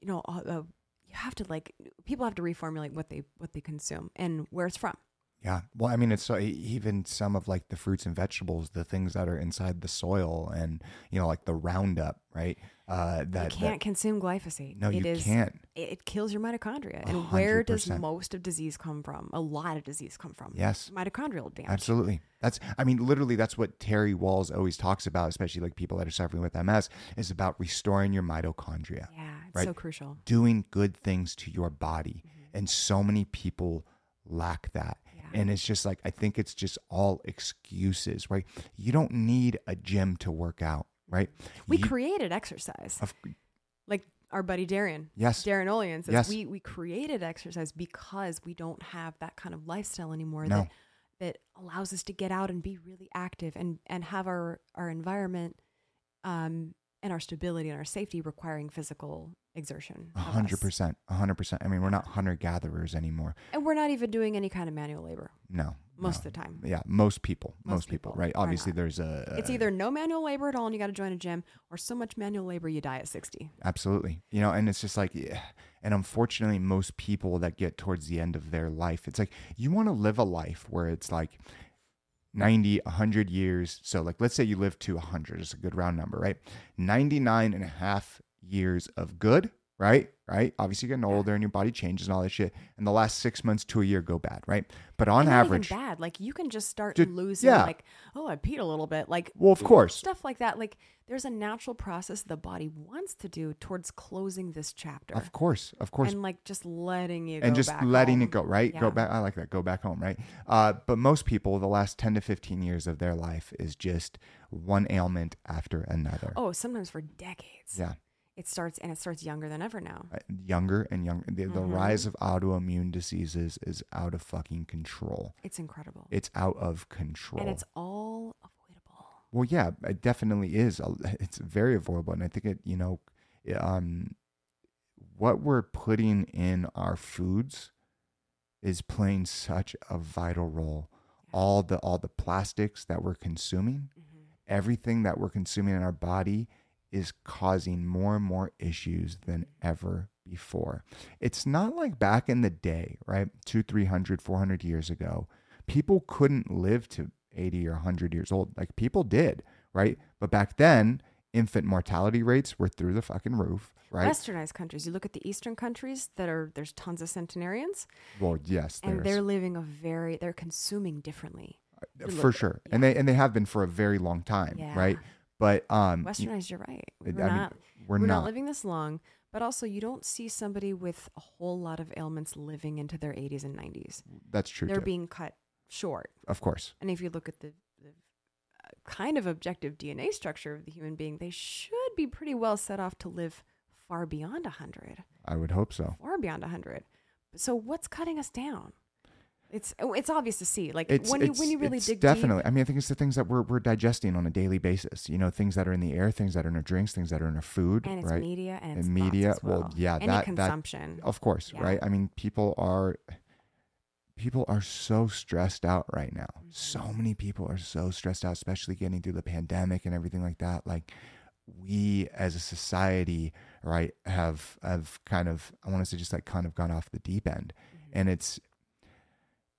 you know uh, uh, you have to like people have to reformulate what they what they consume and where it's from Yeah. Well, I mean, it's so, even some of like the fruits and vegetables, the things that are inside the soil, and you know, like the Roundup, right? Uh, that you can't that, consume glyphosate. No, It you is- can't. It, kills your mitochondria. A And where does most of disease come from? A lot of disease come from. Yes. Mitochondrial damage. Absolutely. That's, I mean, literally, that's what Terry Wahls always talks about, especially like people that are suffering with MS, is about restoring your mitochondria, Yeah, it's Right. so crucial. doing good things to your body. And so many people lack that. Yeah. And it's just like, I think it's just all excuses, right? You don't need a gym to work out, right? We You- created exercise. of, like our buddy Darian. yes. Darin Olien says Yes. we we created exercise because we don't have that kind of lifestyle anymore No. that that allows us to get out and be really active and and have our our environment um and our stability and our safety requiring physical exertion. A hundred percent. a hundred percent. I mean, we're not hunter gatherers anymore. And we're not even doing any kind of manual labor No, most no. of the time. Yeah, most people, most, Most people, people right? Obviously, there's a. Uh, it's either no manual labor at all and you got to join a gym or so much manual labor you die at 60. absolutely, you know, and it's just like, yeah. and unfortunately, most people that get towards the end of their life, it's like you want to live a life where it's like 90, 100 years. So, like, let's say you live to 100, it's a good round number, right? 99 and a half years of good, right? Right? Obviously, getting older and your body changes and all that shit. And the last six months to a year go bad, right? But on not average, even bad. Like you can just start losing yeah. like, oh, I peed a little bit. Like well, of course, stuff like that. Like there's a natural process the body wants to do towards closing this chapter. of course, of course, And like just letting you and go just back letting home. it go right go Yeah. back i like that go back home right uh, but most people the last 10 to 15 years of their life is just one ailment after another Oh, sometimes for decades. yeah It starts and it starts younger than ever now. Uh, younger and younger the, the Mhm. rise of autoimmune diseases is out of fucking control It's incredible. it's out of control and it's all avoidable. well yeah it definitely is (laughs) it's very avoidable and i think it you know um what we're putting in our foods is playing such a vital role all the all the plastics that we're consuming Mhm. everything that we're consuming in our body is causing more and more issues than ever before. It's not like back in the day right? Two 300 400 years ago people couldn't live to 80 or 100 years old. Like people did right? But back then infant mortality rates were through the fucking roof right? Westernized countries. You look at the Eastern countries that are there's tons of centenarians, well yes and they're living a very they're consuming differently. Uh, for little- sure. And they and they have been for a very long time Yeah. right but um Westernized, you're right. I We're mean, not we're, we're not. not living this long, but also you don't see somebody with a whole lot of ailments living into their 80s and 90s. that's true They're too. being cut short. of course And if you look at the, the uh, kind of objective DNA structure of the human being, they should be pretty well set off to live far beyond 100, i would hope so far beyond 100. So what's cutting us down? It's oh, it's obvious to see. Like it's when you when you really it's dig definitely deep, i mean i think it's the things that we're, we're digesting on a daily basis you know things that are in the air things that are in our drinks things that are in our food and it's right media and And media, well, well. yeah, any that- that- consumption. of course Yeah. right i mean people are people are so stressed out right now so Mm-hmm. many people are so stressed out especially getting through the pandemic and everything like that like we as a society right have have kind of i want to say just like kind of gone off the deep end Mm-hmm. and it's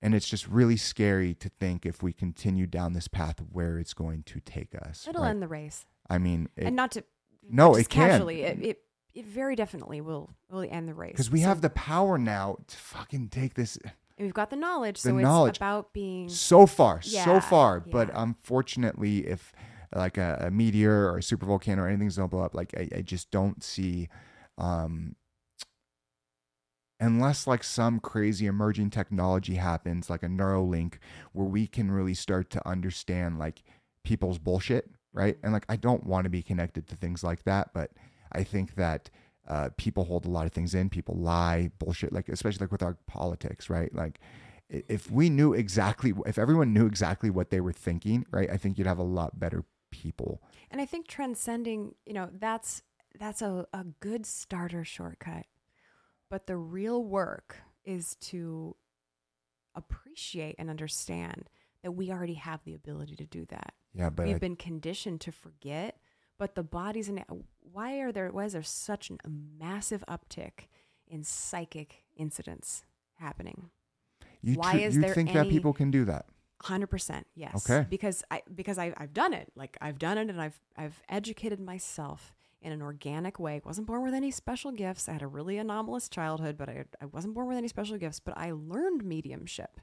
and it's just really scary to think if we continue down this path where it's going to take us It'll right? end the race, i mean it, and not to No, it can. casually. It, it it very definitely will will end the race because we So- have the power now to fucking take this and we've got the knowledge, the so knowledge. it's about being so far, so Yeah, far. But unfortunately, if like a, a meteor or a super volcano or anything's gonna blow up, like I, I just don't see, um, unless like some crazy emerging technology happens, like a Neuralink, where we can really start to understand like people's bullshit, right? And like I don't want to be connected to things like that, but I think that uh, people hold a lot of things in. People lie, bullshit, like especially like with our politics, right? Like if we knew exactly, if everyone knew exactly what they were thinking, right? I think you'd have a lot better people. And I think transcending, you know, that's that's a, a good starter shortcut. But the real work is to appreciate and understand that we already have the ability to do that. Yeah, but We've I- been conditioned to forget, but the bodies in why are there why is there such an, a massive uptick in psychic incidents happening? You Why tr- is you there think that people can do that? Hundred percent, yes. Okay. Because I because I I've done it. Like I've done it, and I've I've educated myself in an organic way. wasn't born with any special gifts. I had a really anomalous childhood, but I I wasn't born with any special gifts. But I learned mediumship,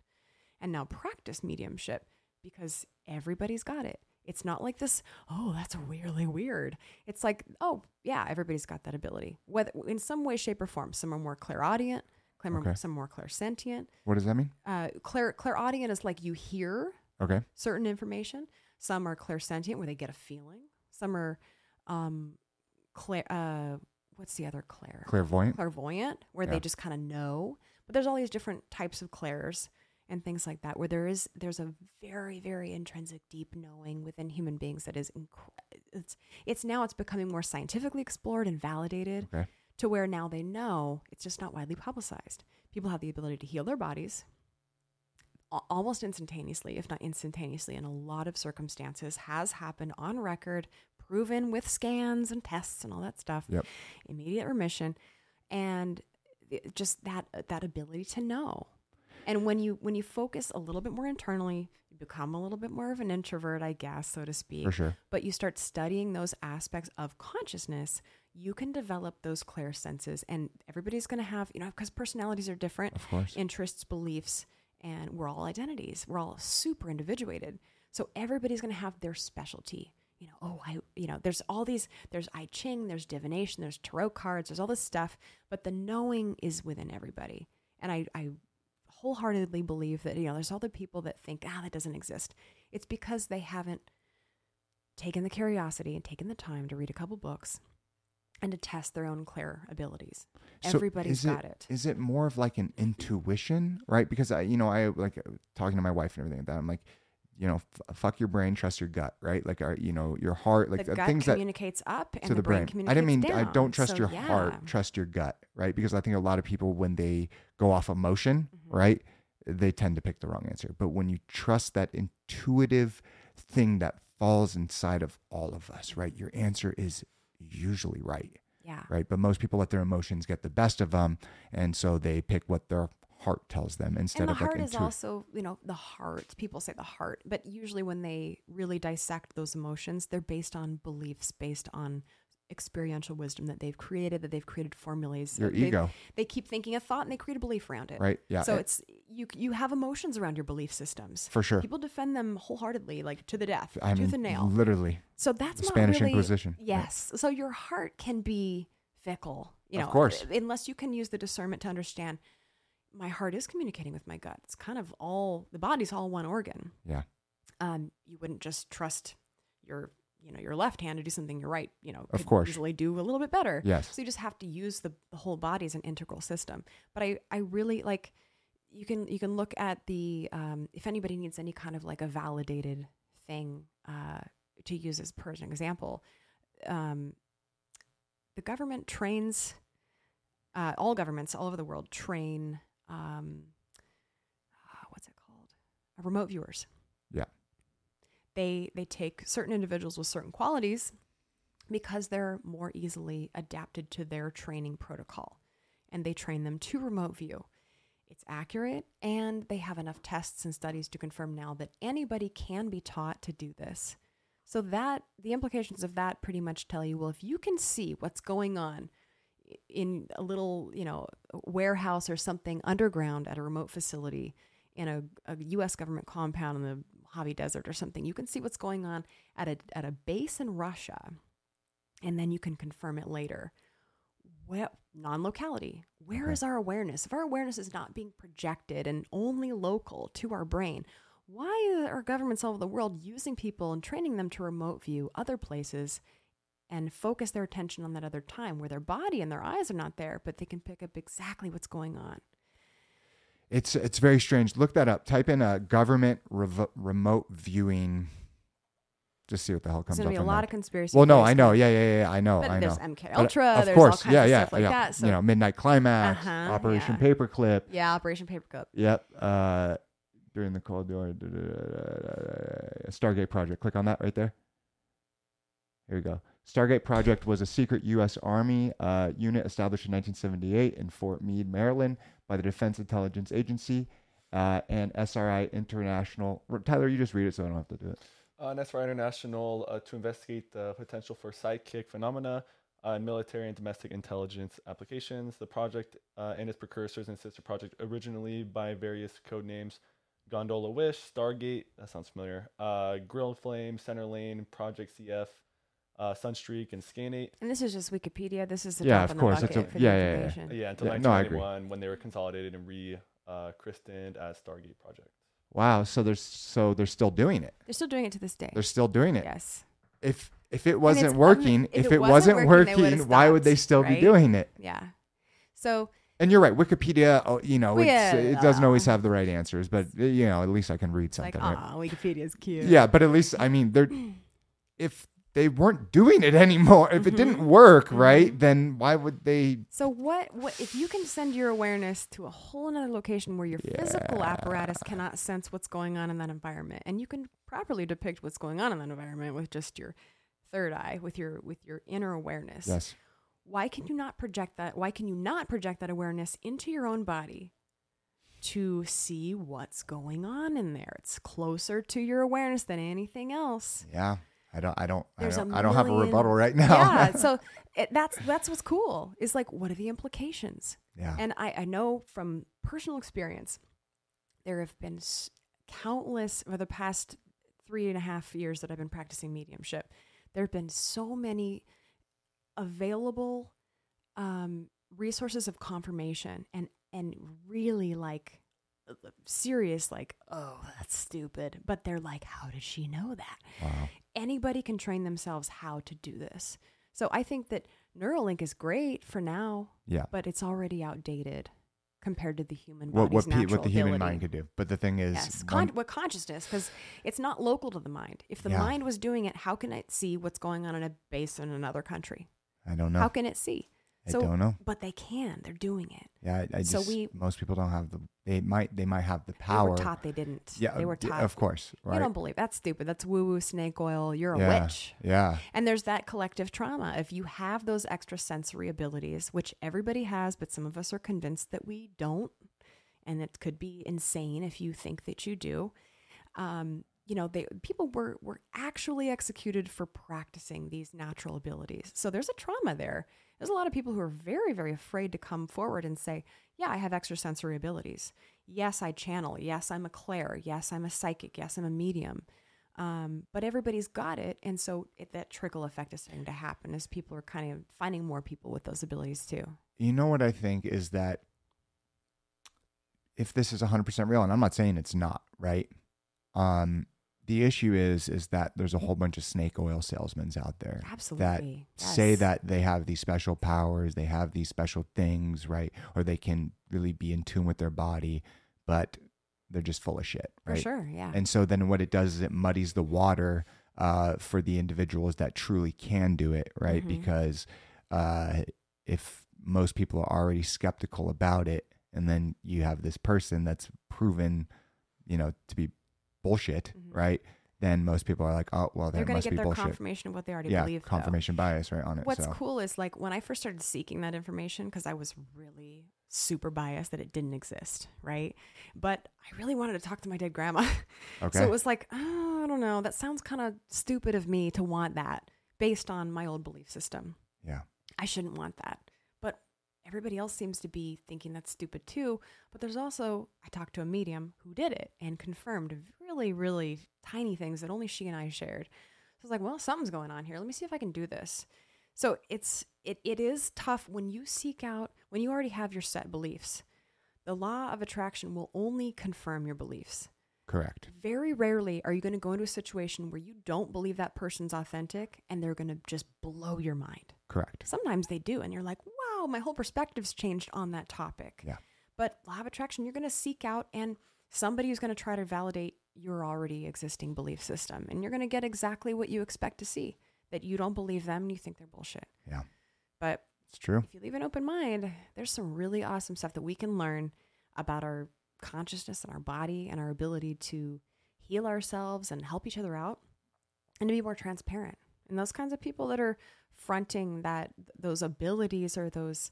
and now practice mediumship because everybody's got it. It's not like this. Oh, that's really weird. It's like oh yeah, everybody's got that ability. Whether in some way, shape, or form. Some are more clairaudient. Some are, Okay. some more clairsentient. What does that mean? Uh, clair clairaudient is like you hear Okay. certain information. Some are clairsentient where they get a feeling. Some are um clair uh what's the other clair? Clairvoyant. Clairvoyant where Yeah. they just kind of know. But there's all these different types of clairs and things like that where there is there's a very very intrinsic deep knowing within human beings that is inc- it's it's now it's becoming more scientifically explored and validated Okay. to where now they know it's just not widely publicized. People have the ability to heal their bodies almost instantaneously, if not instantaneously, in a lot of circumstances, has happened on record, proven with scans and tests and all that stuff. Yep. Immediate remission, and just that that ability to know. And when you when you focus a little bit more internally, you become a little bit more of an introvert, I guess, so to speak For sure. but you start studying those aspects of consciousness, you can develop those clear senses. And everybody's going to have, you know, because personalities are different, Of course. interests, beliefs, and we're all identities. We're all super individuated. So everybody's going to have their specialty. You know, oh, I, you know, there's all these, there's I Ching, there's divination, there's tarot cards, there's all this stuff, but the knowing is within everybody. And I, I wholeheartedly believe that, you know, there's all the people that think, ah, that doesn't exist. It's because they haven't taken the curiosity and taken the time to read a couple books and to test their own clear abilities. So Everybody's is got it. Is it more of like an intuition, right? Because I, you know, I like talking to my wife and everything like that. I'm like, you know, f- fuck your brain, trust your gut, right? Like, our, you know, your heart, like the the gut things that communicates up and to the, brain. communicates I didn't mean down. I don't trust So, your yeah. heart, trust your gut, right? Because I think a lot of people when they go off emotion, Mhm. right, they tend to pick the wrong answer. But when you trust that intuitive thing that falls inside of all of us, right, your answer is usually right, Yeah. right? But most people let their emotions get the best of them, and so they pick what their heart tells them instead the of like heart is also, you know, the heart. People say the heart, but usually when they really dissect those emotions, they're based on beliefs, based on experiential wisdom that they've created, that they've created formulas. your They- ego, They keep thinking a thought and they create a belief around it. right? Yeah, So eh, it's you. You have emotions around your belief systems. for sure. People defend them wholeheartedly, like to the death, I mean, tooth and nail. literally, So that's Spanish really, Inquisition. right? Yes. So your heart can be fickle. You know Of course. Unless you can use the discernment to understand my heart is communicating with my gut. It's kind of all the body's all one organ. Yeah. Um, you wouldn't just trust your you know your left hand to do something your right you know Of course. easily do a little bit better. Yes. So you just have to use the, the whole body as an integral system. But I, I really like you can you can look at the um, if anybody needs any kind of like a validated thing uh, to use as per an example, um, the government trains uh, all governments all over the world train um, uh, what's it called uh, remote viewers. Yeah. They they take certain individuals with certain qualities because they're more easily adapted to their training protocol and they train them to remote view. It's accurate and they have enough tests and studies to confirm now that anybody can be taught to do this. So that the implications of that pretty much tell you well if you can see what's going on in a little, you know, warehouse or something underground at a remote facility in a, a US government compound in the Mojave Desert or something, you can see what's going on at a at a base in Russia and then you can confirm it later. Well, non-locality. Where Okay. is our awareness? If our awareness is not being projected and only local to our brain, why are governments all over the world using people and training them to remote view other places and focus their attention on that other time where their body and their eyes are not there, but they can pick up exactly what's going on? It's it's very strange. Look that up. Type in a government revo- remote viewing. Just see what the hell comes There's going to be a lot that. of conspiracy. Well, no, I know. Yeah, yeah, yeah. I know. But I know. there's MK But, Ultra. of there's course, all kinds yeah, of yeah, like yeah. that. So you know, Midnight Climax, Uh-huh, Operation yeah. Paperclip. yeah, Operation Paperclip. Yep. Uh, during the Cold War, Stargate Project. Click on that right there. Here we go. Stargate Project was a secret U.S. Army uh, unit established in 1978 in Fort Meade, Maryland, by the Defense Intelligence Agency uh, and SRI International. Tyler, you just read it so I don't have to do it. Uh, SRI International uh, to investigate the potential for psychic phenomena uh, in military and domestic intelligence applications. The project uh, and its precursors and sister project, originally by various code names Gondola Wish, Stargate, that sounds familiar, Grill Flame, Center Lane, Project CF, uh, Sunstreak, and Scanate. And this is just Wikipedia. This is the Yeah, of course, it's a- bucket yeah, yeah, yeah. Yeah, until Yeah, no, 1991 when they were consolidated and re uh, christened as Stargate Project. Wow. So there's so they're still doing it. They're still doing it to this day. They're still doing it. yes. If if it wasn't it's un- working, if if, it it, wasn't wasn't working, they working, would've why would they still right? be doing it? Yeah. So And you're right. Wikipedia, oh, you know, Well, it's, yeah, it doesn't always have the right answers, but you know, at least I can read like, something. right? ah, Wikipedia's cute. Yeah, but at least I mean, they're (clears throat) if they weren't doing it (laughs) anymore, if it didn't work, Mhm. right, then why would they? So what? What if you can send your awareness to a whole another location where your physical apparatus cannot sense what's going on in that environment, and you can properly depict what's going on in that environment with just your third eye, with your with your inner awareness. Yes, Why can you not project that? Why can you not project that awareness into your own body to see what's going on in there? It's closer to your awareness than anything else. yeah. I don't. I don't. I There's a don't, I don't have a rebuttal right now. Yeah. (laughs) So it, that's that's what's cool. Is like, what are the implications? yeah. And I, I know from personal experience, there have been s- countless, for the past three and a half years that I've been practicing mediumship, there have been so many available um, resources of confirmation and, and really like serious, like, oh, that's stupid. But they're like, how did she know that? wow. Anybody can train themselves how to do this. So I think that Neuralink is great for now, Yeah. but it's already outdated compared to the human What what pe- what the human ability. mind could do, but the thing is, Yes, one- what consciousness? Because it's not local to the mind. If the Yeah. mind was doing it, how can it see what's going on in a base in another country? I don't know. How can it see? I so- don't know. But they can. They're doing it. Yeah, I, I so just we- most people don't have the. They might. They might have the They power. were taught they didn't. Yeah, they were taught. of course, You don't believe that's stupid. That's woo woo snake oil. You're a yeah, witch. yeah, And there's that collective trauma. If you have those extra sensory abilities, which everybody has, but some of us are convinced that we don't, and it could be insane if you think that you do. Um, you know, they people were were actually executed for practicing these natural abilities. So there's a trauma there. There's a lot of people who are very, very afraid to come forward and say, "Yeah, I have extrasensory abilities. Yes, I channel. Yes, I'm a clair. Yes, I'm a psychic. Yes, I'm a medium." Um, but everybody's got it, and so it, that trickle effect is starting to happen as people are kind of finding more people with those abilities too. You know what I think is that if this is 100% real and I'm not saying it's not, right? Um the issue is is that there's a whole bunch of snake oil salesmen out there Absolutely, that say that they have these special powers, they have these special things, right? Or they can really be in tune with their body, but they're just full of shit, for right? sure, yeah. And so then what it does is it muddies the water uh, for the individuals that truly can do it, right? Mhm. Because uh, if most people are already skeptical about it, and then you have this person that's proven, you know, to be bullshit, Mhm. right? Then most people are like, oh, well, They're going to be get their bullshit. confirmation of what they already yeah, believe. though. confirmation bias, right on it. What's so. cool is like when I first started seeking that information because I was really super biased that it didn't exist, right? But I really wanted to talk to my dead grandma. (laughs) Okay. So it was like, oh, I don't know. That sounds kind of stupid of me to want that based on my old belief system. yeah. I shouldn't want that. Everybody else seems to be thinking that's stupid too. But there's also, I talked to a medium who did it and confirmed really, really tiny things that only she and I shared. So I was like, well, something's going on here. Let me see if I can do this. So it's it it is tough when you seek out when you already have your set beliefs. The law of attraction will only confirm your beliefs. Correct. Very rarely are you going to go into a situation where you don't believe that person's authentic and they're going to just blow your mind. Correct. Sometimes they do, and you're like, wow, my whole perspective's changed on that topic. Yeah. But law of attraction, you're going to seek out and somebody who's going to try to validate your already existing belief system. And you're going to get exactly what you expect to see that you don't believe them and you think they're bullshit. Yeah. But It's true. if you leave an open mind, there's some really awesome stuff that we can learn about our consciousness and our body and our ability to heal ourselves and help each other out and to be more transparent. And those kinds of people that are fronting that those abilities or those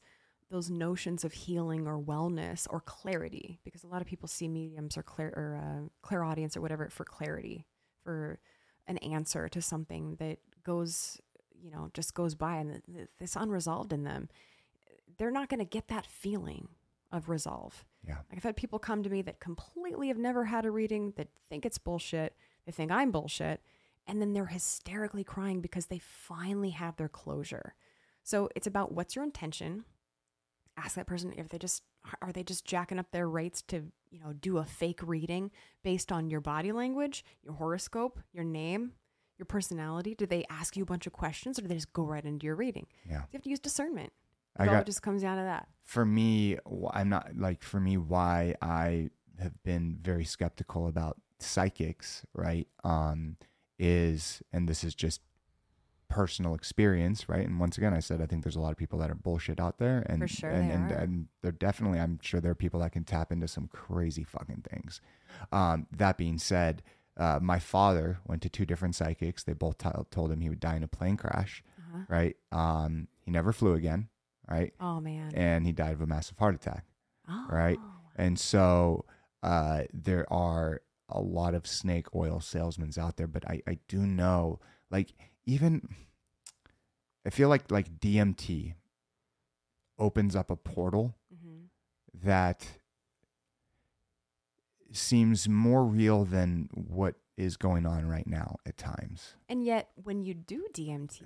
those notions of healing or wellness or clarity because a lot of people see mediums or clear or uh, clairaudience or whatever for clarity for an answer to something that goes you know just goes by and it's unresolved in them they're not going to get that feeling of resolve Yeah. like i've had people come to me that completely have never had a reading that think it's bullshit they think i'm bullshit and then they're hysterically crying because they finally have their closure. So it's about what's your intention? Ask that person if they just are they just jacking up their rates to you know do a fake reading based on your body language your horoscope your name your personality? Do they ask you a bunch of questions or do they just go right into your reading? Yeah. you have to use discernment. I it all got- just comes down to that. For me, I'm not like for me why I have been very skeptical about psychics, right? Um, is and this is just personal experience, right? And once again, I said I think there's a lot of people that are bullshit out there, and For sure and they and, and they're definitely, I'm sure there are people that can tap into some crazy fucking things. Um, that being said. Uh, my father went to two different psychics. They both t- told him he would die in a plane crash, uh-huh. right? Um, he never flew again, right? oh man And he died of a massive heart attack oh. right? And so uh, there are a lot of snake oil salesmen out there, but I, I do know, like, even I feel like like DMT opens up a portal Mhm. that seems more real than what is going on right now at times. And yet, when you do DMT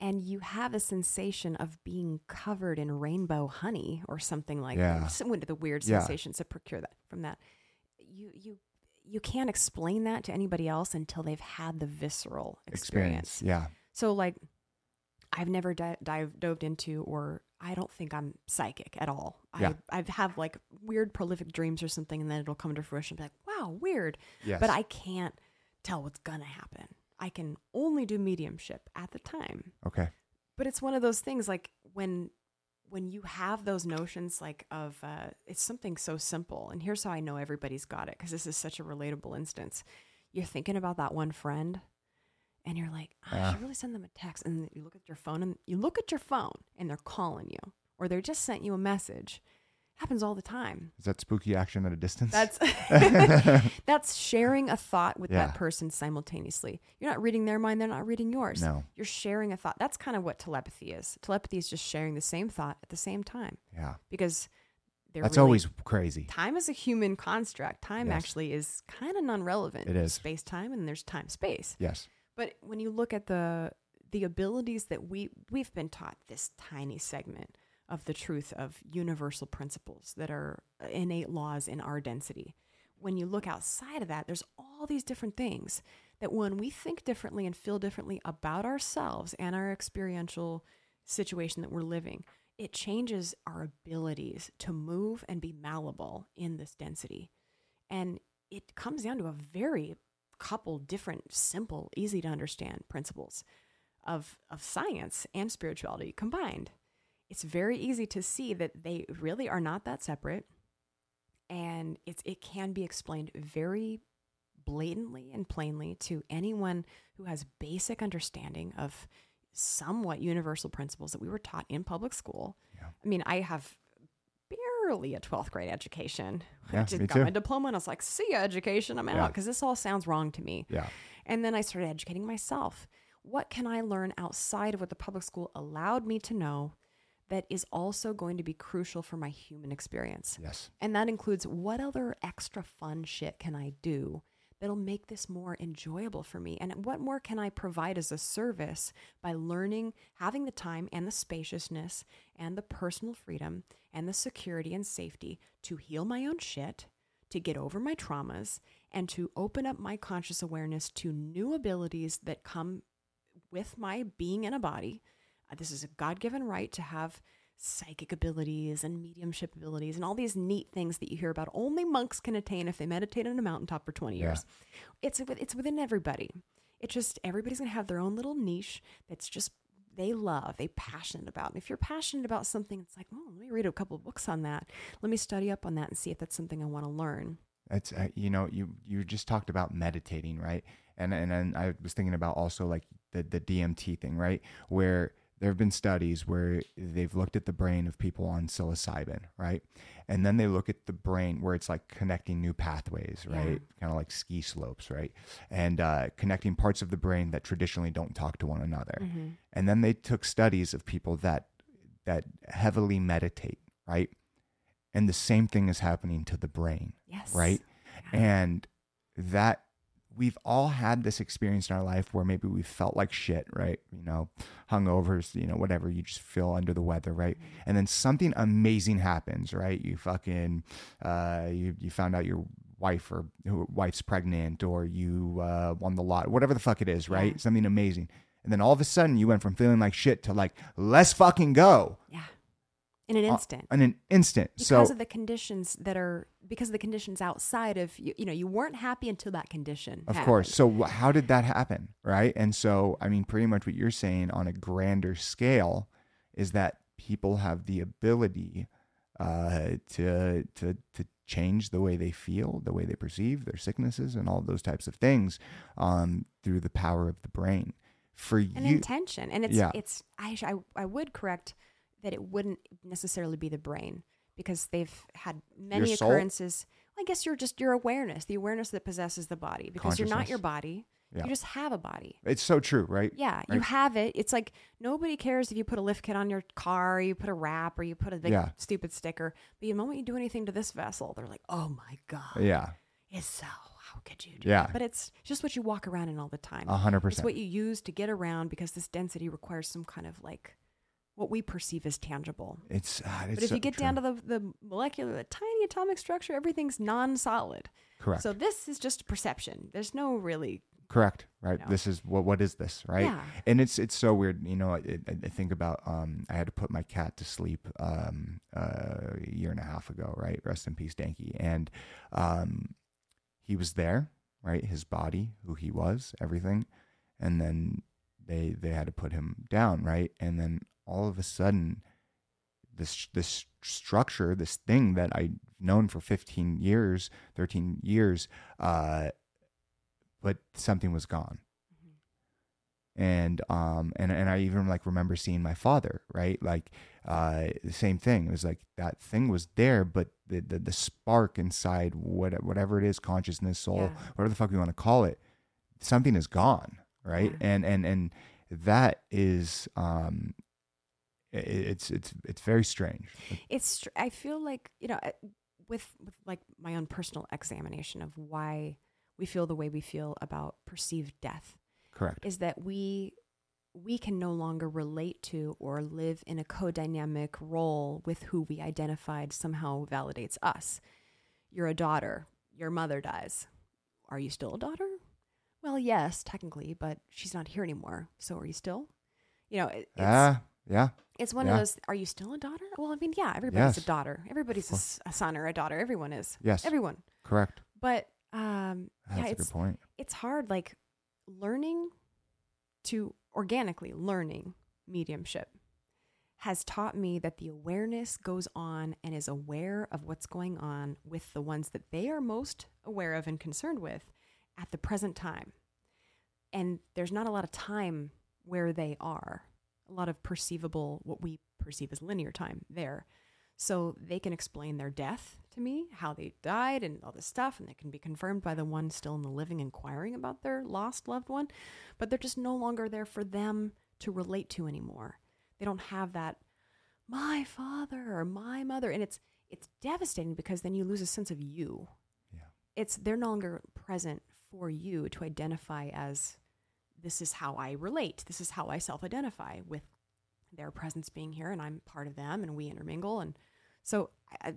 and you have a sensation of being covered in rainbow honey or something like Yeah. that, (laughs) some of the weird Yeah. sensations that procure that from that, you you you can't explain that to anybody else until they've had the visceral experience. Yeah. So, like, I've never di- dive, dove into, or I don't think I'm psychic at all. Yeah. I I've have like weird prolific dreams or something, and then it'll come to fruition. And be like, wow, weird. Yes. But I can't tell what's gonna happen. I can only do mediumship at the time. Okay. But it's one of those things like when when you have those notions like of uh, it's something so simple and here's how i know everybody's got it because this is such a relatable instance. You're thinking about that one friend and you're like "Ah, i should really send them a text and you look at your phone and you look at your phone and they're calling you or they just sent you a message happens all the time Is that spooky action at a distance? that's (laughs) (laughs) that's sharing a thought with Yeah. that person simultaneously. You're not reading their mind, they're not reading yours. No. You're sharing a thought. That's kind of what telepathy is. Telepathy is just sharing the same thought at the same time yeah. because they're That's really- always crazy. time is a human construct. Time Yes. actually is kind of non-relevant. It is. space time and there's time space. Yes. But when you look at the the abilities that we we've been taught this tiny segment of the truth of universal principles that are uh, innate laws in our density. When you look outside of that, there's all these different things that when we think differently and feel differently about ourselves and our experiential situation that we're living, it changes our abilities to move and be malleable in this density. And it comes down to a very couple different, simple, easy to understand principles of, of science and spirituality combined. It's very easy to see that they really are not that separate. And it's, it can be explained very blatantly and plainly to anyone who has basic understanding of somewhat universal principles that we were taught in public school. Yeah. I mean, I have barely a 12th grade education. I Yeah, just me got too. my diploma and I was like, see ya, education, I'm Yeah. out because this all sounds wrong to me. Yeah. And then I started educating myself. What can I learn outside of what the public school allowed me to know that is also going to be crucial for my human experience? Yes. And that includes what other extra fun shit can I do that'll make this more enjoyable for me? And what more can I provide as a service by learning, having the time and the spaciousness and the personal freedom and the security and safety to heal my own shit, to get over my traumas, and to open up my conscious awareness to new abilities that come with my being in a body. Uh, this is a God given right to have psychic abilities and mediumship abilities and all these neat things that you hear about only monks can attain if they meditate on a mountaintop for 20 Yeah. years. It's it's within everybody. It's just everybody's going to have their own little niche that's just they love, they passionate about. And if you're passionate about something, it's like, oh, let me read a couple of books on that. Let me study up on that and see if that's something I want to learn. It's uh, you know you you just talked about meditating right and and then I was thinking about also like the the DMT thing right where there have been studies where they've looked at the brain of people on psilocybin, right? And then they look at the brain where it's like connecting new pathways, Yeah. right? Kind of like ski slopes, right? And uh, connecting parts of the brain that traditionally don't talk to one another. Mm-hmm. And then they took studies of people that that heavily meditate, right? And the same thing is happening to the brain Yes. right? Yeah. And that we've all had this experience in our life where maybe we felt like shit, right? You know, hungovers, you know, whatever, you just feel under the weather, right? And then something amazing happens, right? You fucking, uh, you, you found out your wife or who- wife's pregnant or you uh, won the lot, whatever the fuck it is, right? Yeah. Something amazing. And then all of a sudden you went from feeling like shit to like, let's fucking go Yeah. In an uh, instant. in an instant. because so of the conditions that are because of the conditions outside of you you know you weren't happy until that condition Of happened. course. So how did that happen, right? And so I mean, pretty much what you're saying on a grander scale is that people have the ability uh, to to to change the way they feel, the way they perceive their sicknesses, and all those types of things um, through the power of the brain. For you. an you, intention and it's Yeah. it's I, I i would correct that it wouldn't necessarily be the brain because they've had many soul? occurrences i guess you're just your awareness the awareness that possesses the body because you're not your body Yeah. you just have a body it's so true, right? yeah you have it it's like nobody cares if you put a lift kit on your car or you put a wrap or you put a big Yeah. stupid sticker but the moment you do anything to this vessel they're like oh my god Yeah, it's so how could you do Yeah. that? but it's just what you walk around in all the time a hundred it's percent. what you use to get around because this density requires some kind of like what we perceive as tangible. It's, uh, it's but if so you get true. down to the, the molecular, the tiny atomic structure, everything's non solid. correct, So this is just perception. There's no really. correct, right? This is what what is this, right? Yeah. and it's it's so weird you know I, I I think about um i had to put my cat to sleep um uh, a year and a half ago right rest in peace danky and um he was there right his body who he was everything and then they they had to put him down right and then all of a sudden this this structure this thing that i've known for 15 years 13 years uh but something was gone. And um and and I even like remember seeing my father right? Like uh the same thing. It was like that thing was there but the the, the spark inside what whatever it is consciousness soul Yeah. whatever the fuck we want to call it something is gone right? Yeah. and and and that is um it's it's it's very strange It's. I feel like you know, uh, with with like my own personal examination of why we feel the way we feel about perceived death correct is that we we can no longer relate to or live in a co-dynamic role with who we identified somehow validates us. You're a daughter, your mother dies. Are you still a daughter? Well, yes, technically, but she's not here anymore. So are you still? You know, it- it's ah yeah it's one yeah. of those are you still a daughter? Well, I mean, yeah, everybody's Yes. a daughter. Everybody's a, son or a daughter. Everyone is. yes Everyone. correct But um that's yeah, a it's good point it's hard like learning to organically learning mediumship has taught me that the awareness goes on and is aware of what's going on with the ones that they are most aware of and concerned with at the present time. And there's not a lot of time where they are, a lot of perceivable, what we perceive as linear time there. So they can explain their death to me, how they died, and all this stuff, and it can be confirmed by the one still in the living inquiring about their lost loved one. But they're just no longer there for them to relate to anymore. They don't have that my father or my mother, and it's it's devastating because then you lose a sense of you. Yeah. It's they're no longer present for you to identify as this is how I relate. This is how I self-identify with their presence being here and I'm part of them and we intermingle and so I,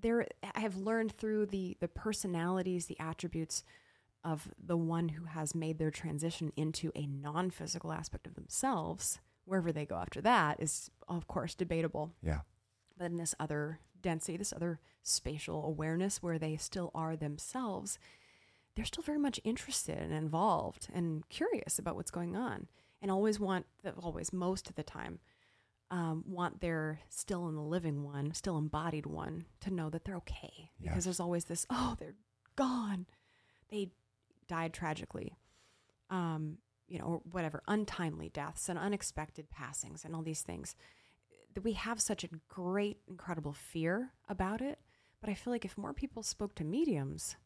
there I have learned through the the personalities the attributes of the one who has made their transition into a non-physical aspect of themselves wherever they go after that is of course debatable yeah but in this other density this other spatial awareness where they still are themselves they're still very much interested and involved and curious about what's going on and always want the, always most of the time um, want their still in the living one still embodied one to know that they're okay because Yes. there's always this oh they're gone they died tragically um, you know, or whatever, untimely deaths and unexpected passings and all these things. That we have such a great, incredible fear about it. But I feel like if more people spoke to mediums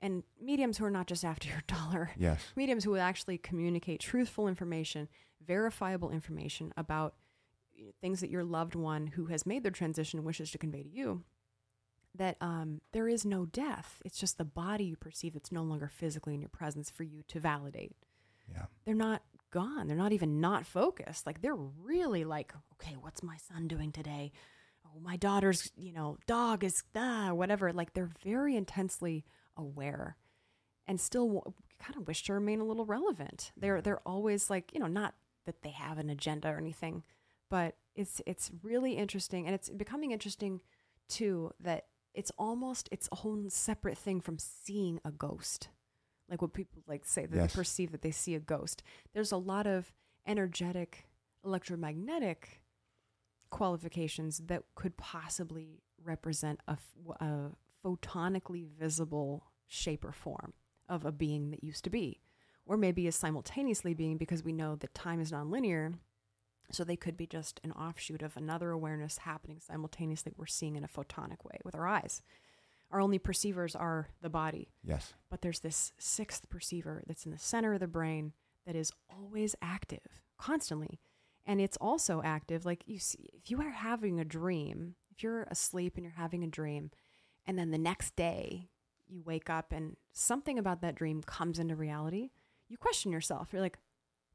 and mediums who are not just after your (laughs) dollar, Yes. mediums who would actually communicate truthful information, verifiable information about things that your loved one who has made their transition wishes to convey to you, that um, there is no death. It's just the body you perceive that's no longer physically in your presence for you to validate. Yeah. They're not gone. They're not even not focused. Like they're really like, okay, what's my son doing today? Oh, my daughter's, you know, dog is ah, whatever. Like they're very intensely aware and still kind of wish to remain a little relevant. They're mm-hmm. they're always like, you know, not that they have an agenda or anything, but it's it's really interesting and it's becoming interesting too that it's almost its own separate thing from seeing a ghost. Like what people like say that Yes. they perceive that they see a ghost. There's a lot of energetic electromagnetic qualifications that could possibly represent a, a photonically visible shape or form of a being that used to be, or maybe a simultaneously being because we know that time is nonlinear. So they could be just an offshoot of another awareness happening simultaneously. We're seeing in a photonic way with our eyes. Our only perceivers are the body, Yes. but there's this sixth perceiver that's in the center of the brain that is always active constantly and it's also active like you see if you are having a dream if you're asleep and you're having a dream and then the next day you wake up and something about that dream comes into reality you question yourself you're like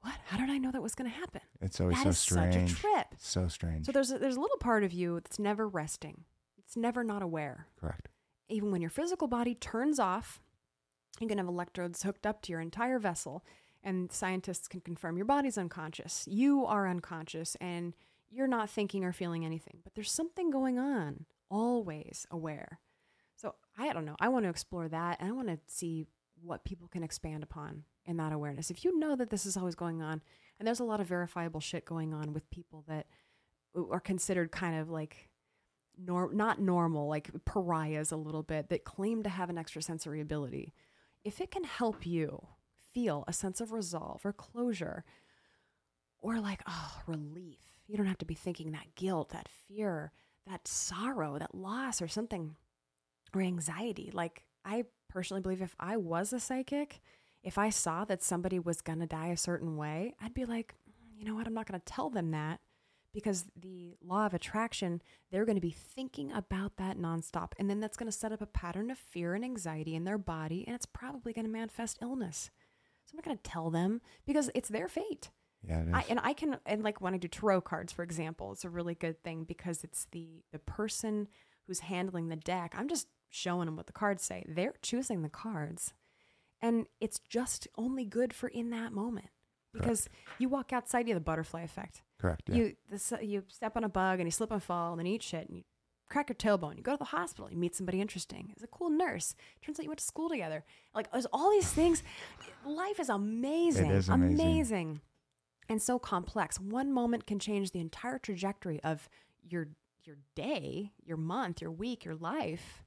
what how did i know that was going to happen It's always That so is such a strange. trip So strange. so there's a, there's a little part of you that's never resting it's never not aware Correct. even when your physical body turns off, you can have electrodes hooked up to your entire vessel, and scientists can confirm your body's unconscious. You are unconscious, and you're not thinking or feeling anything, but there's something going on, always aware. So I don't know. I want to explore that, and I want to see what people can expand upon in that awareness. If you know that this is always going on, and there's a lot of verifiable shit going on with people that are considered kind of like nor- not normal, like pariahs a little bit that claim to have an extrasensory ability. If it can help you feel a sense of resolve or closure or like, oh, relief, you don't have to be thinking that guilt, that fear, that sorrow, that loss or something or anxiety. Like, I personally believe if I was a psychic, if I saw that somebody was going to die a certain way, I'd be like, "Mm, you know what? I'm not going to tell them that because the law of attraction, they're going to be thinking about that nonstop. And then that's going to set up a pattern of fear and anxiety in their body. And it's probably going to manifest illness. So I'm not going to tell them because it's their fate. Yeah, it is. I, and I can, and like when I do tarot cards, for example, it's a really good thing because it's the the person who's handling the deck. I'm just showing them what the cards say. They're choosing the cards, and it's just only good for in that moment because you walk outside, you have the butterfly effect. Correct. Yeah. You this, you step on a bug and you slip and fall and then you eat shit and you crack your tailbone. You go to the hospital. You meet somebody interesting. It's a cool nurse. Turns out you went to school together. Like there's all these things. Life is amazing. is amazing. amazing and so complex. One moment can change the entire trajectory of your your day, your month, your week, your life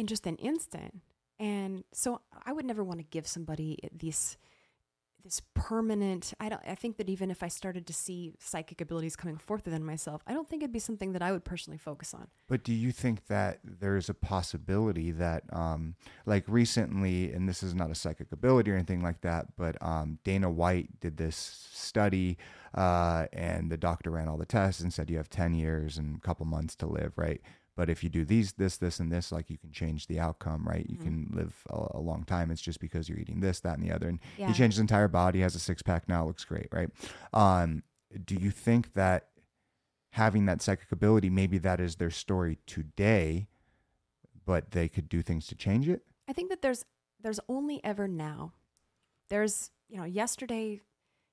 in just an instant. And so I would never want to give somebody these this permanent I don't I think that even if I started to see psychic abilities coming forth within myself, I don't think it'd be something that I would personally focus on. But do you think that there's a possibility that, um, like recently, and this is not a psychic ability or anything like that, but um, Dana White did this study, uh, and the doctor ran all the tests and said you have 10 years and a couple months to live, right? But if you do these, this, this, and this, like you can change the outcome, right? You can live a, a long time. It's just because you're eating this, that, and the other. And Yeah. he changed his entire body, has a six pack now, looks great, right? Um, do you think that having that psychic ability, maybe that is their story today, but they could do things to change it? I think that there's there's only ever now. There's, you know, yesterday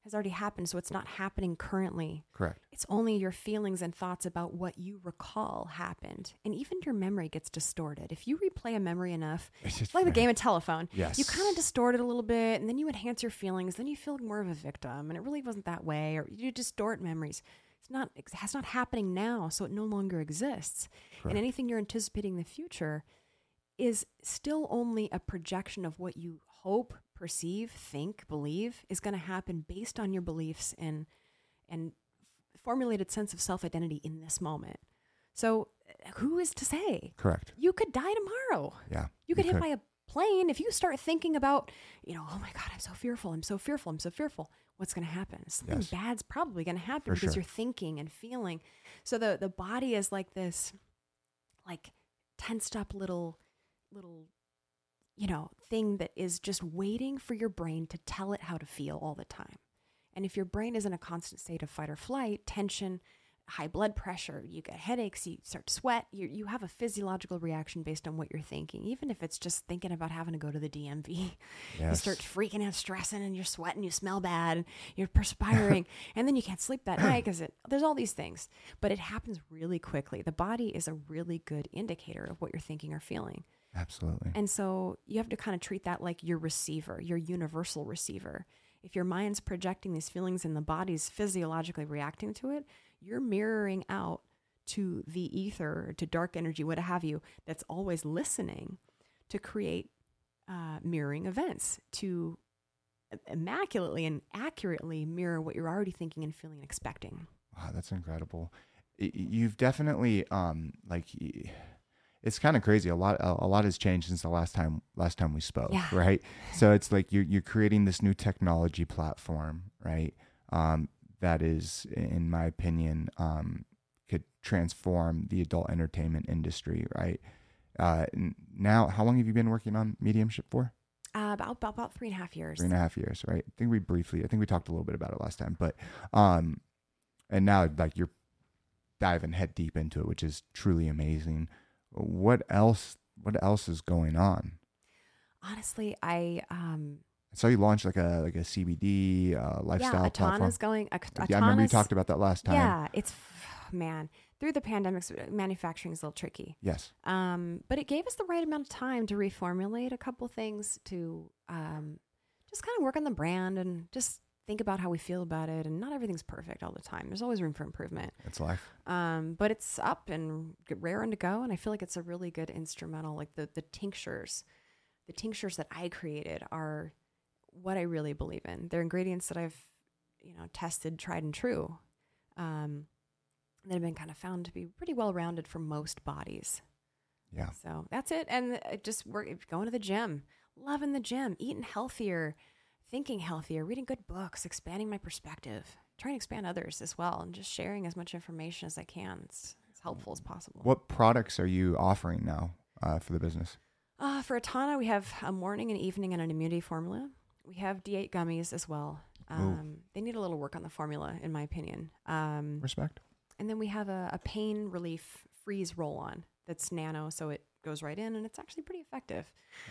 has already happened, so it's not happening currently. Correct. It's only your feelings and thoughts about what you recall happened. And even your memory gets distorted. If you replay a memory enough, (laughs) It's like the game of telephone. Yes. You kind of distort it a little bit and then you enhance your feelings. Then you feel more of a victim and it really wasn't that way. Or you distort memories. It's not it's not happening now, so it no longer exists. Correct. And anything you're anticipating in the future is still only a projection of what you hope perceive, think, believe is going to happen based on your beliefs and and formulated sense of self-identity in this moment. So, uh, who is to say? Correct. You could die tomorrow. Yeah. You could hit by a plane if you start thinking about, you know, oh my god, I'm so fearful. I'm so fearful. I'm so fearful. What's going to happen? Something Yes. bad's probably going to happen For because sure. you're thinking and feeling. So the the body is like this like tensed up little little you know thing that is just waiting for your brain to tell it how to feel all the time. And if your brain is in a constant state of fight or flight tension high blood pressure you get headaches you start to sweat you, you have a physiological reaction based on what you're thinking. Even if it's just thinking about having to go to the dmv (laughs) you start freaking out stressing and you're sweating you smell bad and you're perspiring (laughs) and then you can't sleep that night because there's all these things. But it happens really quickly. The body is a really good indicator of what you're thinking or feeling Absolutely. and so you have to kind of treat that like your receiver, your universal receiver. If your mind's projecting these feelings and the body's physiologically reacting to it, you're mirroring out to the ether, to dark energy, what have you, that's always listening to create uh, mirroring events, to immaculately and accurately mirror what you're already thinking and feeling and expecting. Wow, that's incredible. You've definitely um like it's kind of crazy. A lot a a lot has changed since the last time last time we spoke, Yeah. right? So it's like you're you're creating this new technology platform, right? Um that is in my opinion um could transform the adult entertainment industry, right? Uh now how long have you been working on mediumship for? Uh, about, about about three and a half years. three and a half years, right? I think we briefly, I think we talked a little bit about it last time, but um, and now like you're diving head deep into it, which is truly amazing. What else? What else is going on? Honestly, I um, I saw you launch like a like a CBD uh, lifestyle yeah, platform. Atana's going. Yeah, I remember you talked about that last time. Yeah, it's man through the pandemic, manufacturing is a little tricky. Yes. Um, but it gave us the right amount of time to reformulate a couple things to um, just kind of work on the brand and just think about how we feel about it. And not everything's perfect all the time. There's always room for improvement. It's life. Um, but it's up and rare and to go, and I feel like it's a really good instrumental. Like the the tinctures, the tinctures that I created are what I really believe in. They're ingredients that I've you know tested, tried and true. Um, that have been kind of found to be pretty well rounded for most bodies. Yeah. So that's it. And it just work going to the gym, loving the gym, eating healthier, thinking healthier, reading good books, expanding my perspective, trying to expand others as well, and just sharing as much information as I can. It's as helpful as possible. What products are you offering now uh, for the business? Uh, for Atana, we have a morning and evening and an immunity formula. We have D8 gummies as well. Um, they need a little work on the formula, in my opinion. Um, Respect. and then we have a, a pain relief freeze roll on that's nano, so it goes right in, and it's actually pretty effective.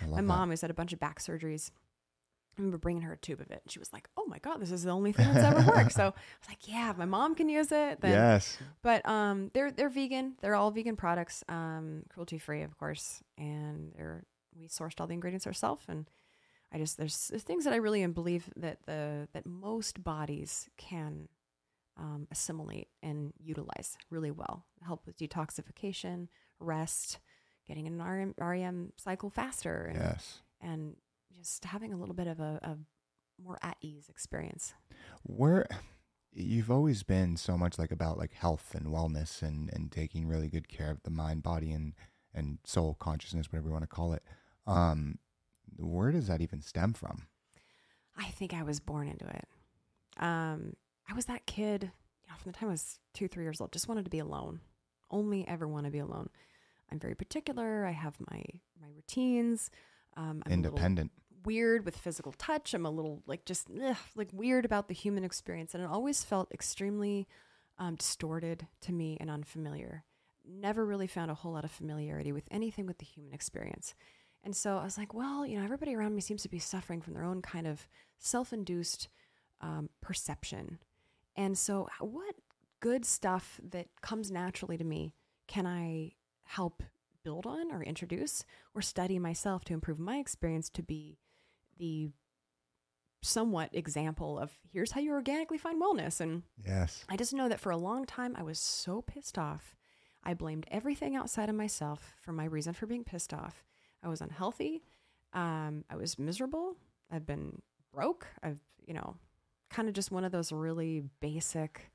My that. mom, who's had a bunch of back surgeries, I remember bringing her a tube of it. And she was like, "Oh my god, this is the only thing that's ever worked." So (laughs) I was like, "Yeah, my mom can use it." Then. yes. But um, they're they're vegan. They're all vegan products, um, cruelty free, of course, and they're we sourced all the ingredients ourselves. And I just there's, there's things that I really believe that the that most bodies can um, assimilate and utilize really well. Help with detoxification, rest, getting an RM, REM cycle faster, and, Yes. and just having a little bit of a, a more at ease experience. where you've always been so much like about like health and wellness and and taking really good care of the mind body and and soul consciousness whatever you want to call it um where does that even stem from I think I was born into it. Um, I was that kid, you know, from the time I was two, three years old, just wanted to be alone. Only ever want to be alone. I'm very particular. I have my my routines. Um, I'm a little independent weird with physical touch. I'm a little like just ugh, like weird about the human experience, and it always felt extremely um, distorted to me and unfamiliar. Never really found a whole lot of familiarity with anything with the human experience. And so I was like, well, you know, everybody around me seems to be suffering from their own kind of self induced um, perception. And so, what good stuff that comes naturally to me can I help build on or introduce or study myself to improve my experience to be the somewhat example of here's how you organically find wellness? And yes I just know that for a long time, I was so pissed off. I blamed everything outside of myself for my reason for being pissed off. I was unhealthy. Um, I was miserable. I've been broke. I've, you know, kind of just one of those really basic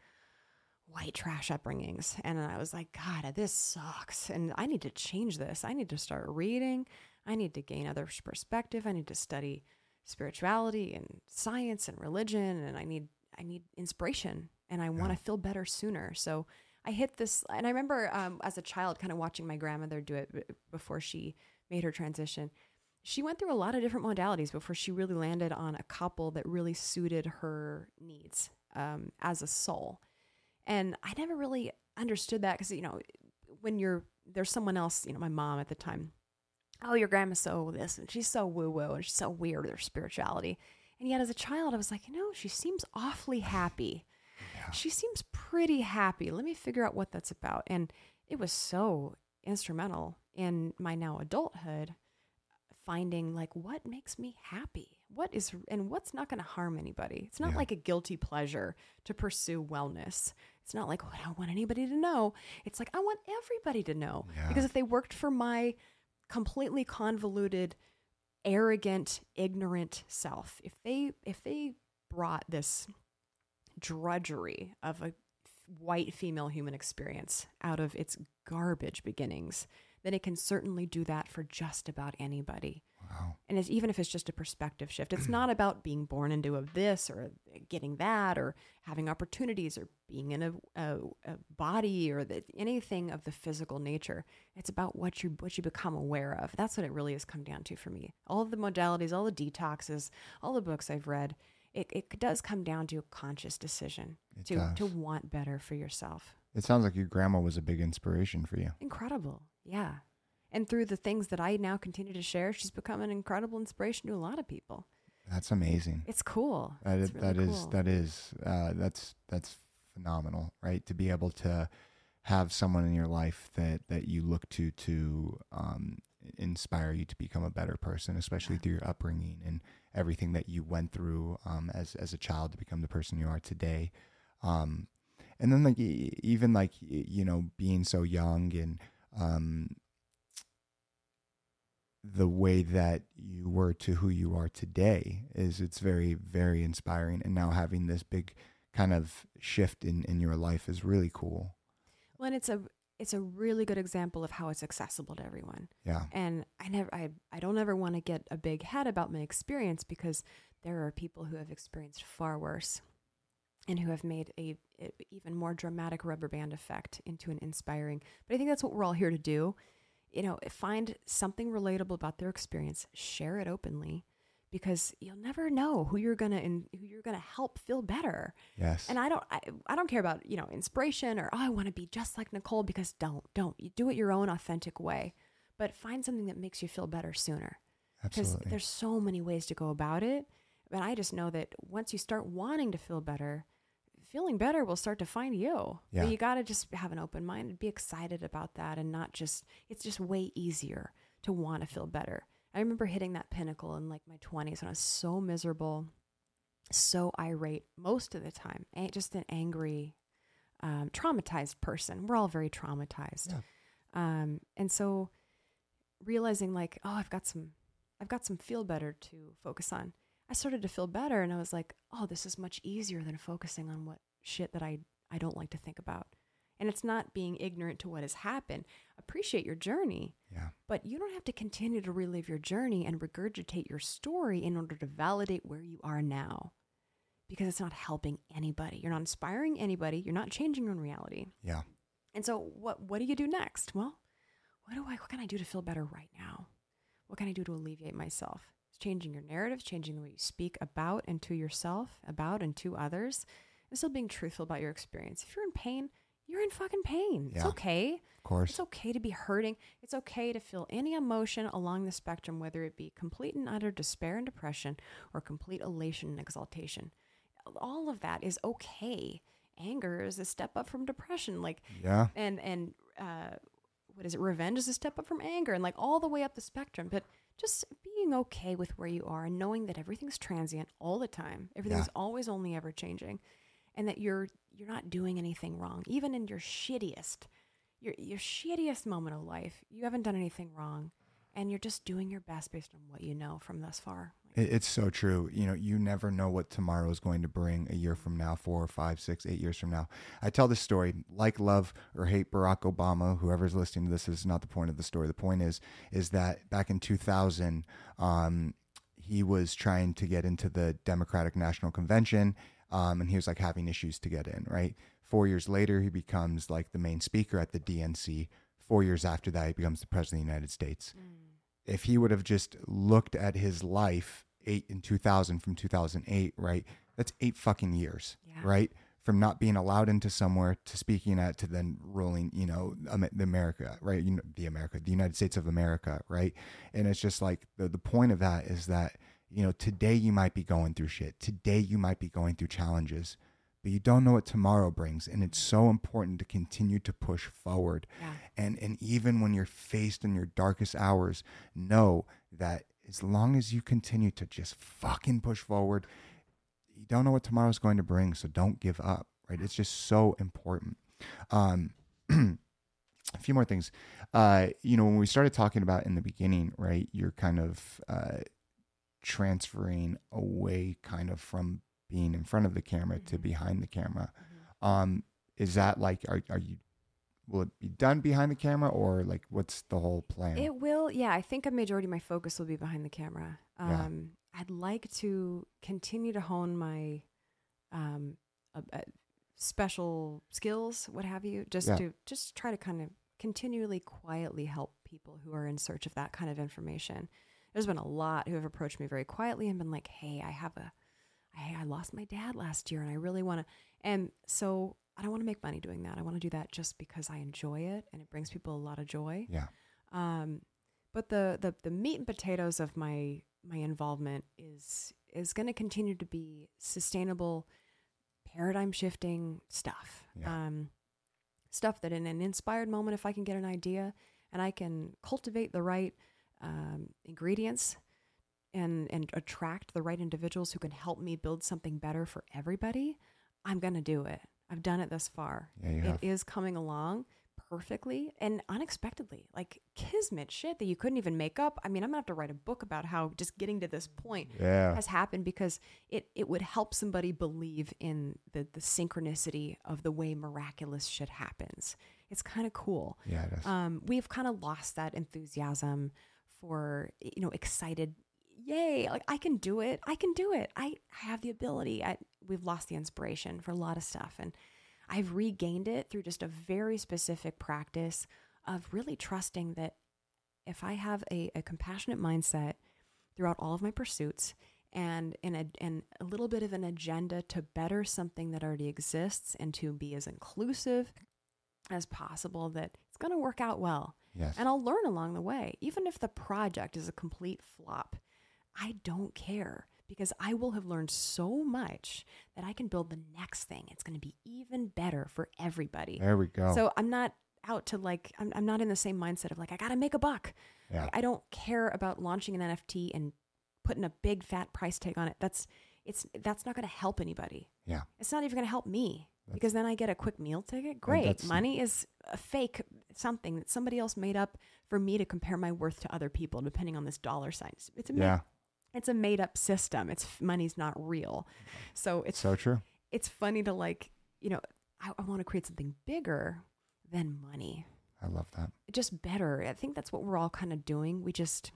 white trash upbringings. And I was like, God, this sucks. And I need to change this. I need to start reading. I need to gain other perspective. I need to study spirituality and science and religion. And I need, I need inspiration and I want to feel better sooner. So I hit this, and I remember um, as a child kind of watching my grandmother do it b- before she made her transition. She went through a lot of different modalities before she really landed on a couple that really suited her needs um, as a soul. And I never really understood that because, you know, when you're there's someone else, you know, my mom at the time, oh, your grandma's so this and she's so woo woo and she's so weird with her spirituality. And yet as a child, I was like, you know, she seems awfully happy. She seems pretty happy. Let me figure out what that's about. And it was so instrumental in my now adulthood finding like what makes me happy what is and what's not going to harm anybody it's not Yeah. like a guilty pleasure to pursue wellness it's not like oh, i don't want anybody to know it's like i want everybody to know Yeah. because if they worked for my completely convoluted arrogant ignorant self if they if they brought this drudgery of a white female human experience out of its garbage beginnings, then it can certainly do that for just about anybody. Wow. And it's, even if it's just a perspective shift, it's not about being born into a this or getting that or having opportunities or being in a, a, a body or the, anything of the physical nature. It's about what you what you become aware of. That's what it really has come down to for me. All of the modalities, all the detoxes, all the books I've read, it, it does come down to a conscious decision It to does. to want better for yourself. It sounds like your grandma was a big inspiration for you. Incredible, yeah. And through the things that I now continue to share, she's become an incredible inspiration to a lot of people. That's amazing. It's cool. That is, really that is cool. that is uh, that's that's phenomenal, right? To be able to have someone in your life that that you look to to um, inspire you to become a better person, especially through your upbringing and everything that you went through um, as as a child to become the person you are today. Um, and then like even like you know being so young and um, the way that you were to who you are today is it's very very inspiring and now having this big kind of shift in in your life is really cool Well, and it's a it's a really good example of how it's accessible to everyone. yeah And I never I, I don't ever want to get a big head about my experience because there are people who have experienced far worse and who have made a, a even more dramatic rubber band effect into an inspiring. But I think that's what we're all here to do. You know, find something relatable about their experience, share it openly because you'll never know who you're going to who you're going to help feel better. yes And I don't I, I don't care about, you know, inspiration or oh, I want to be just like Nicole because don't. Don't. You do it your own authentic way. But find something that makes you feel better sooner. Absolutely. Because there's so many ways to go about it. But I just know that once you start wanting to feel better, feeling better will start to find you. Yeah. But you got to just have an open mind and be excited about that and not just, it's just way easier to want to feel better. I remember hitting that pinnacle in like my 20s when I was so miserable, so irate most of the time, just an angry, um, traumatized person. We're all very traumatized. Yeah. Um, and so realizing like, oh, I've got some, I've got some feel better to focus on. I started to feel better and I was like, oh, this is much easier than focusing on what shit that I, I don't like to think about. And it's not being ignorant to what has happened. Appreciate your journey, yeah but you don't have to continue to relive your journey and regurgitate your story in order to validate where you are now because it's not helping anybody. You're not inspiring anybody. You're not changing your own reality. yeah And so what what do you do next? Well, what do I what can I do to feel better right now? What can I do to alleviate myself? Changing your narrative, changing the way you speak about and to yourself, about and to others, and still being truthful about your experience. If you're in pain, you're in fucking pain. It's okay. of course It's okay to be hurting. It's okay to feel any emotion along the spectrum, whether it be complete and utter despair and depression or complete elation and exaltation. All of that is okay. Anger is a step up from depression. Like yeah and and uh, what is it? Revenge is a step up from anger, and like all the way up the spectrum. But just being okay with where you are and knowing that everything's transient all the time. Everything's always only ever changing, and that you're you're not doing anything wrong, even in your shittiest, your your shittiest moment of life. You haven't done anything wrong, and you're just doing your best based on what you know from thus far. It, it's so true. You know, you never know what tomorrow is going to bring a year from now, four, five, six, eight years from now. I tell this story, like love or hate Barack Obama, whoever's listening to this is not the point of the story. The point is, is that back in 2000, um, he was trying to get into the Democratic National Convention, um, and he was like having issues to get in, right? Four years later, he becomes like the main speaker at the DNC. Four years after that, he becomes the president of the United States if he would have just looked at his life eight in 2000 from 2008 right that's eight fucking years Yeah. right? From not being allowed into somewhere to speaking at to then ruling you know the america right you know, the america the united states of america right? And it's just like the, the point of that is that you know today you might be going through shit. Today you might be going through challenges but you don't know what tomorrow brings and it's so important to continue to push forward. Yeah. and and even when you're faced in your darkest hours know that as long as you continue to just fucking push forward you don't know what tomorrow's going to bring so don't give up right? It's just so important. Um (clears throat) a few more things. Uh you know when we started talking about in the beginning right you're kind of uh transferring away kind of from being in front of the camera to Mhm. behind the camera Mhm. um is that like are, are you will it be done behind the camera or like what's the whole plan It will, yeah. I think a majority of my focus will be behind the camera. Yeah. Um, I'd like to continue to hone my um, uh, uh, special skills, what have you, just Yeah. to just try to kind of continually quietly help people who are in search of that kind of information. There's been a lot who have approached me very quietly and been like, "Hey, I have a, I, I lost my dad last year, and I really want to." And so I don't want to make money doing that. I want to do that just because I enjoy it and it brings people a lot of joy. yeah Um, but the, the the meat and potatoes of my my involvement is is going to continue to be sustainable, paradigm shifting stuff. Yeah. Um, stuff that in an inspired moment, if I can get an idea and I can cultivate the right um, ingredients and and attract the right individuals who can help me build something better for everybody, I'm going to do it. I've done it thus far. yeah It have is coming along perfectly and unexpectedly, like kismet shit that you couldn't even make up. I mean, I'm gonna have to write a book about how just getting to this point yeah has happened because it it would help somebody believe in the the synchronicity of the way miraculous shit happens. It's kind of cool. yeah it is. Um, we've kind of lost that enthusiasm for you know excited. Yay! Like I can do it. I can do it. I, I have the ability. I, we've lost the inspiration for a lot of stuff, and I've regained it through just a very specific practice of really trusting that if I have a, a compassionate mindset throughout all of my pursuits and in a, and a little bit of an agenda to better something that already exists and to be as inclusive as possible, that it's going to work out well. yes And I'll learn along the way. Even if the project is a complete flop, I don't care because I will have learned so much that I can build the next thing. It's going to be even better for everybody. there we go So I'm not out to like, I'm, I'm not in the same mindset of like, I got to make a buck. yeah I don't care about launching an NFT and putting a big fat price tag on it. That's, it's, that's not going to help anybody. yeah It's not even going to help me That's- because then I get a quick meal ticket. Great. Money is a fake something that somebody else made up for me to compare my worth to other people depending on this dollar sign. It's, it's a yeah it's a made up system. It's money's not real. So it's so true it's funny to like, you know, I, I want to create something bigger than money. i love that Just better. I think that's what we're all kind of doing. We just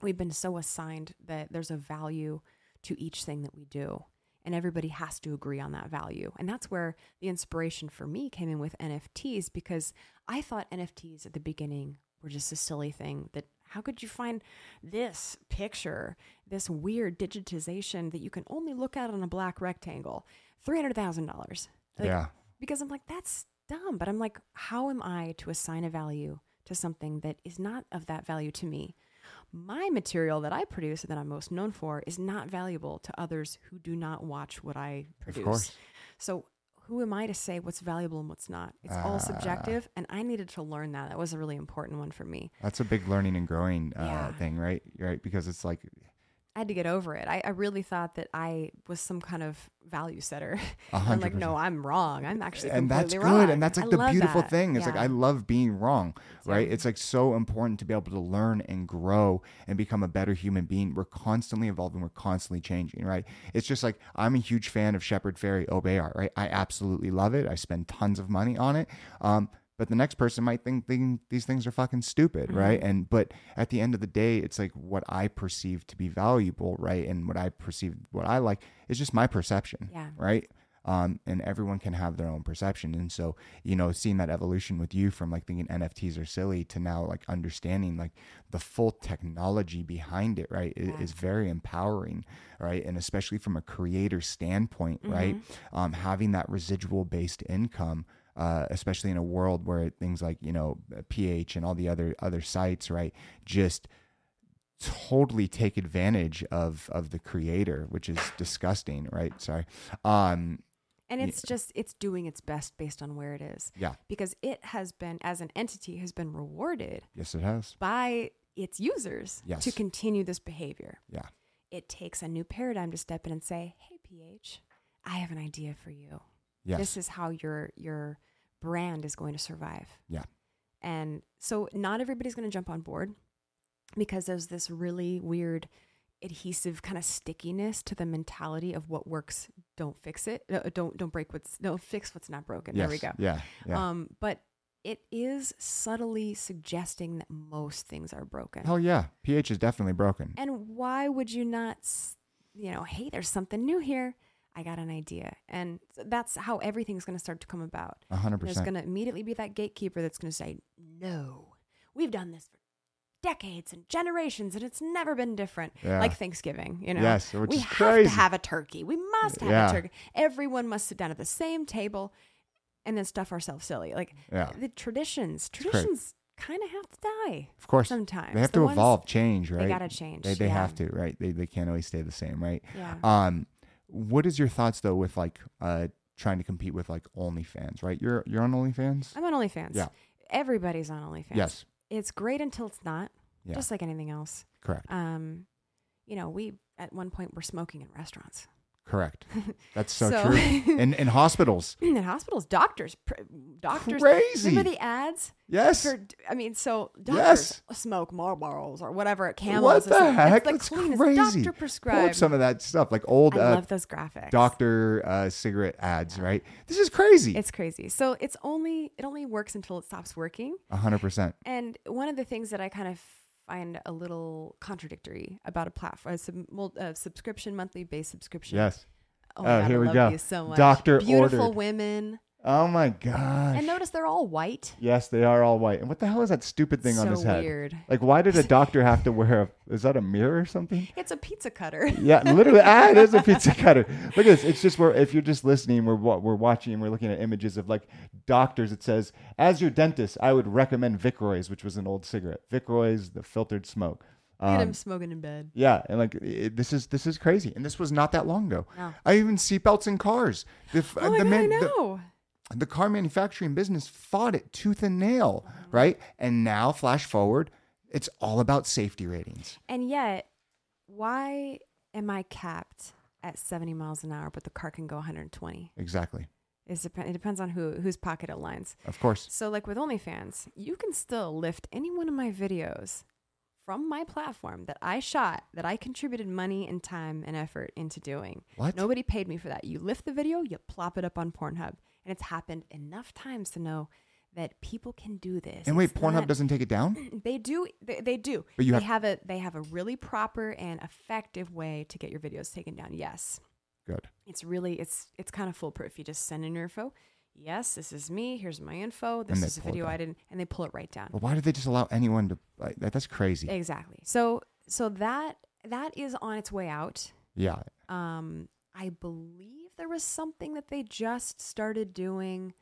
we've been so assigned that there's a value to each thing that we do. And everybody has to agree on that value. And that's where the inspiration for me came in with NFTs because I thought NFTs at the beginning were just a silly thing that how could you find this picture, this weird digitization that you can only look at on a black rectangle? $300,000. Like, yeah because I'm like, that's dumb. But I'm like, how am I to assign a value to something that is not of that value to me? My material that I produce and that I'm most known for is not valuable to others who do not watch what I produce. of course So who am I to say what's valuable and what's not? It's all Ah. subjective, and I needed to learn that. That was a really important one for me. That's a big learning and growing uh, Yeah. thing, right? Right, because it's like I had to get over it. I, I really thought that I was some kind of value setter. (laughs) I'm like, no. I'm wrong. I'm actually and that's good wrong. and that's I like the beautiful that. thing it's like i love being wrong right Yeah. it's like so important to be able to learn and grow and become a better human being we're constantly evolving we're constantly changing right it's just like i'm a huge fan of Shepard Fairey obey art right i absolutely love it i spend tons of money on it um but the next person might think, think these things are fucking stupid right? Mm-hmm. and but at the end of the day it's like what i perceive to be valuable right? And what i perceive what i like is just my perception Yeah. right? Um, and everyone can have their own perception. And so you know seeing that evolution with you from like thinking nfts are silly to now like understanding like the full technology behind it right Yeah. is very empowering right? And especially from a creator standpoint right? Um, having that residual based income uh, especially in a world where things like you know ph and all the other other sites right just totally take advantage of of the creator which is disgusting right sorry um and Yeah. it's just it's doing its best based on where it is yeah because it has been as an entity has been rewarded yes it has by its users Yes. to continue this behavior. yeah It takes a new paradigm to step in and say, "Hey PH, I have an idea for you. Yes. This is how your your brand is going to survive." Yeah. And so not everybody's going to jump on board because there's this really weird adhesive kind of stickiness to the mentality of what works don't fix it uh, don't don't break what's don't fix what's not broken. There we go. Yeah yeah. Um but it is subtly suggesting that most things are broken. Hell yeah. Ph is definitely broken. And why would you not, you know, hey, there's something new here. I got an idea. And that's how everything's going to start to come about. A hundred There's percent going to immediately be that gatekeeper that's going to say, no, we've done this for decades and generations and it's never been different. Yeah. Like Thanksgiving, you know? Yes, which we have crazy. to have a turkey. We must have Yeah. a turkey. Everyone must sit down at the same table and then stuff ourselves silly. Like Yeah. the traditions, traditions kind of have to die of course sometimes. they have The to ones- evolve change right They got to change. they, they have to right they, they can't always stay the same right Yeah. um what is your thoughts though with like uh trying to compete with like OnlyFans, right? You're you're on OnlyFans? I'm on OnlyFans. Yeah. Everybody's on OnlyFans. Yes. It's great until it's not, Yeah. just like anything else. Correct. Um, you know, we at one point were smoking in restaurants. Correct. That's so, So- true. In in hospitals. (clears throat) in hospitals, doctors, pr- doctors. Crazy. Remember the ads? Yes. For, I mean, so doctors Yes. smoke Marlboros or whatever at Camels. what or the something. heck? It's That's crazy. doctor Pull up prescribed. some of that stuff, like old I uh, love those graphics. doctor uh, cigarette ads, right? This is crazy. It's crazy. So it's only it only works until it stops working. Hundred percent. And one of the things that I kind of find a little contradictory about a platform, a, sub, a subscription, monthly based subscription. Yes. Oh, Oh, God, here I we love go. You so much. Doctor Beautiful ordered. women. Oh my gosh. And notice they're all white. yes, they are all white. And what the hell is that stupid thing on so his head? weird. Like, why did a (laughs) doctor have to wear a? Is that a mirror or something? It's a pizza cutter. Yeah, literally. (laughs) ah, it is a pizza cutter. Look at this. It's just where if you're just listening, we're wa- we're watching and we're looking at images of like doctors. It says, as your dentist, I would recommend Viceroys, which was an old cigarette. Viceroys, the filtered smoke. Look at Um, him smoking in bed. yeah, and like it, this is this is crazy, and this was not that long ago. No. I even seatbelts in cars. The, f- Oh my God, I know. The car manufacturing business fought it tooth and nail, Mm-hmm. right? And now, flash forward, it's all about safety ratings. and yet, why am I capped at 70 miles an hour, but the car can go 120? Exactly. It's dep- it depends on who whose pocket it lines. Of course. So, like with OnlyFans, you can still lift any one of my videos from my platform that I shot, that I contributed money and time and effort into doing. What? Nobody paid me for that. You lift the video, you plop it up on Pornhub. And it's happened enough times to know that people can do this. And wait, It's Pornhub not- doesn't take it down? (clears throat) they do they, they do But you they have- have, a they have a really proper and effective way to get your videos taken down yes Good. it's really it's it's kind of foolproof you just send in your info yes this is me here's my info this is a video i didn't and they pull it right down But why did they just allow anyone to? Like, that, that's crazy. exactly so so that that is on its way out Yeah. um i believe there was something that they just started doing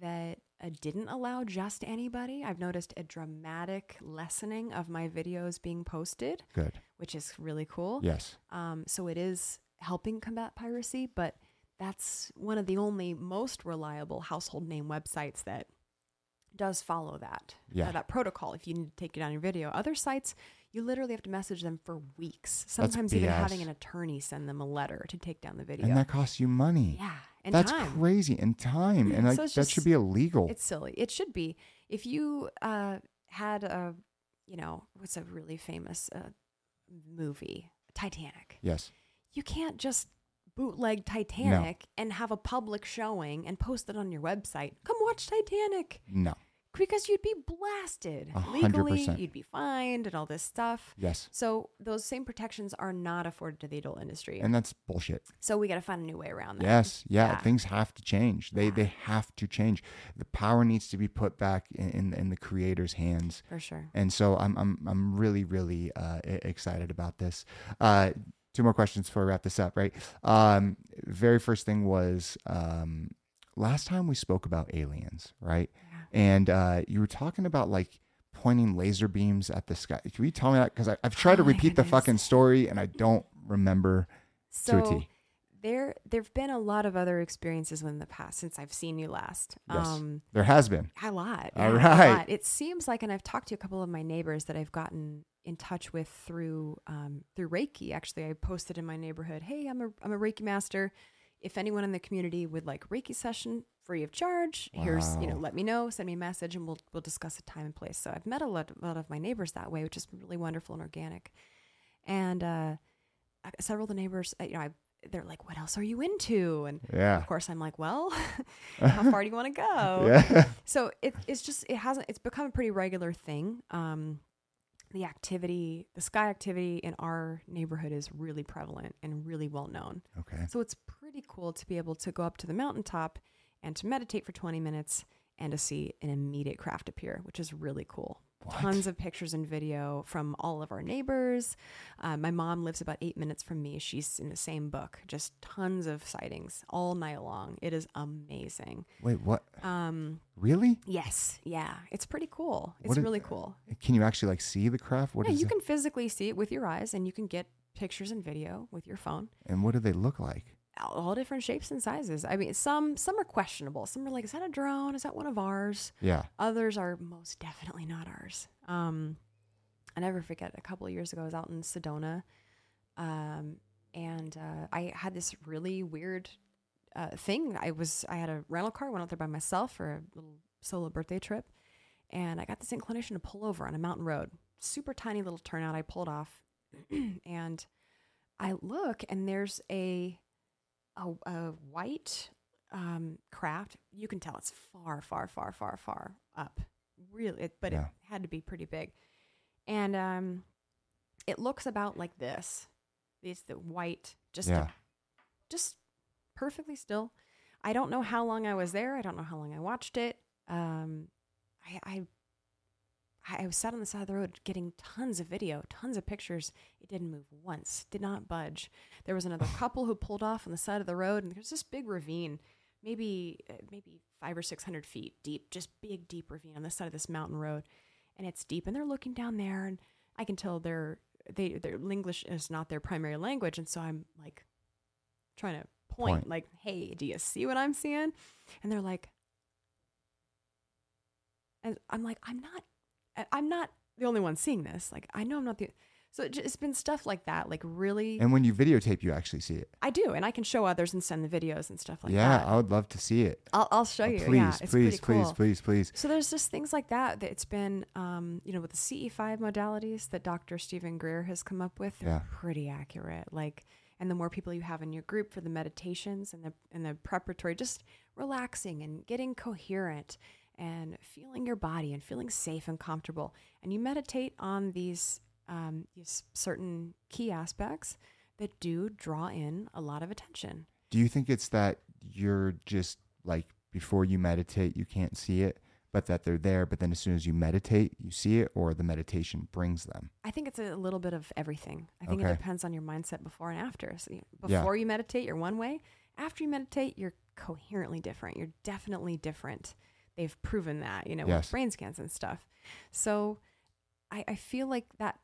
that uh, didn't allow just anybody i've noticed a dramatic lessening of my videos being posted Good. which is really cool Yes. um, so it is helping combat piracy but that's one of the only most reliable household name websites that does follow that Yeah. uh, that protocol if you need to take it down your video. Other sites, you literally have to message them for weeks. Sometimes even having an attorney send them a letter to take down the video. And that costs you money. yeah, and That's time. crazy. And time. And (clears throat) like So that just- should be illegal. It's silly. It should be. If you uh, had a, you know, what's a really famous uh, movie, Titanic. yes. You can't just bootleg Titanic and have a public showing and post it on your website. Come watch Titanic No. Because you'd be blasted A hundred legally. You'd be fined and all this stuff. Yes. So those same protections are not afforded to the adult industry. And that's bullshit. so we got to find a new way around that. Yes, yeah, Yeah. things have to change. They Yeah. they have to change. The power needs to be put back in in, in the creator's hands. for sure. And so I'm I'm I'm really really uh, excited about this. Uh, two more questions before we wrap this up. Right. Um, very first thing was um, last time we spoke about aliens, right? Yeah. And uh, you were talking about like pointing laser beams at the sky. Can you tell me that? Because I've tried to Oh my repeat the fucking story and I don't remember to a So there there've been a lot of other experiences in the past since I've seen you last. Yes. Um There has been. a lot. All yeah, right. lot. It seems like and I've talked to a couple of my neighbors that I've gotten in touch with through um through Reiki. Actually, I posted in my neighborhood, "Hey, I'm a I'm a Reiki master. If anyone in the community would like Reiki session free of charge, here's, you know, let me know, send me a message and we'll we'll discuss a time and place." So I've met a lot, a lot of my neighbors that way, which is really wonderful and organic. And uh several of the neighbors, uh, you know, I, they're like, "What else are you into?" And Yeah. of course, I'm like, "Well, (laughs) (laughs) how far do you want to go?" Yeah. So it, it's just it hasn't it's become a pretty regular thing. Um, the activity, the sky activity in our neighborhood is really prevalent and really well known. Okay. So it's pretty cool to be able to go up to the mountaintop and to meditate for 20 minutes and to see an immediate craft appear, which is really cool. What? Tons of pictures and video from all of our neighbors. Uh, my mom lives about eight minutes from me. She's in the same book. Just tons of sightings all night long. It is amazing. Wait, what? Um, Really? Yes, yeah, it's pretty cool. It's is- really cool. Can you actually like see the craft? What yeah, you can physically see it with your eyes, and you can get pictures and video with your phone. And what do they look like? All different shapes and sizes. I mean, some some are questionable. Some are like, is that a drone? Is that one of ours? Yeah. Others are most definitely not ours. Um, I never forget. A couple of years ago, I was out in Sedona, um, and uh, I had this really weird uh, thing. I was I had a rental car. Went out there by myself for a little solo birthday trip, and I got this inclination to pull over on a mountain road. Super tiny little turnout. I pulled off, (clears throat) and I look, and there's a a, a white um, craft. You can tell it's far, far, far, far, far up. Really, it, but Yeah. it had to be pretty big. And um, it looks about like this. It's the white, just yeah. just perfectly still. I don't know how long I was there. I don't know how long I watched it. Um, I, I I was sat on the side of the road getting tons of video, tons of pictures. It didn't move once, did not budge. There was another (sighs) couple who pulled off on the side of the road, and there's this big ravine, maybe uh, maybe five or six hundred feet deep, just big deep ravine on the side of this mountain road, and it's deep. And they're looking down there, and I can tell they're they their English is not their primary language, and so I'm like trying to point, Point. like, "Hey, do you see what I'm seeing?" And they're like, and I'm like, "I'm not, I'm not the only one seeing this. Like, I know I'm not the." So it it's been stuff like that, like really. And when you videotape, you actually see it. I do, and I can show others and send the videos and stuff like yeah, that. Yeah, I would love to see it. I'll, I'll show Uh, you. please, yeah, it's please, please, cool. please, please. So there's just things like that that it's been, um, you know, with the CE5 modalities that Dr. Steven Greer has come up with, they're Yeah. pretty accurate. Like, and the more people you have in your group for the meditations and the and the preparatory, just relaxing and getting coherent and feeling your body and feeling safe and comfortable, and you meditate on these um, these certain key aspects that do draw in a lot of attention. Do you think it's that you're just like before you meditate, you can't see it, but that they're there, but then as soon as you meditate, you see it, or the meditation brings them? I think it's a little bit of everything. I think Okay. it depends on your mindset before and after. So you- Yeah. before you meditate, you're one way. After you meditate, you're coherently different. You're definitely different. They've proven that, you know, Yes. with brain scans and stuff. So I, I feel like that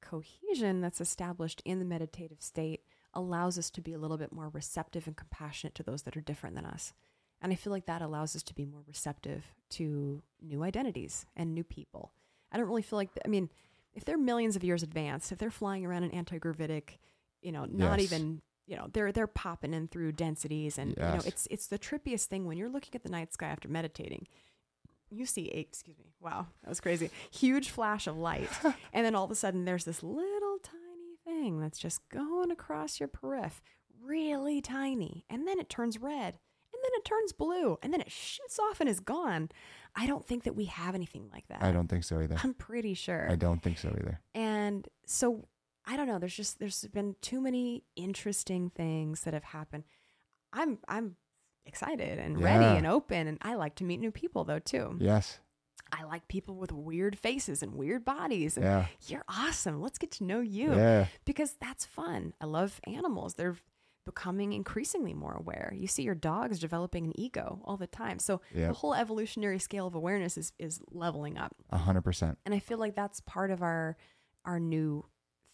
cohesion that's established in the meditative state allows us to be a little bit more receptive and compassionate to those that are different than us. And I feel like that allows us to be more receptive to new identities and new people. I don't really feel like, th- I mean, if they're millions of years advanced, if they're flying around in anti-gravitic, you know, not Yes. even, you know, they're they're popping in through densities, and you know, it's it's the trippiest thing when you're looking at the night sky after meditating. You see, a, excuse me, wow, that was crazy, huge flash of light, (laughs) and then all of a sudden there's this little tiny thing that's just going across your periph, really tiny, and then it turns red, and then it turns blue, and then it shoots off and is gone. I don't think that we have anything like that. I don't think so either. I'm pretty sure. I don't think so either. And so I don't know. There's just there's been too many interesting things that have happened. I'm I'm excited and ready and open, and I like to meet new people though too. Yes. I like people with weird faces and weird bodies. And Yeah. you're awesome. Let's get to know you Yeah. because that's fun. I love animals. They're becoming increasingly more aware. You see your dogs developing an ego all the time. So the whole evolutionary scale of awareness is is leveling up A hundred percent. and i feel like that's part of our our new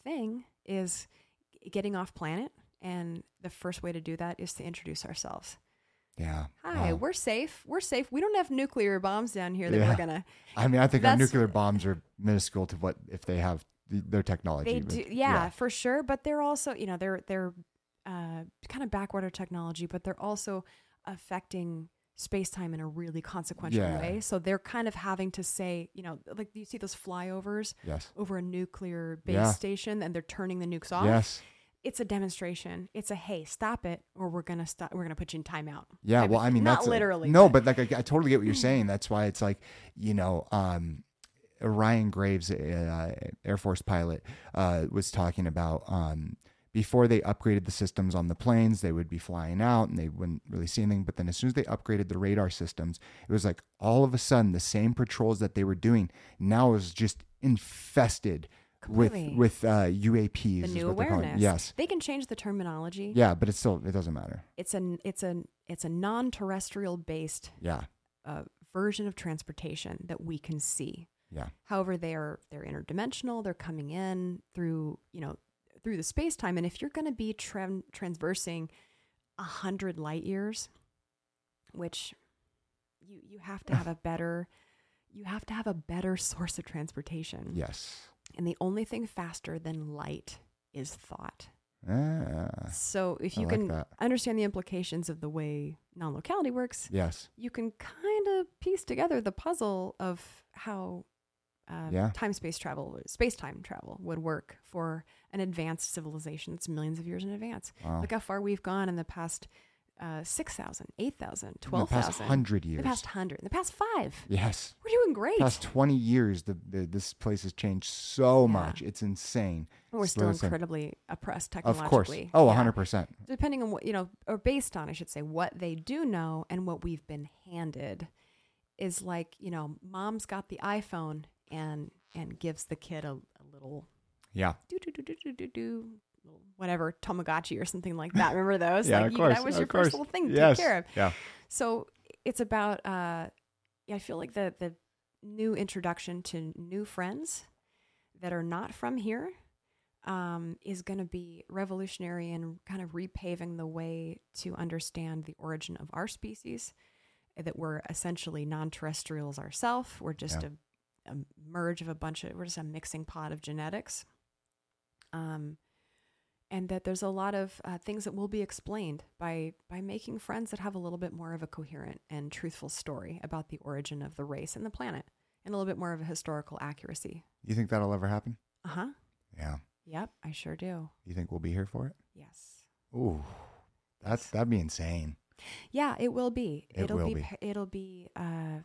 thing is getting off planet and the first way to do that is to introduce ourselves Yeah. hi Wow. we're safe we're safe we don't have nuclear bombs down here that Yeah. we're gonna (laughs) I mean, I think our nuclear bombs are minuscule to what if they have their technology. they do yeah, for sure but they're also you know they're they're uh, kind of backwater technology but they're also affecting space-time in a really consequential Yeah. way so they're kind of having to say you know like you see those flyovers Yes. over a nuclear base Yeah. station and they're turning the nukes off Yes. it's a demonstration. It's a hey, stop it, or we're gonna stop. We're gonna put you in timeout. Yeah, well, I mean, not that's a- literally. no, but like I, I totally get what you're saying. (clears throat) That's why it's like you know, um, Ryan Graves, uh, Air Force pilot, uh, was talking about um, before they upgraded the systems on the planes, they would be flying out and they wouldn't really see anything. But then as soon as they upgraded the radar systems, it was like all of a sudden the same patrols that they were doing now was just infested Completely. with with uh, UAPs. the new what they're calling it. awareness. Yes. they can change the terminology. Yeah, but it's still it doesn't matter. it's a it's a it's a non-terrestrial based Yeah. uh, version of transportation that we can see. Yeah. However, they are they're interdimensional. They're coming in through you know through the space time, and if you're going to be tran transversing a hundred light years, which you you have to have a (laughs) better you have to have a better source of transportation. Yes. And the only thing faster than light is thought. Ah, So if you can understand the implications of the way non locality works, yes. you can kind of piece together the puzzle of how uh, Yeah. time space travel, space time travel would work for an advanced civilization that's millions of years in advance. Wow. Look how far we've gone in the past uh, 6,000, 8,000, 12,000. past hundred years. The past 100, the past five. yes. We're doing great. Past twenty years, the, the this place has changed so Yeah. much. It's insane. And We're It's still incredibly oppressed technologically. Of course. Oh, Yeah. hundred percent. depending on what you know or based on i should say what they do know and what we've been handed is like you know mom's got the iphone and and gives the kid a, a little Yeah. do do do do do do do whatever tamagotchi or something like that remember those (laughs) Yeah, like of you, course, that was your course. first little thing to Yes. take care of Yeah. so it's about uh yeah i feel like the the new introduction to new friends that are not from here um, is going to be revolutionary and kind of repaving the way to understand the origin of our species that we're essentially non-terrestrials ourselves we're just Yeah. a, a merge of a bunch of we're just a mixing pot of genetics um, and that there's a lot of uh, things that will be explained by by making friends that have a little bit more of a coherent and truthful story about the origin of the race and the planet and a little bit more of a historical accuracy You think that'll ever happen? uh-huh Yeah. yep i sure do You think we'll be here for it? yes Ooh, that's that'd be insane. yeah it will be It will be, be. it'll be uh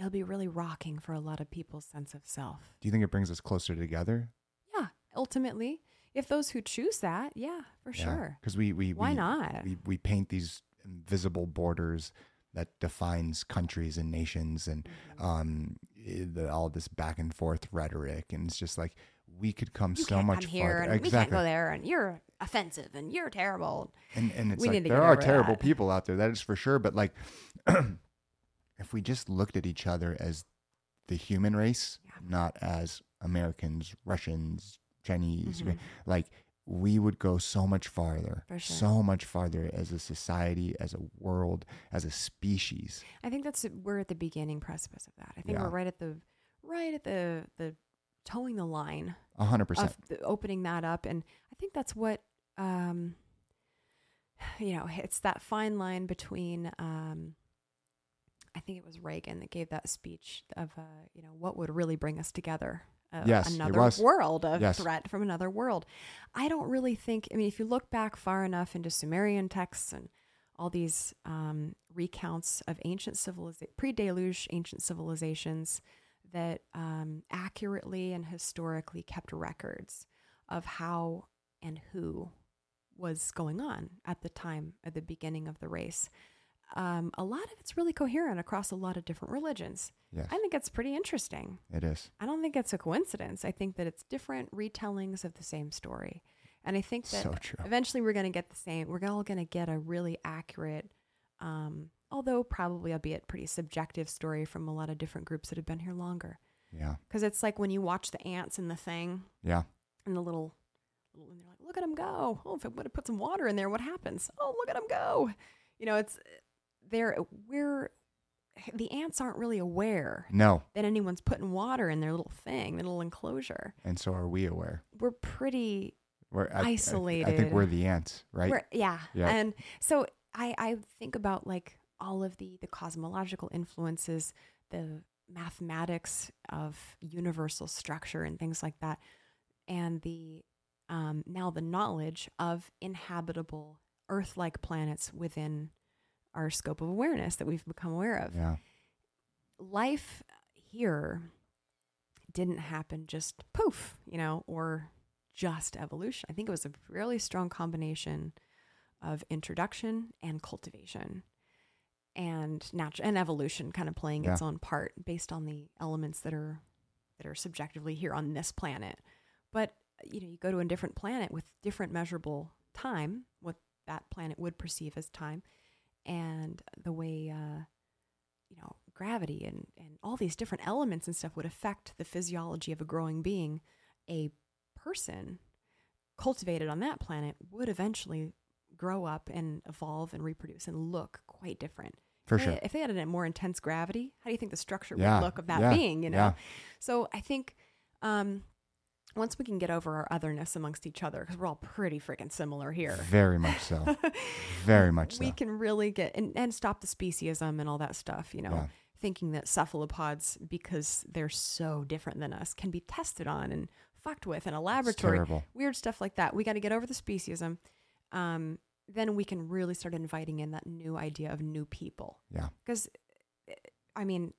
it'll be really rocking for a lot of people's sense of self. Do you think it brings us closer together? yeah ultimately. If those who choose that yeah for sure. Because we we why we, not? we we paint these invisible borders that defines countries and nations and Mm-hmm. um the, all this back and forth rhetoric. And it's just like we could come you so can't much come here farther. and we can't go there and you're offensive and you're terrible. And and it's We like there are terrible that. people out there that is for sure. But like (clears throat) (clears throat) if we just looked at each other as the human race Yeah. not as americans russians chinese Mhm. like we would go so much farther, sure. so much farther as a society, as a world, as a species. I think that's we're at the beginning precipice of that. I think Yeah. we're right at the right at the the toeing the line A hundred percent. opening that up, and I think that's what um, (sighs) you know. It's that fine line between. Um, I think it was Reagan that gave that speech of uh, you know what would really bring us together. Uh, Yes, another world, a Yes. threat from another world. I don't really think. I mean, if you look back far enough into Sumerian texts and all these um, recounts of ancient civilizations, pre-deluge ancient civilizations that um, accurately and historically kept records of how and who was going on at the time at the beginning of the race. Um, a lot of it's really coherent across a lot of different religions. yes, I think it's pretty interesting. it is. I don't think it's a coincidence. I think that it's different retellings of the same story. And I think that So eventually we're going to get the same, we're all going to get a really accurate, um, although probably albeit pretty subjective story from a lot of different groups that have been here longer. Yeah, Because it's like when you watch the ants and the thing yeah, and the little, little and they're like, look at them go. Oh, if I would have put some water in there, what happens? Oh, look at them go. You know, it's, they're, we're, the ants aren't really aware no, that anyone's putting water in their little thing, their little enclosure. and so are we aware? We're pretty We're I- I- I, think we're the ants, right? we're, yeah. Yeah. And so I, I think about like all of the the cosmological influences, the mathematics of universal structure and things like that, and the um, now the knowledge of inhabitable Earth-like planets within our scope of awareness that we've become aware of. Yeah, life here didn't happen just poof, you know, or just evolution. I think it was a really strong combination of introduction and cultivation and natural and evolution kind of playing its own part based on the elements that are that are subjectively here on this planet. But you know, you go to a different planet with different measurable time, what that planet would perceive as time, and the way uh, you know gravity and and all these different elements and stuff would affect the physiology of a growing being a person cultivated on that planet would eventually grow up and evolve and reproduce and look quite different for If they- sure. if they had a more intense gravity how do you think the structure Yeah, would look of that yeah, being you know yeah. so i think um once we can get over our otherness amongst each other because we're all pretty freaking similar here Very much so. (laughs) Very much so. we can really get and, and stop the speciesism and all that stuff you know Yeah. thinking that cephalopods because they're so different than us can be tested on and fucked with in a laboratory terrible. weird stuff like that we got to get over the speciesism um, then we can really start inviting in that new idea of new people Yeah. because i mean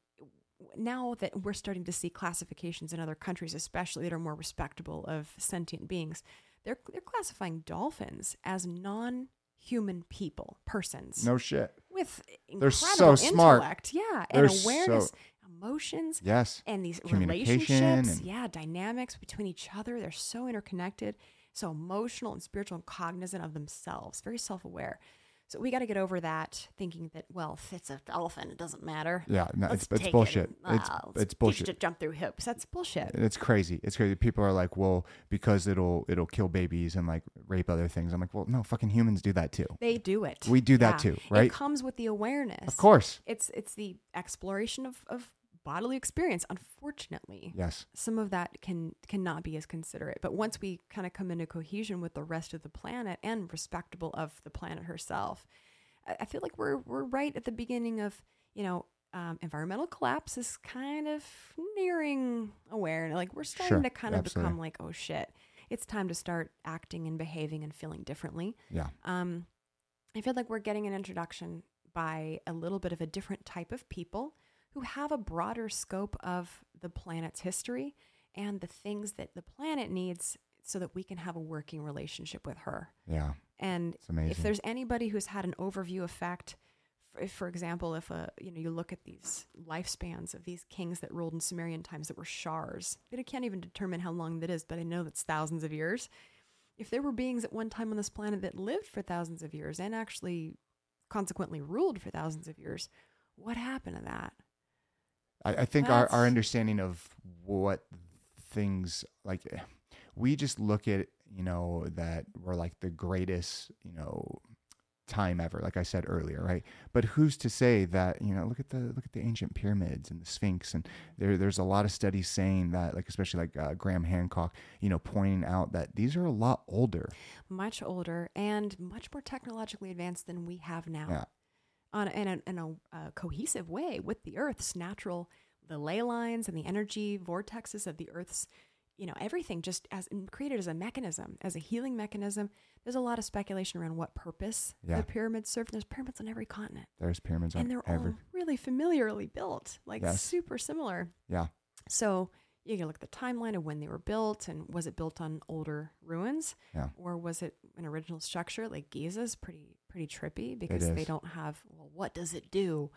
now that we're starting to see classifications in other countries especially that are more respectable of sentient beings they're they're classifying dolphins as non-human people persons. No shit. with They're incredible so smart. intellect. Yeah They're and so- awareness emotions Yes. and these relationships. and- yeah dynamics between each other. They're so interconnected. So emotional and spiritual and cognizant of themselves. Very self-aware so we got to get over that thinking that well if it's a dolphin it doesn't matter Yeah. No, Let's it's it's take it bullshit. and, it's uh, it's teach it bullshit. to jump through hoops that's bullshit It's crazy. It's crazy. People are like, well, because it'll it'll kill babies and like rape other things. I'm like, well, no, fucking humans do that too. they do it We do that too, right? it comes with the awareness Of course. it's it's the exploration of, of bodily experience unfortunately Yes. some of that can cannot be as considerate but once we kind of come into cohesion with the rest of the planet and respectable of the planet herself i, feel like we're we're right at the beginning of you know um, environmental collapse is kind of nearing awareness like we're starting Sure, to kind of absolutely. become like oh shit it's time to start acting and behaving and feeling differently Yeah. um, I feel like we're getting an introduction by a little bit of a different type of people who have a broader scope of the planet's history and the things that the planet needs so that we can have a working relationship with her. Yeah. And if there's anybody who's had an overview effect, for, for example, if a you know you look at these lifespans of these kings that ruled in Sumerian times that were shars, I can't even determine how long that is, but I know that's thousands of years. If there were beings at one time on this planet that lived for thousands of years and actually consequently ruled for thousands of years, what happened to that? I, I think our, our understanding of what things like we just look at you know, that were like the greatest, you know, time ever like i said earlier right? But who's to say that you know look at the look at the ancient pyramids and the sphinx and there there's a lot of studies saying that like especially like uh, graham hancock you know pointing out that these are a lot older. Much older and much more technologically advanced than we have now. Yeah. On in a, in a uh, cohesive way with the earth's natural the ley lines and the energy vortexes of the earth's you know everything just as created as a mechanism as a healing mechanism there's a lot of speculation around what purpose Yeah. the pyramids served there's pyramids on every continent there's pyramids on and they're every all really familiarly built like Yes. super similar yeah so you can look at the timeline of when they were built and was it built on older ruins? Yeah. or was it an original structure? Like giza's pretty pretty trippy because they don't have well what does it do?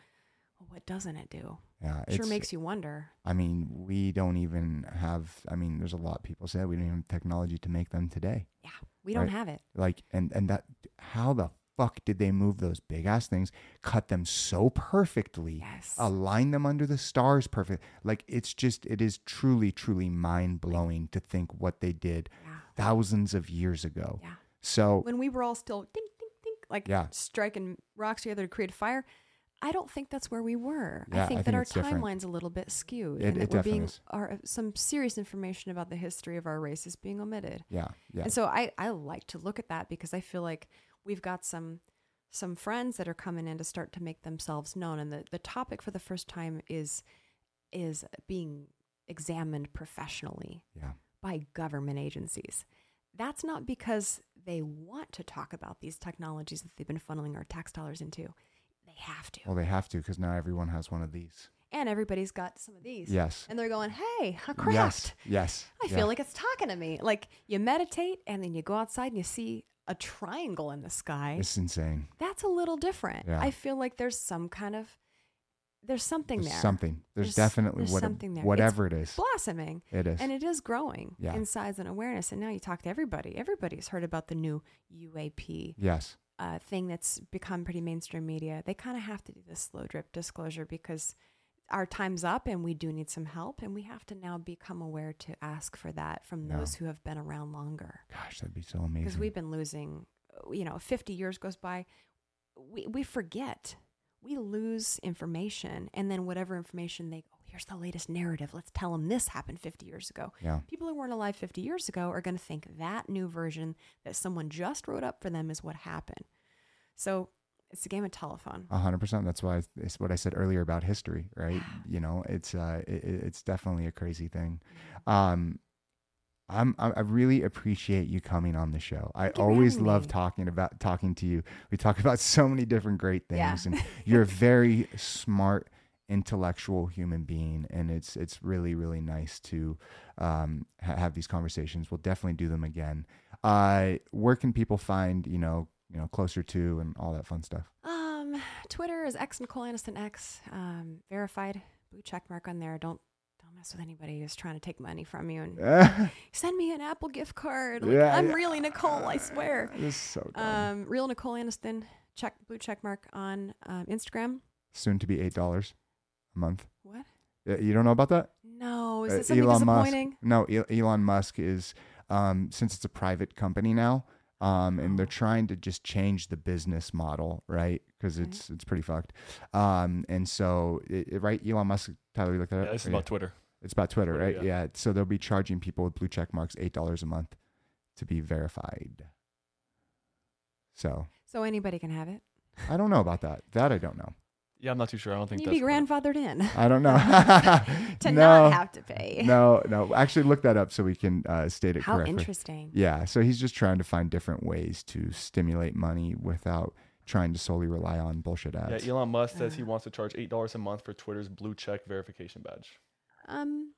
Well, what doesn't it do? Yeah it sure makes you wonder. I mean we don't even have i mean there's a lot of people say we don't even have technology to make them today. Yeah we don't Right. have it. Like and and that how the fuck did they move those big ass things cut them so perfectly yes align them under the stars perfect like it's just it is truly truly mind blowing to think what they did yeah thousands of years ago yeah so when we were all still ding ding ding like Yeah. striking rocks together to create a fire I don't think that's where we were. Yeah, I I think that our it's different. timeline's a little bit skewed, It- and that we're being our, some serious information about the history of our race is being omitted. yeah yeah And so I, I like to look at that because I feel like we've got some some friends that are coming in to start to make themselves known. And the, the topic for the first time is is being examined professionally yeah by government agencies. That's not because they want to talk about these technologies that they've been funneling our tax dollars into. They have to. well they have to because now everyone has one of these and everybody's got some of these. yes And they're going, hey, a craft. yes yes I yeah. feel like it's talking to me. Like you meditate and then you go outside and you see a triangle in the sky. it's insane That's a little different. Yeah. I feel like there's some kind of there's something there's there. something there's, There's- definitely there's what, something there. It's whatever it is blossoming it is and it is growing Yeah. in size and awareness. And now you talk to everybody. Everybody's heard about the new UAP yes uh, thing that's become pretty mainstream media. They kind of have to do this slow drip disclosure because our time's up and we do need some help. And we have to now become aware to ask for that from Yeah. those who have been around longer. gosh that'd be so amazing because we've been losing you know 50 years goes by we, we forget we lose information and then whatever information they oh here's the latest narrative let's tell them this happened 50 years ago yeah people who weren't alive 50 years ago are going to think that new version that someone just wrote up for them is what happened so it's a game of telephone A hundred percent. That's why it's what I said earlier about history, right? You know, it's uh, it, it- it's definitely a crazy thing. Um, I'm I I really appreciate you coming on the show. I always love talking about talking to you. We talk (laughs) about so many different great Yeah. things, and (laughs) you're a very smart, intellectual human being, and it's it's really really nice to um, ha- have these conversations. We'll definitely do them again. Uh, where can people find you know you know closer to and all that fun stuff? um twitter is x nicole aniston x um verified blue check mark on there don't don't mess with anybody who's trying to take money from you and (laughs) send me an Apple gift card. Like, Yeah, I'm yeah. really Nicole, I swear. (laughs) This is so dumb. Um, real Nicole Aniston, check blue check mark on um, Instagram. Soon to be eight dollars a month. What? Yeah, You don't know about that? No, is Uh, it something disappointing? Musk. No, E- Elon Musk is um, since it's a private company now, um, and they're trying to just change the business model, right? Because Okay. it's it's pretty fucked. Um, and so, it, it- right, Elon Musk. Tyler, you looked that Yeah, up. this is Or about Twitter. It's about Twitter, Twitter, right? yeah. Yeah. So they'll be charging people with blue check marks eight dollars a month to be verified. So So anybody can have it. I don't know about that. That I don't know. Yeah, I'm not too sure. I don't think You that's be grandfathered in (laughs) I don't know. (laughs) to (laughs) no, not have to pay. no, no. Actually, look that up so we can uh, state it How correctly. interesting. Yeah, so he's just trying to find different ways to stimulate money without trying to solely rely on bullshit ads. Yeah. Elon Musk says he Uh. wants to charge eight dollars a month for Twitter's blue check verification badge. Um,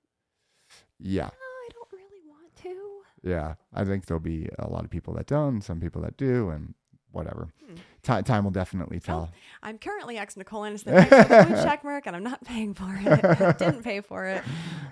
Yeah, no, I don't really want to. yeah. I think there'll be a lot of people that don't, some people that do, and whatever. Hmm. Ti time will definitely tell. I'm currently ex Nicole Aniston thanks the (laughs) blue check mark, and I'm not paying for it. (laughs) Didn't pay for it.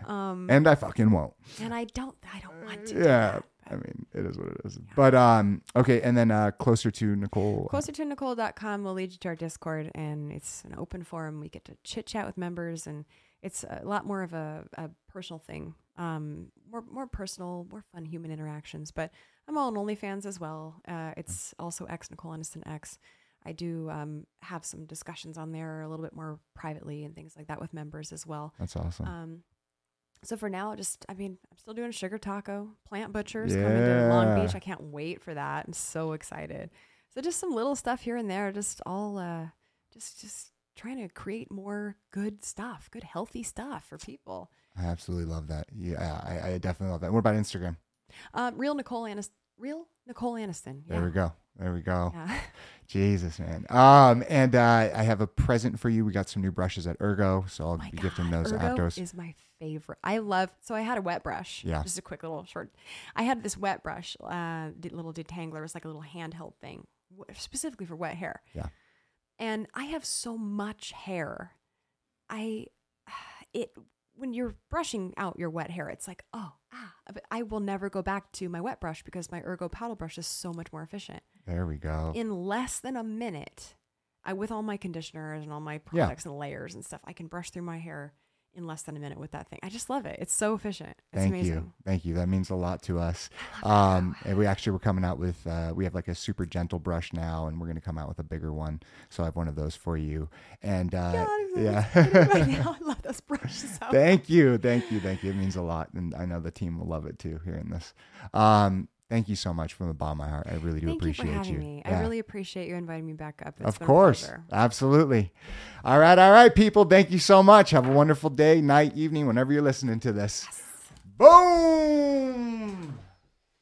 Um, And I fucking won't. and I don't. I don't want to. Yeah. I mean, it is what it is. But um, okay, and then uh, closer to Nicole. Closer to Nicole.com will lead you to our Discord, and it's an open forum. We get to chit chat with members, and it's a lot more of a, a personal thing, um, more more personal, more fun human interactions. But I'm I'm on OnlyFans as well. Uh, it's also X Nicole Aniston X. I do um, have some discussions on there a little bit more privately and things like that with members as well. That's awesome. Um, so for now, just I mean, I'm still doing Sugar Taco, Plant Butchers coming to Long Beach. I can't wait for that. I'm so excited. So just some little stuff here and there, just all uh, just just trying to create more good stuff, good healthy stuff for people. I absolutely love that. Yeah, I, I definitely love that. What about Instagram? Um, real Nicole Aniston, real Nicole Aniston. Yeah. There we go. There we go. Yeah. (laughs) Jesus, man. Um, and uh, I have a present for you. We got some new brushes at Ergo, so I'll be gifting God, those Ergo afterwards. is my favorite. I love. So I had a wet brush. Yeah. Just a quick little short. I had this wet brush, uh, little detangler. It's like a little handheld thing, specifically for wet hair. Yeah. And I have so much hair. I, (sighs) it when you're brushing out your wet hair, it's like oh ah. I will never go back to my wet brush because my Ergo paddle brush is so much more efficient. there we go. In less than a minute, I with all my conditioners and all my Yeah. products and layers and stuff, I can brush through my hair in less than a minute with that thing. I just love it. It's so efficient. It's Thank amazing. you. Thank you. That means a lot to us. (laughs) Um, and we actually were coming out with, uh, we have like a super gentle brush now, and we're going to come out with a bigger one. So I have one of those for you. And uh, God, yeah. right (laughs) now. I love those brushes. So thank you. Thank you. Thank you. It means a lot. And I know the team will love it too hearing this. Um, thank you so much from the bottom of my heart. I really do Thank you appreciate for having you. me. Yeah. I really appreciate you inviting me back up. It's of course. Absolutely. All right. All right, people. Thank you so much. Have a wonderful day, night, evening, whenever you're listening to this. Boom.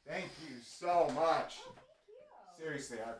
Thank you so much. Seriously, I